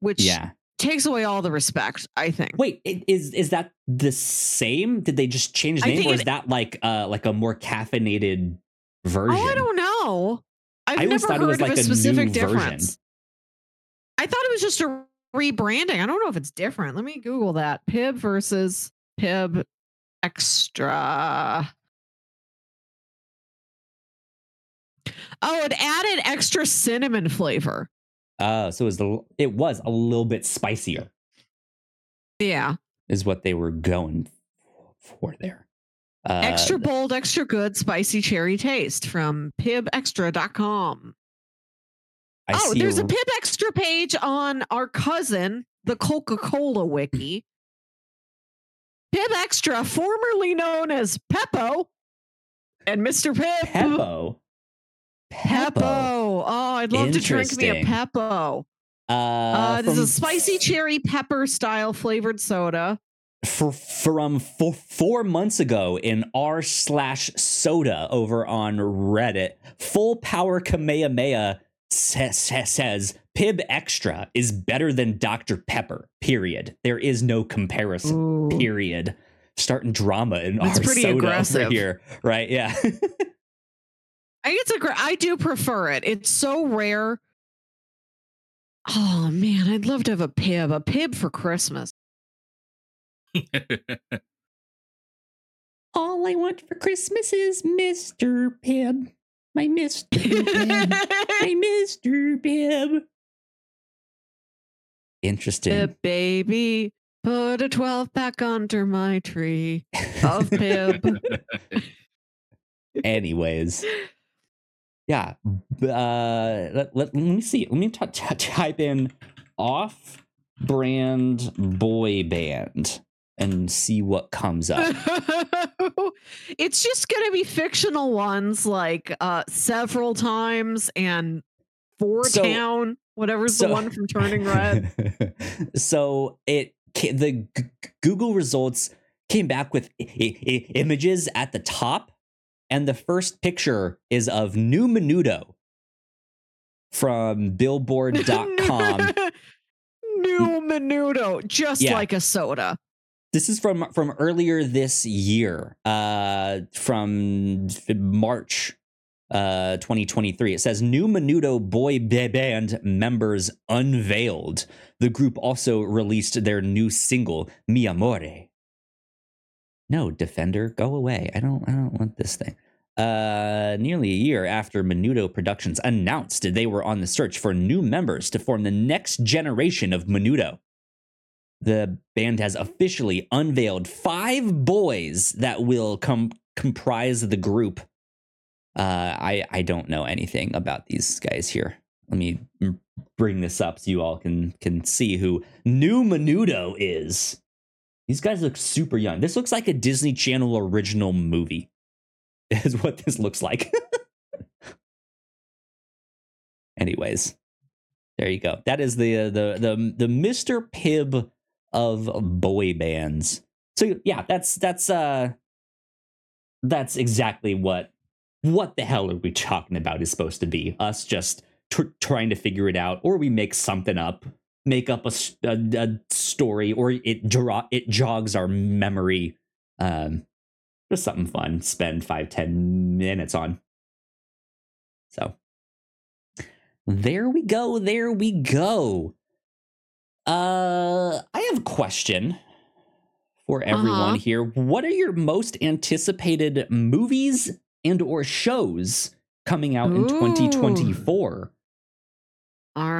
which Yeah. Takes away all the respect, I think. Wait, is is that the same? Did they just change the name, or is it- that like uh like a more caffeinated version? Oh, I don't know. I've I never thought heard it was of like a a specific version. difference. I thought it was just a rebranding. I don't know if it's different. Let me Google that. Pibb versus Pibb Xtra. Oh, it added extra cinnamon flavor. Oh, so it was, the, it was a little bit spicier, Yeah. is what they were going for there. Uh, extra bold, extra good, spicy cherry taste from pibextra.com. I oh, there's a Pibb Xtra page on our cousin, the Coca Cola Wiki. Pibb Xtra, formerly known as Peppo, and Mr. Pibb. Peppo. Peppo. Oh, I'd love to drink me a. Peppo. Uh, Uh, this is a spicy cherry pepper style flavored soda. for, from four, four months ago in r slash soda over on Reddit. Full power Kamehameha says, says, Pibb Xtra is better than Dr. Pepper. Period. There is no comparison. Ooh. Period. Starting drama in That's pretty soda aggressive. over here, right? Yeah. I think it's a great. I do prefer it. It's so rare. Oh man, I'd love to have a pib, a pib for Christmas. All I want for Christmas is Mr. Pibb. My Mr. Pibb. My Mr. Pibb. Interesting. Pip baby, put a 12 pack under my tree of Pibb. Anyways. Yeah. Uh, let, let, let me see. Let me t- t- type in off brand boy band and see what comes up. it's just going to be fictional ones like uh several times and Four So- Town, whatever's so- the one from Turning Red. so it the G- Google results came back with I- I- images at the top, and the first picture is of New Menudo from Billboard.com. New Menudo, just Yeah. like a soda. this is from from earlier this year, uh, from March. Uh, 2023. It says new Menudo boy ba- band members unveiled. The group also released their new single "Mi Amore." No, Defender, go away. I don't. I don't want this thing. Uh, nearly a year after Menudo Productions announced they were on the search for new members to form the next generation of Menudo, the band has officially unveiled five boys that will com- comprise the group. Uh, I I don't know anything about these guys here. Let me bring this up so you all can can see who New Menudo is. These guys look super young. This looks like a Disney Channel original movie. Is what this looks like. Anyways, there you go. That is the the the the Mr. Pibb of boy bands. So yeah, that's that's uh that's exactly what what the hell are we talking about is supposed to be. Us just tr- trying to figure it out or we make something up make up a a story or it draw it jogs our memory. Um, just something fun. Spend five ten minutes on. So there we go. There we go. Uh, I have a question for everyone Uh-huh. here. What are your most anticipated movies and or shows coming out in Ooh. 2024? Ah,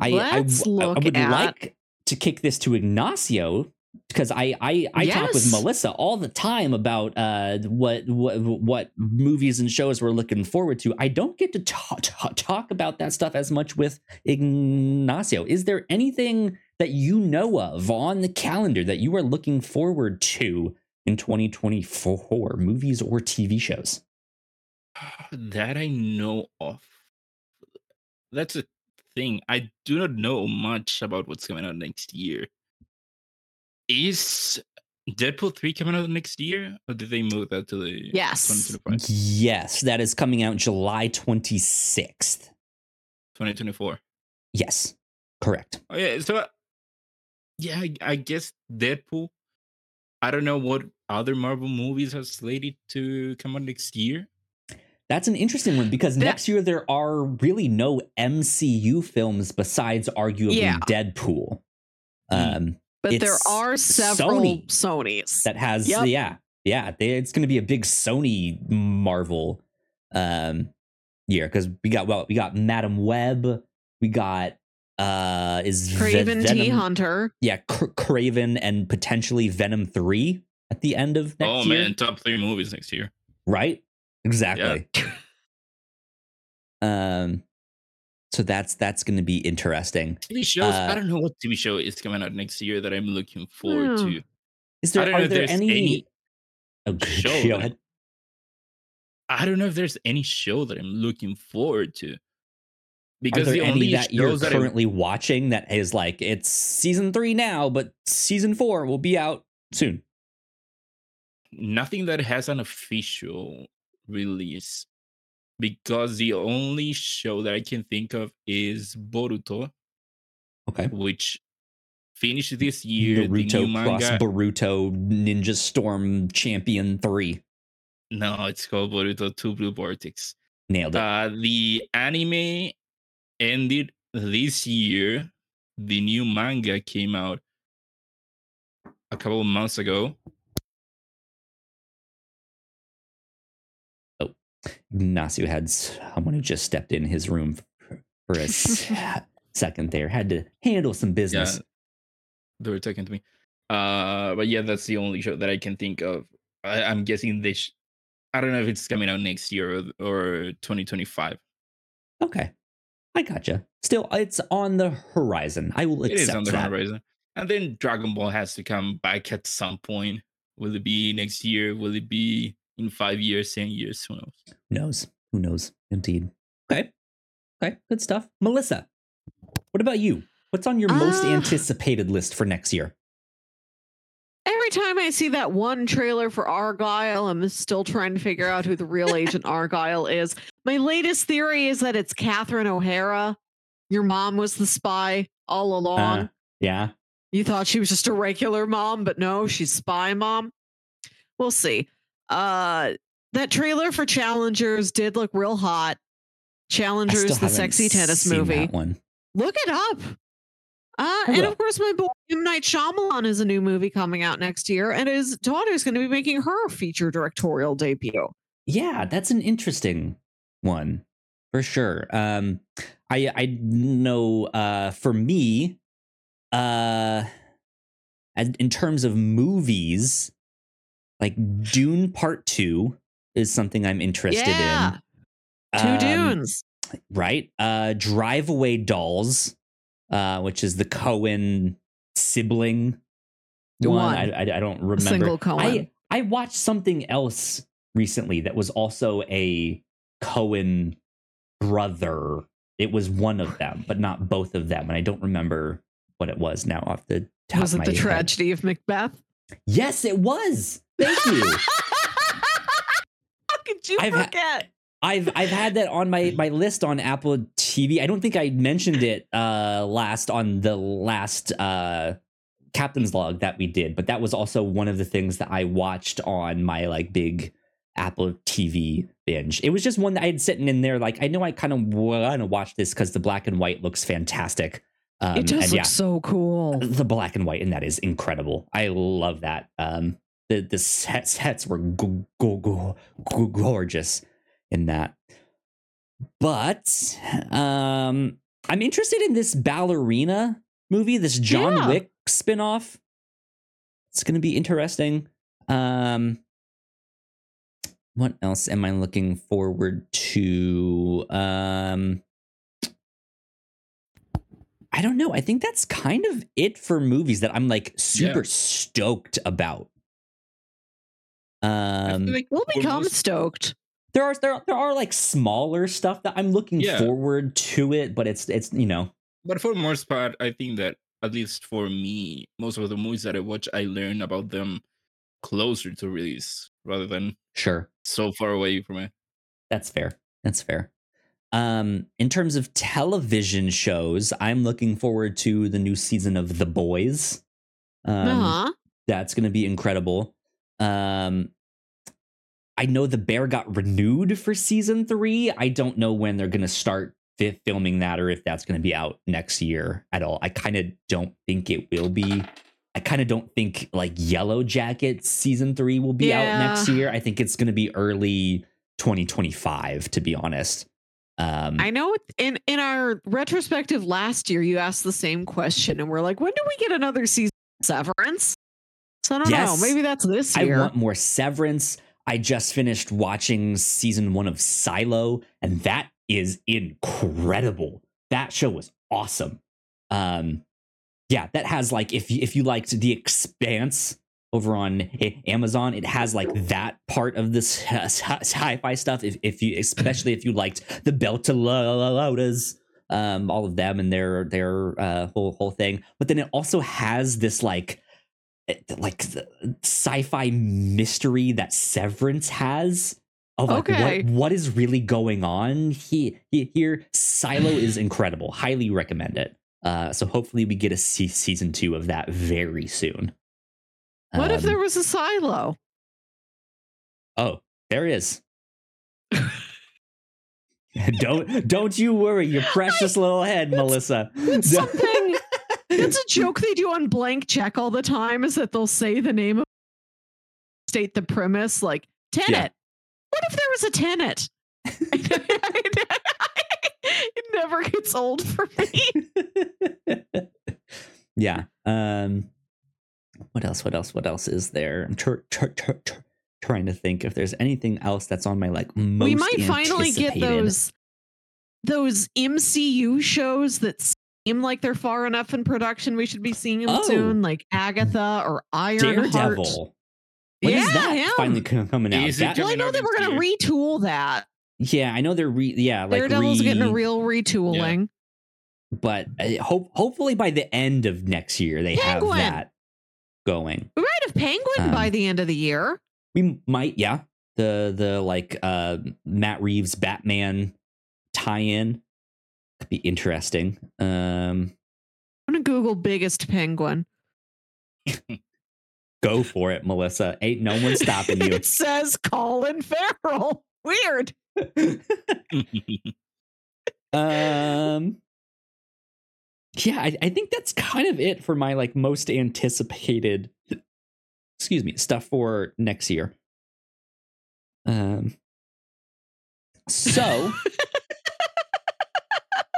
I, I, let's I, would at. like to kick this to Ignacio because I I, I talk with Melissa all the time about uh what what what movies and shows we're looking forward to. I don't get to talk, talk about that stuff as much with Ignacio. Is there anything that you know of on the calendar that you are looking forward to in 2024, movies or TV shows? that I know of. That's a thing. I do not know much about what's coming out next year. Is Deadpool 3 coming out next year? Or did they move that to the Yes. 2025? Yes, that is coming out July 26th. 2024. Yes, correct. Oh, yeah. So, uh, yeah, I, I guess Deadpool. I don't know what other Marvel movies are slated to come out next year. That's an interesting one because That- next year there are really no MCU films besides arguably Yeah. Deadpool. Hmm. Um, but there are several Sony Sonys. that has Yep. yeah yeah they, it's going to be a big Sony Marvel um year because we got well we got Madame Web we got uh is Ve- Kraven T. Venom- Hunter. yeah Cr- Kraven and potentially Venom three at the end of next oh, year man. Top three movies next year. right exactly um so that's that's going to be interesting TV shows. Uh, I don't know what TV show is coming out next year that I'm looking forward Hmm. to. is I there don't know are if there there's any, any oh, show go that- ahead. I don't know if there's any show that I'm looking forward to. Because the only that you're that currently watching that is like it's season three now, but season four will be out soon? nothing that has an official release. Because the only show that I can think of is Boruto, Okay. which finished this year. the new Naruto plus manga. Boruto Ninja Storm Champion 3. no, it's called Boruto 2 Blue Vortex. Nailed it. Uh, the anime ended this year. The new manga came out a couple of months ago. Ignacio had someone who just stepped in his room for, for a second there. Had to handle some business. They were talking to me. Uh, but yeah, that's the only show that I can think of. I, I'm guessing this. I don't know if it's coming out next year or, or 2025. Okay. I gotcha. Still, it's on the horizon. I will It accept is on the that. horizon. And then Dragon Ball has to come back at some point. Will it be next year? Will it be in five years, ten years? Who knows? Who knows? Who knows? Indeed. Okay. Okay. Good stuff. Melissa, what about you? What's on your most Uh, anticipated list for next year? Every time I see that one trailer for Argylle, I'm still trying to figure out who the real agent Argylle is. My latest theory is that it's Catherine O'Hara. Your mom was the spy all along. Uh, yeah. You thought she was just a regular mom, but no, she's spy mom. We'll see. Uh that trailer for Challengers did look real hot. Challengers, the sexy tennis movie. Look it up. Uh, and of course, my boy M. Night Shyamalan is a new movie coming out next year, and his daughter is going to be making her feature directorial debut. Yeah, that's an interesting one for sure. Um, I I know uh, for me, uh, in terms of movies, like Dune Part Two is something I'm interested yeah, in. two Um, dunes. right? Uh, Drive Away Dolls, uh, which is the Coen sibling one. One. I, I, I don't remember. single Coen. I I watched something else recently that was also a Coen brother. It was one of them, but not both of them, and I don't remember what it was now off the top of my head. Was it the head. tragedy of Macbeth? Yes, it was. Thank you. How could you I've ha- forget? I've I've had that on my my list on Apple TV. I don't think I mentioned it uh last on the last uh captain's log that we did, but that was also one of the things that I watched on my like big Apple TV binge. It was just one that I had sitting in there like I know I kind of want to watch this cuz the black and white looks fantastic. Um, it does and look yeah, so cool. the black and white in that is incredible. I love that. Um, the the set, sets were go, go, go, go, gorgeous in that. But um, I'm interested in this ballerina movie, this John Yeah. Wick spinoff. It's going to be interesting. Um, what else am I looking forward to? Um, I don't know. I think that's kind of it for movies that I'm like super Yeah. stoked about. Um, like We'll become most- stoked. there are there are, there are like smaller stuff that I'm looking Yeah. forward to it, but it's it's you know but for the most part, I think that at least for me, most of the movies that I watch, I learn about them closer to release rather than sure so far away from it. that's fair. That's fair. Um, in terms of television shows, I'm looking forward to the new season of The Boys. Um, uh-huh. That's going to be incredible. Um, I know the Bear got renewed for season three. I don't know when they're going to start fi- filming that or if that's going to be out next year at all. I kind of don't think it will be. I kind of don't think like Yellowjacket season three will be out next year. I think it's going to be early 2025, to be honest. Um, I know in in our retrospective last year, you asked the same question, and we're like, when do we get another season Severance? So I don't Yes. know. Maybe that's this year. I want more Severance. I just finished watching season one of Silo, and that is incredible. That show was awesome. Um, yeah, that has like if you, if you liked The Expanse over on Amazon, it has like that part of this sci-fi stuff. If if you especially if you liked the Beltalowdas, um, all of them and their their uh, whole whole thing, but then it also has this like like the sci-fi mystery that Severance has of like Okay. what what is really going on he, he, here. Silo is incredible. Highly recommend it. Uh, so hopefully we get a se- season two of that very soon. what if Um, there was a silo? Oh, there is. don't don't you worry, your precious little head, Melissa. Something. It's a joke they do on blank check all the time. Is that they'll say the name of state the premise like tenet. What if there was a tenet? it never gets old for me. yeah. Um. What else? What else? What else is there? I'm tr- tr- tr- trying to think if there's anything else that's on my like most. we might finally get those those MCU shows that seem like they're far enough in production. We should be seeing them Oh. soon, like Agatha or Ironheart. Daredevil. When is Yeah, that him. finally coming out? Is That- Well, I know that we're going to retool that. yeah, I know they're re- yeah like Daredevil's re- getting a real retooling. but uh, hope hopefully by the end of next year they Penguin. have that going. We might have Penguin by Um, the end of the year. We might, yeah. The the like uh Matt Reeves Batman tie-in could be interesting. Um I'm to Google biggest penguin. go for it, Melissa. Ain't no one stopping you. it says Colin Farrell. Weird. um yeah I, I think that's kind of it for my like most anticipated excuse me stuff for next year um so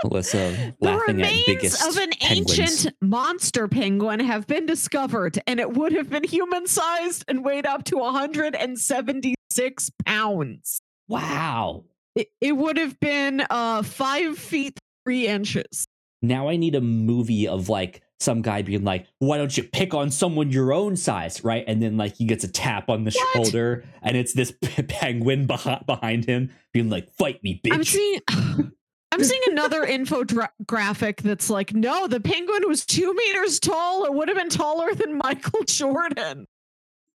melissa The laughing at remains biggest of an penguins. ancient monster penguin have been discovered, and it would have been human sized and weighed up to 176 pounds. wow It, it would have been uh, five feet three inches. now i need a movie of like some guy being like why don't you pick on someone your own size right and then like he gets a tap on the What? shoulder and it's this penguin behind, behind him being like fight me bitch I'm seeing. I'm seeing another infographic that's like, no, the penguin was two meters tall. It would have been taller than Michael Jordan.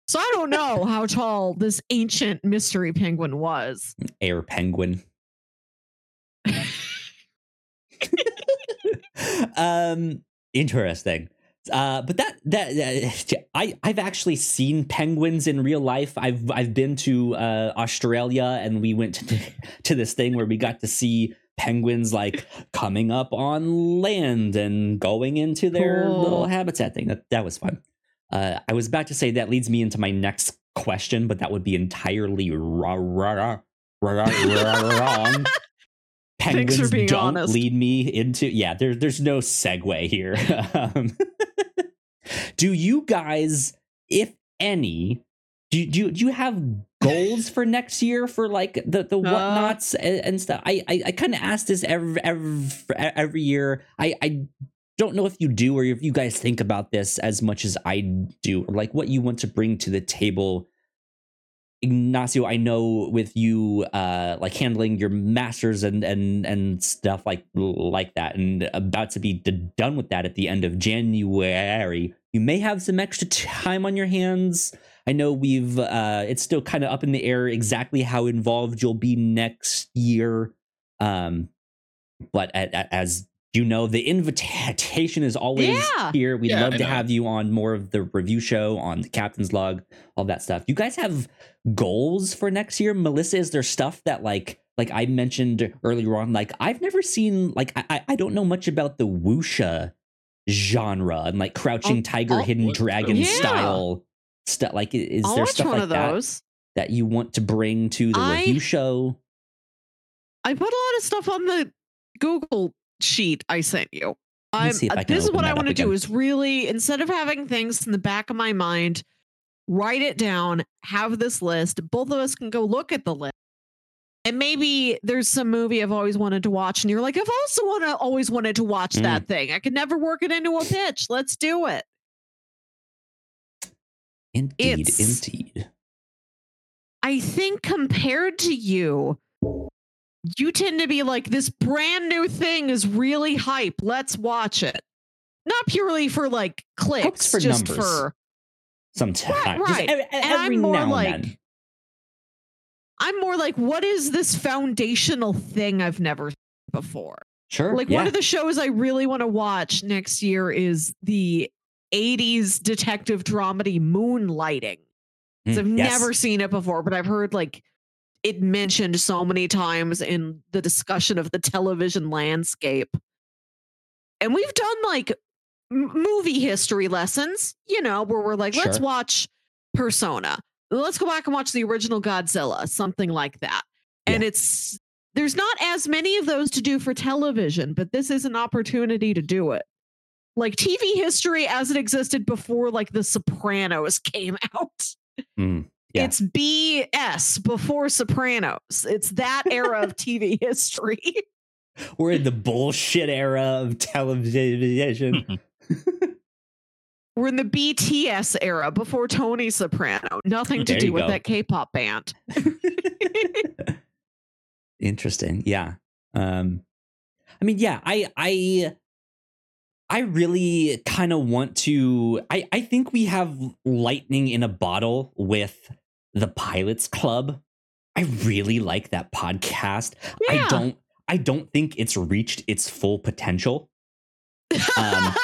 So I don't know how tall this ancient mystery penguin was. Air penguin. um, interesting. Uh, but that that uh, I I've actually seen penguins in real life. I've I've been to uh, Australia and we went to, to this thing where we got to see penguins like coming up on land and going into their Cool. little habitat thing. That that was fun. Uh, I was about to say that leads me into my next question, but that would be entirely ra- ra- ra- ra- ra- wrong. Thanks for Penguins being don't honest. lead me into yeah. There's there's no segue here. um, do you guys, if any, do, do, do you have goals for next year for like the the whatnauts and, and stuff? I I, I kind of ask this every, every every year. I I don't know if you do or if you guys think about this as much as I do, or like what you want to bring to the table. Ignacio, I know with you uh like handling your masters and and and stuff like like that and about to be d- done with that at the end of January. You may have some extra time on your hands. I know we've uh it's still kind of up in the air exactly how involved you'll be next year. Um but a- a- as you know, the invitation is always Yeah. here. We'd Yeah, love to have you on more of the review show on the captain's log, all that stuff. You guys have goals for next year? Melissa, is there stuff that like like I mentioned earlier on? Like I've never seen like I I- I don't know much about the wuxia genre and like crouching I'll- tiger, I'll- hidden What- dragon Yeah. style stuff. Like is I'll there stuff one like of that those. that you want to bring to the I- review show? I put a lot of stuff on the Google sheet I sent you. I'm, see if I this is what I want to do is really instead of having things in the back of my mind, write it down, have this list. Both of us can go look at the list. And maybe there's some movie I've always wanted to watch, and you're like, I've also want to always wanted to watch Mm. that thing. I could never work it into a pitch. Let's do it. Indeed, It's- indeed. I think compared to you, you tend to be like, this brand new thing is really hype. Let's watch it. Not purely for like clicks, for just numbers. for. Sometimes, Just right. every, And every I'm more like- I'm more like, what is this foundational thing I've never seen before? Sure, Like yeah. one of the shows I really want to watch next year is the 80s detective dramedy moonlighting. Mm, I've yes. never seen it before, but I've heard like it mentioned so many times in the discussion of the television landscape. And we've done like m- movie history lessons, you know, where we're like, let's watch Persona. Let's go back and watch the original Godzilla, something like that. And it's there's not as many of those to do for television, but this is an opportunity to do it. Like TV history as it existed before like The Sopranos came out. Mm, yeah. It's BS before Sopranos. It's that era of TV history. We're in the bullshit era of television. We're in the BTS era before Tony Soprano. Nothing to There do with go. that K-pop band. Interesting. Yeah. Um I mean, yeah, I I I really kind of want to I I think we have lightning in a bottle with the Pilots Club. I really like that podcast. I don't I don't think it's reached its full potential. Um,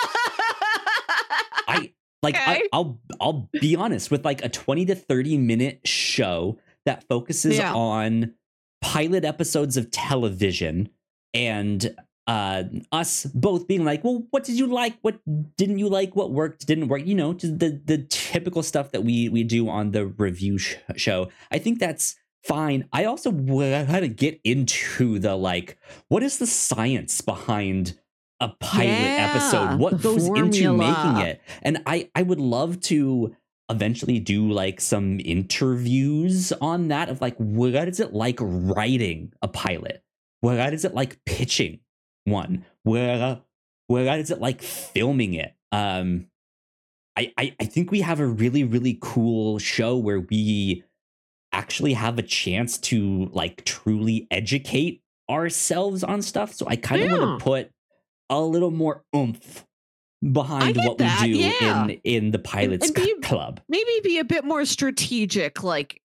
I like I, Okay. I'll I'll be honest with like a 20 to 30 minute show that focuses Yeah. on pilot episodes of television and uh us both being like, well, what did you like? What didn't you like? What worked? Didn't work? You know, just the the typical stuff that we we do on the review sh- show. I think that's fine. I also want to get into the like, what is the science behind a pilot Yeah, episode? What goes into making it? And I I would love to eventually do like some interviews on that of like what is it like writing a pilot? What is it like pitching one? Where what is it like filming it? Um I, I I think we have a really really cool show where we actually have a chance to like truly educate ourselves on stuff. So I kind of Yeah. want to put a little more oomph behind what that, we do yeah. in in the pilots and be- club. maybe be a bit more strategic like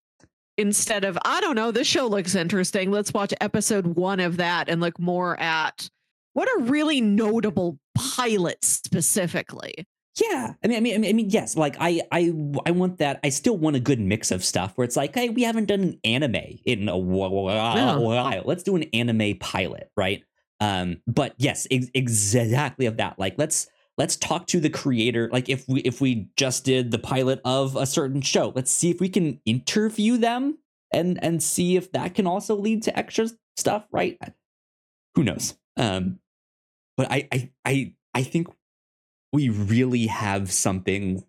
instead of i don't know this show looks interesting let's watch episode one of that and look more at what are really notable pilots specifically Yeah, I mean, I mean, I mean, yes. Like, I, I, I want that. I still want a good mix of stuff where it's like, hey, we haven't done an anime in a wh- wh- Yeah. while. Let's do an anime pilot, right? Um, but yes, ex- exactly of that. Like, let's let's talk to the creator. Like, if we if we just did the pilot of a certain show, let's see if we can interview them and and see if that can also lead to extra stuff, right? Who knows? Um, but I, I, I, I think we really have something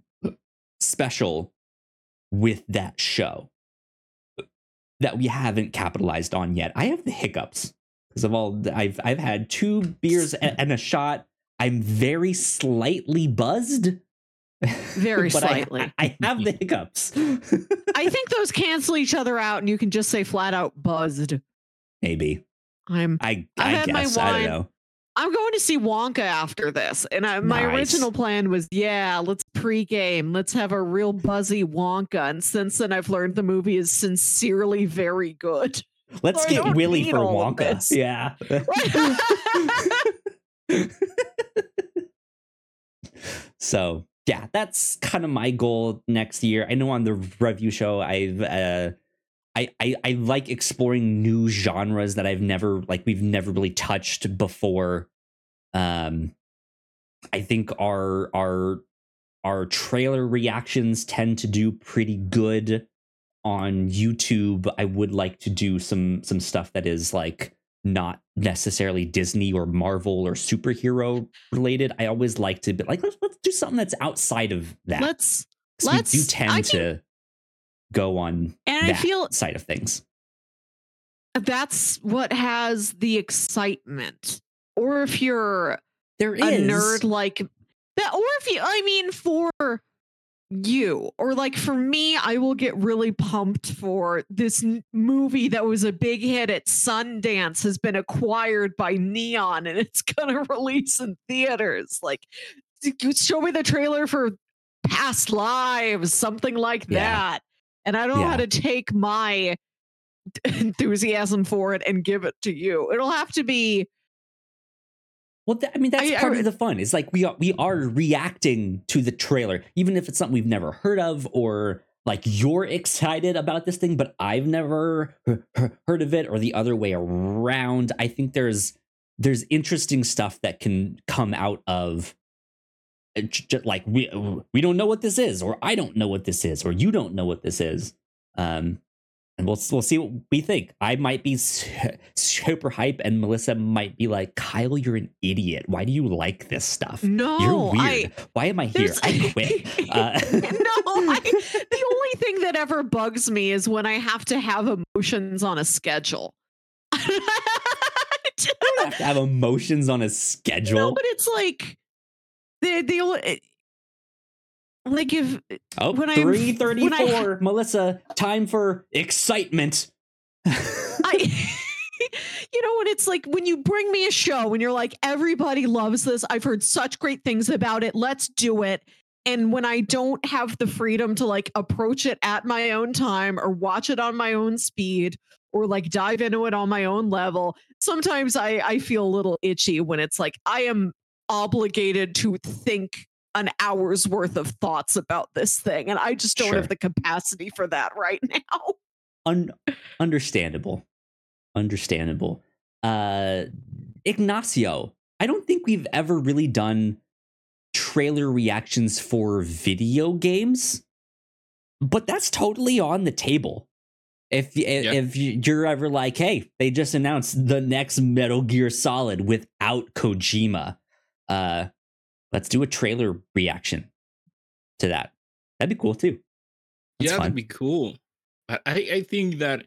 special with that show that we haven't capitalized on yet. I have the hiccups because of all I've I've had two beers and a shot. I'm very slightly buzzed. Very but I- slightly. I, have the hiccups. i think those cancel each other out and you can just say flat out buzzed Maybe i'm I I guess I don't know. I'm going to see wonka after this and I, my Nice. original plan was yeah let's pre-game let's have a real buzzy wonka and since then i've learned the movie is sincerely very good Let's I get Willy for Wonka. Yeah. so yeah, that's kind of my goal next year. I know on the review show, I've uh, I, I I like exploring new genres that I've never like we've never really touched before. Um, I think our our our trailer reactions tend to do pretty good on YouTube. I would like to do some some stuff that is like not necessarily Disney or Marvel or superhero related. I always like to be like let's let's do something that's outside of that. let's we do let's- tend I to go on and i that feel side of things. that's what has the excitement or if you're There a nerd like that or if you i mean for you or like for me i will get really pumped for this n- movie that was a big hit at sundance has been acquired by neon and it's gonna release in theaters like show me the trailer for past lives something like Yeah. that and i don't know how to take my enthusiasm for it and give it to you it'll have to be Well, th- I mean that's I- I part re- of the fun. It's like we are we are reacting to the trailer, even if it's something we've never heard of, or like you're excited about this thing, but I've never he- he- heard of it, or the other way around. I think there's there's interesting stuff that can come out of uh, j- j- like we we don't know what this is, or I don't know what this is, or you don't know what this is. Um, and we'll we'll see what we think. I might be super hype, and Melissa might be like, "Kyle, you're an idiot. Why do you like this stuff? no you're I, weird. Why am I here? I quit." Uh, no, I, the only thing that ever bugs me is when I have to have emotions on a schedule. I don't have to have emotions on a schedule. no, but it's like the the only- eh, like if eh, oh, when I'm- when I Melissa. Time for excitement. I you know when it's like when you bring me a show and you're like everybody loves this I've heard such great things about it let's do it and when I don't have the freedom to like approach it at my own time or watch it on my own speed or like dive into it on my own level sometimes I I feel a little itchy when it's like I am obligated to think an hour's worth of thoughts about this thing and I just don't Sure. have the capacity for that right now Un- understandable understandable uh ignacio i don't think we've ever really done trailer reactions for video games but that's totally on the table if y- Yeah. if you're ever like hey they just announced the next metal gear solid without kojima uh let's do a trailer reaction to that that'd be cool too That's yeah, fun. that'd be cool. I, I think that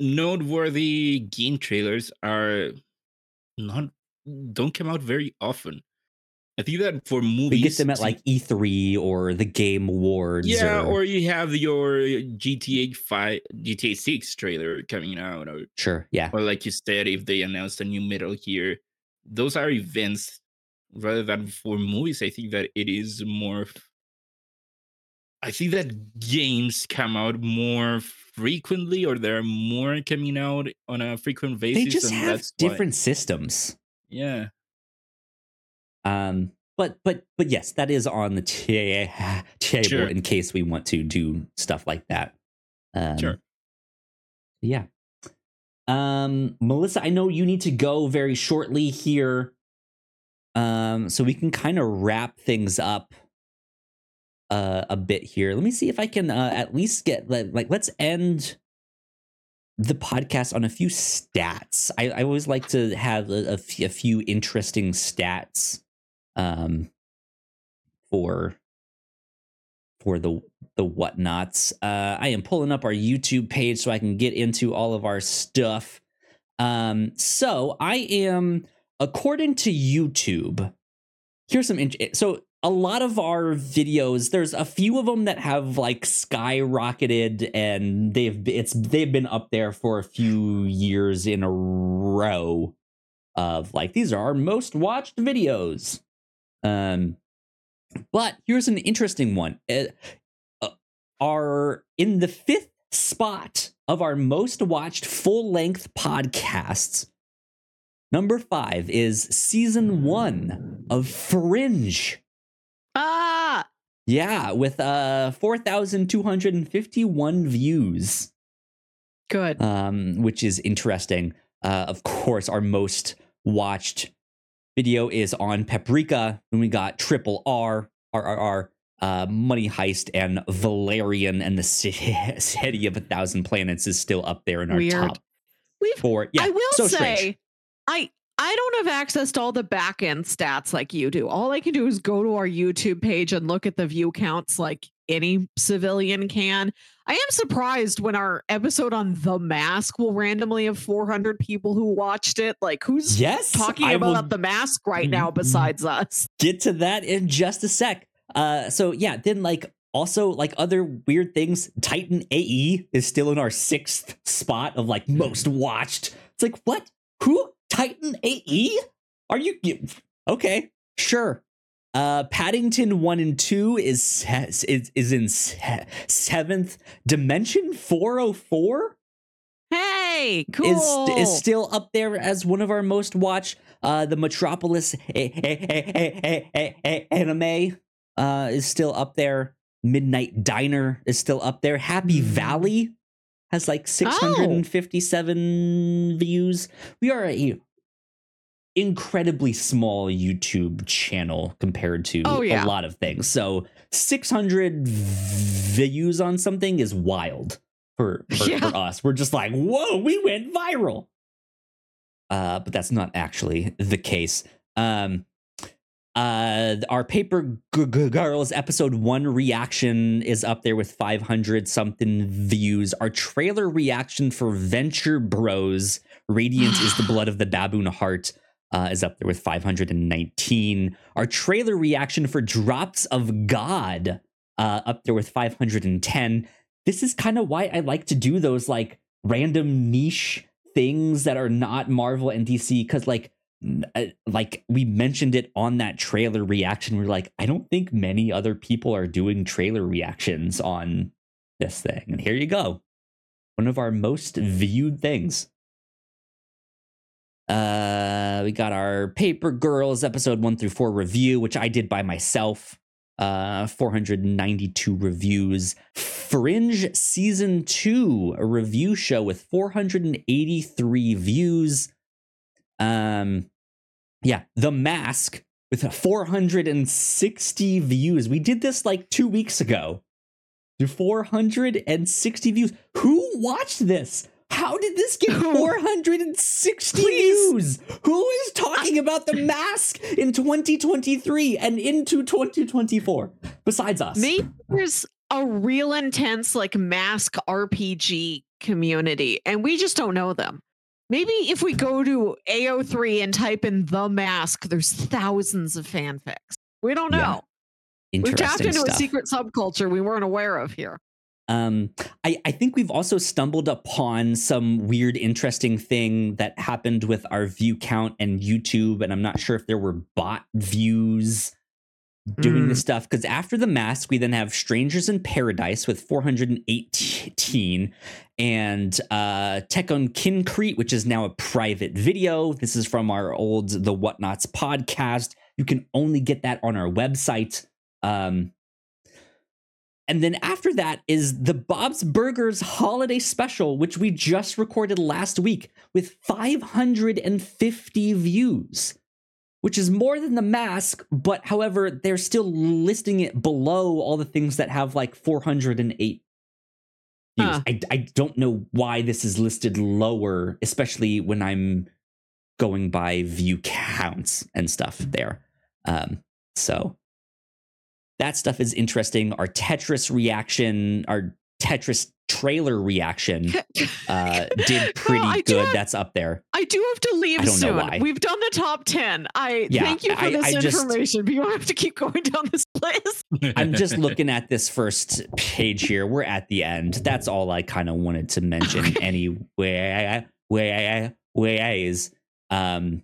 noteworthy game trailers are not don't come out very often. I think that for movies, we get them at like E3 or the Game Awards. yeah, or, or you have your GTA Five, GTA Six trailer coming out, or sure, yeah, or like you said, if they announced a new Metal Gear, those are events rather than for movies. I think that it is more. I think that games come out more frequently, or there are more coming out on a frequent basis. They just and have that's why- different systems. Yeah. Um, but but but yes, that is on the ta- table Sure. in case we want to do stuff like that. Um, Sure. Yeah. Um, Melissa, I know you need to go very shortly here. Um, so we can kind of wrap things up uh, a bit here. Let me see if I can uh, at least get like, like let's end the podcast on a few stats. I, I always like to have a, a f- a few interesting stats um, for for the the whatnauts. Uh, I am pulling up our YouTube page so I can get into all of our stuff. Um, so I am, according to YouTube, here's some. int- So a lot of our videos, there's a few of them that have like skyrocketed, and they've it's they've been up there for a few years in a row. Of like these are our most watched videos. Um, but here's an interesting one. Uh, uh, are in the fifth spot of our most watched full length podcasts. Number five is season one of Fringe. Ah, Yeah, with uh 4,251 views, good. um, which is interesting. Uh, of course, our most watched video is on Paprika, and we got Triple R, RRR, uh, Money Heist, and Valerian, and the City of a Thousand Planets is still up there in our Weird. top We've four. Yeah, I will so say, strange. I I don't have access to all the back end stats like you do. All I can do is go to our YouTube page and look at the view counts like any civilian can. I am surprised when our episode on The Mask will randomly have 400 people who watched it. Like, who's Yes, talking I about The Mask right now Mm, besides us? get to that in just a sec. Uh, so yeah, then like also like other weird things. Titan AE is still in our sixth spot of like most watched. It's like what? Who? Titan AE? Are you okay? Sure. Uh, Paddington one and two is is is in se- seventh. Dimension four hundred four Hey, cool. is is still up there as one of our most watched. Uh, the Metropolis a- a- a- anime uh, is still up there. Midnight Diner is still up there. Happy Mm. Valley has like 657 views. We are a incredibly small YouTube channel compared to Oh, yeah. a lot of things. So 600 views on something is wild for for, Yeah. for us. We're just like, whoa, we went viral. Uh, but that's not actually the case. Um, uh, our Paper G- G- Girls episode one reaction is up there with 500 something views. Our trailer reaction for Venture Bros, Radiant is the Blood of the Baboon Heart, uh, is up there with 519. Our trailer reaction for Drops of God, uh, up there with 510. This is kind of why I like to do those like random niche things that are not Marvel and DC because like like we mentioned it on that trailer reaction. We're like I don't think many other people are doing trailer reactions on this thing. And here you go. One of our most viewed things. Uh we got our paper girls episode 1 through 4 review which I did by myself. Uh 492 reviews. Fringe season 2 a review show with 483 views. Um yeah the mask with 460 views. We did this like 2 weeks ago. 460 views. Who watched this? How did this get 460 views? Who is talking about the mask in 2023 and into 2024 besides us? Maybe there's a real intense like mask RPG community and we just don't know them. Maybe if we go to AO3 and type in the mask, there's thousands of fanfics. We don't know. Yeah. We've tapped into a secret subculture we weren't aware of here. Um, I, I think we've also stumbled upon some weird, interesting thing that happened with our view count and YouTube, and I'm not sure if there were bot views doing the stuff because after the mask we then have strangers in paradise with 418 and uh Tekkonkinkreet which is now a private video. This is from our old the whatnauts podcast. You can only get that on our website. Um and then after that is the Bob's Burgers holiday special, which we just recorded last week with 550 views which is more than the mask, but however, they're still listing it below all the things that have like 408 views. Huh. I, I don't know why this is listed lower, especially when I'm going by view counts and stuff there. Um, so that stuff is interesting. Our Tetris reaction, our Tetris trailer reaction uh, did pretty I good. have- That's up there. I do have to leave I don't know soon. why. We've done the top 10. I Yeah, thank you for I- this I just- information, but you have to keep going down this list. I'm just looking at this first page here. We're at the end. That's all I kind of wanted to mention Okay. anyway. Way, ways. Um,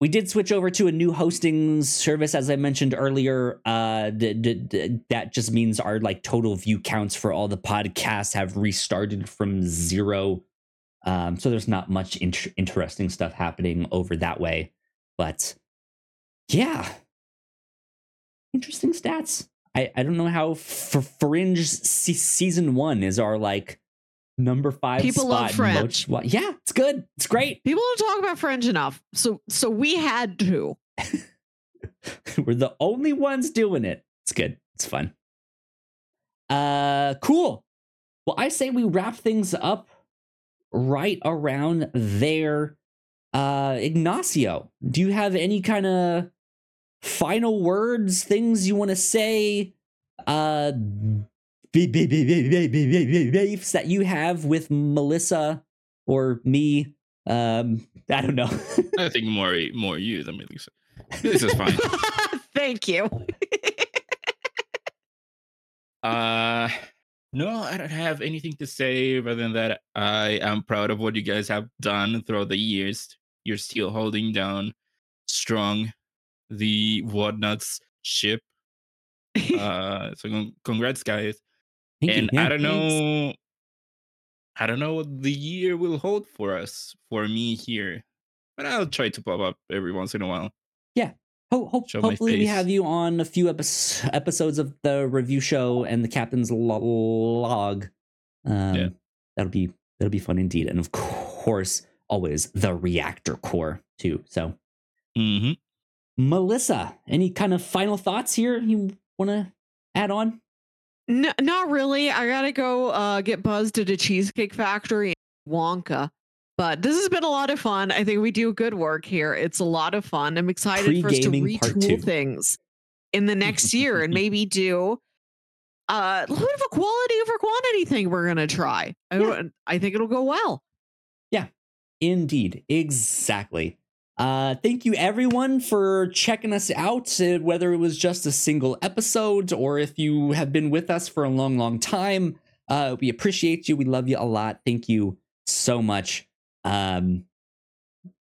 we did switch over to a new hosting service, as I mentioned earlier. Uh, that just means our like total view counts for all the podcasts have restarted from zero. Um, so there's not much int- interesting stuff happening over that way. But yeah, interesting stats. I, I don't know how for Fringe se- season one is our like number five People love Fringe. most- yeah, it's good. It's great. People don't talk about Fringe enough. So so we had to. We're the only ones doing it. It's good. It's fun. Uh, cool. Well, I say we wrap things up right around there. Uh, Ignacio, do you have any kind of final words, things you want to say? Uh, beefs that you have with Melissa or me. Um, I don't know. I think more more you than Melissa. This is fine. Thank you. uh no, I don't have anything to say other than that I am proud of what you guys have done throughout the years. You're still holding down strong the whatnauts ship. uh so congrats guys. Thank and Yeah, I don't thanks. know I don't know what the year will hold for us for me here. But I'll try to pop up every once in a while. Ho- ho- hopefully, we have you on a few epis episodes of the review show and the captain's lo- log. Um, Yeah. that'll be that'll be fun indeed, and of course, always the reactor core too. So, hmm Melissa, any kind of final thoughts here you want to add on? No, not really. I gotta go uh, get buzzed at a cheesecake factory in Wonka. But this has been a lot of fun. I think we do good work here. It's a lot of fun. I'm excited for us to Pre-gaming part two. retool things in the next year and maybe do uh, a little bit of a quality over quantity thing we're gonna try. I, Yeah. I think it'll go well. Yeah, indeed, exactly. Uh, thank you everyone for checking us out, uh, whether it was just a single episode or if you have been with us for a long, long time. Uh, we appreciate you. We love you a lot. Thank you so much. Um,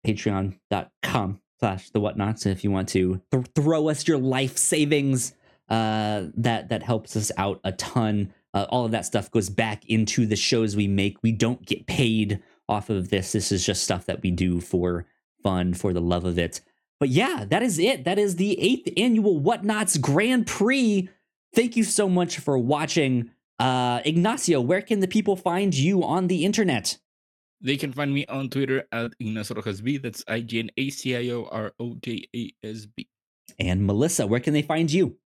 Patreon.com slash the whatnauts if you want to th- throw us your life savings. Uh, that that helps us out a ton. Uh, all of that stuff goes back into the shows we make. We don't get paid off of this. This is just stuff that we do for fun, for the love of it. But yeah, that is it. That is the eighth annual Whatnauts Grand Prix. Thank you so much for watching. Uh, Ignacio, where can the people find you on the internet? They can find me on Twitter at Ignacio Rojas B. That's I G N A C I O R O J A S B. And Melissa, where can they find you?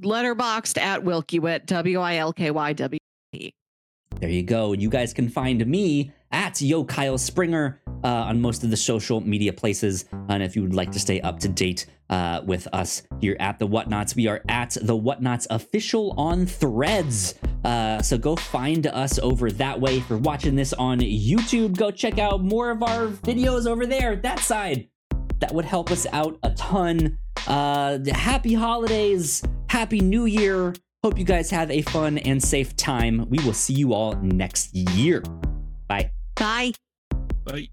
Letterboxd at Wilkywit, W I L K Y W. There you go. You guys can find me at Yo Kyle Springer uh, on most of the social media places. And if you would like to stay up to date uh, with us here at the Whatnauts, we are at the Whatnauts official on Threads. Uh, so go find us over that way. If you're watching this on YouTube, go check out more of our videos over there, that side. That would help us out a ton. Uh, happy holidays, happy new year. Hope you guys have a fun and safe time. We will see you all next year. Bye. Bye. Bye.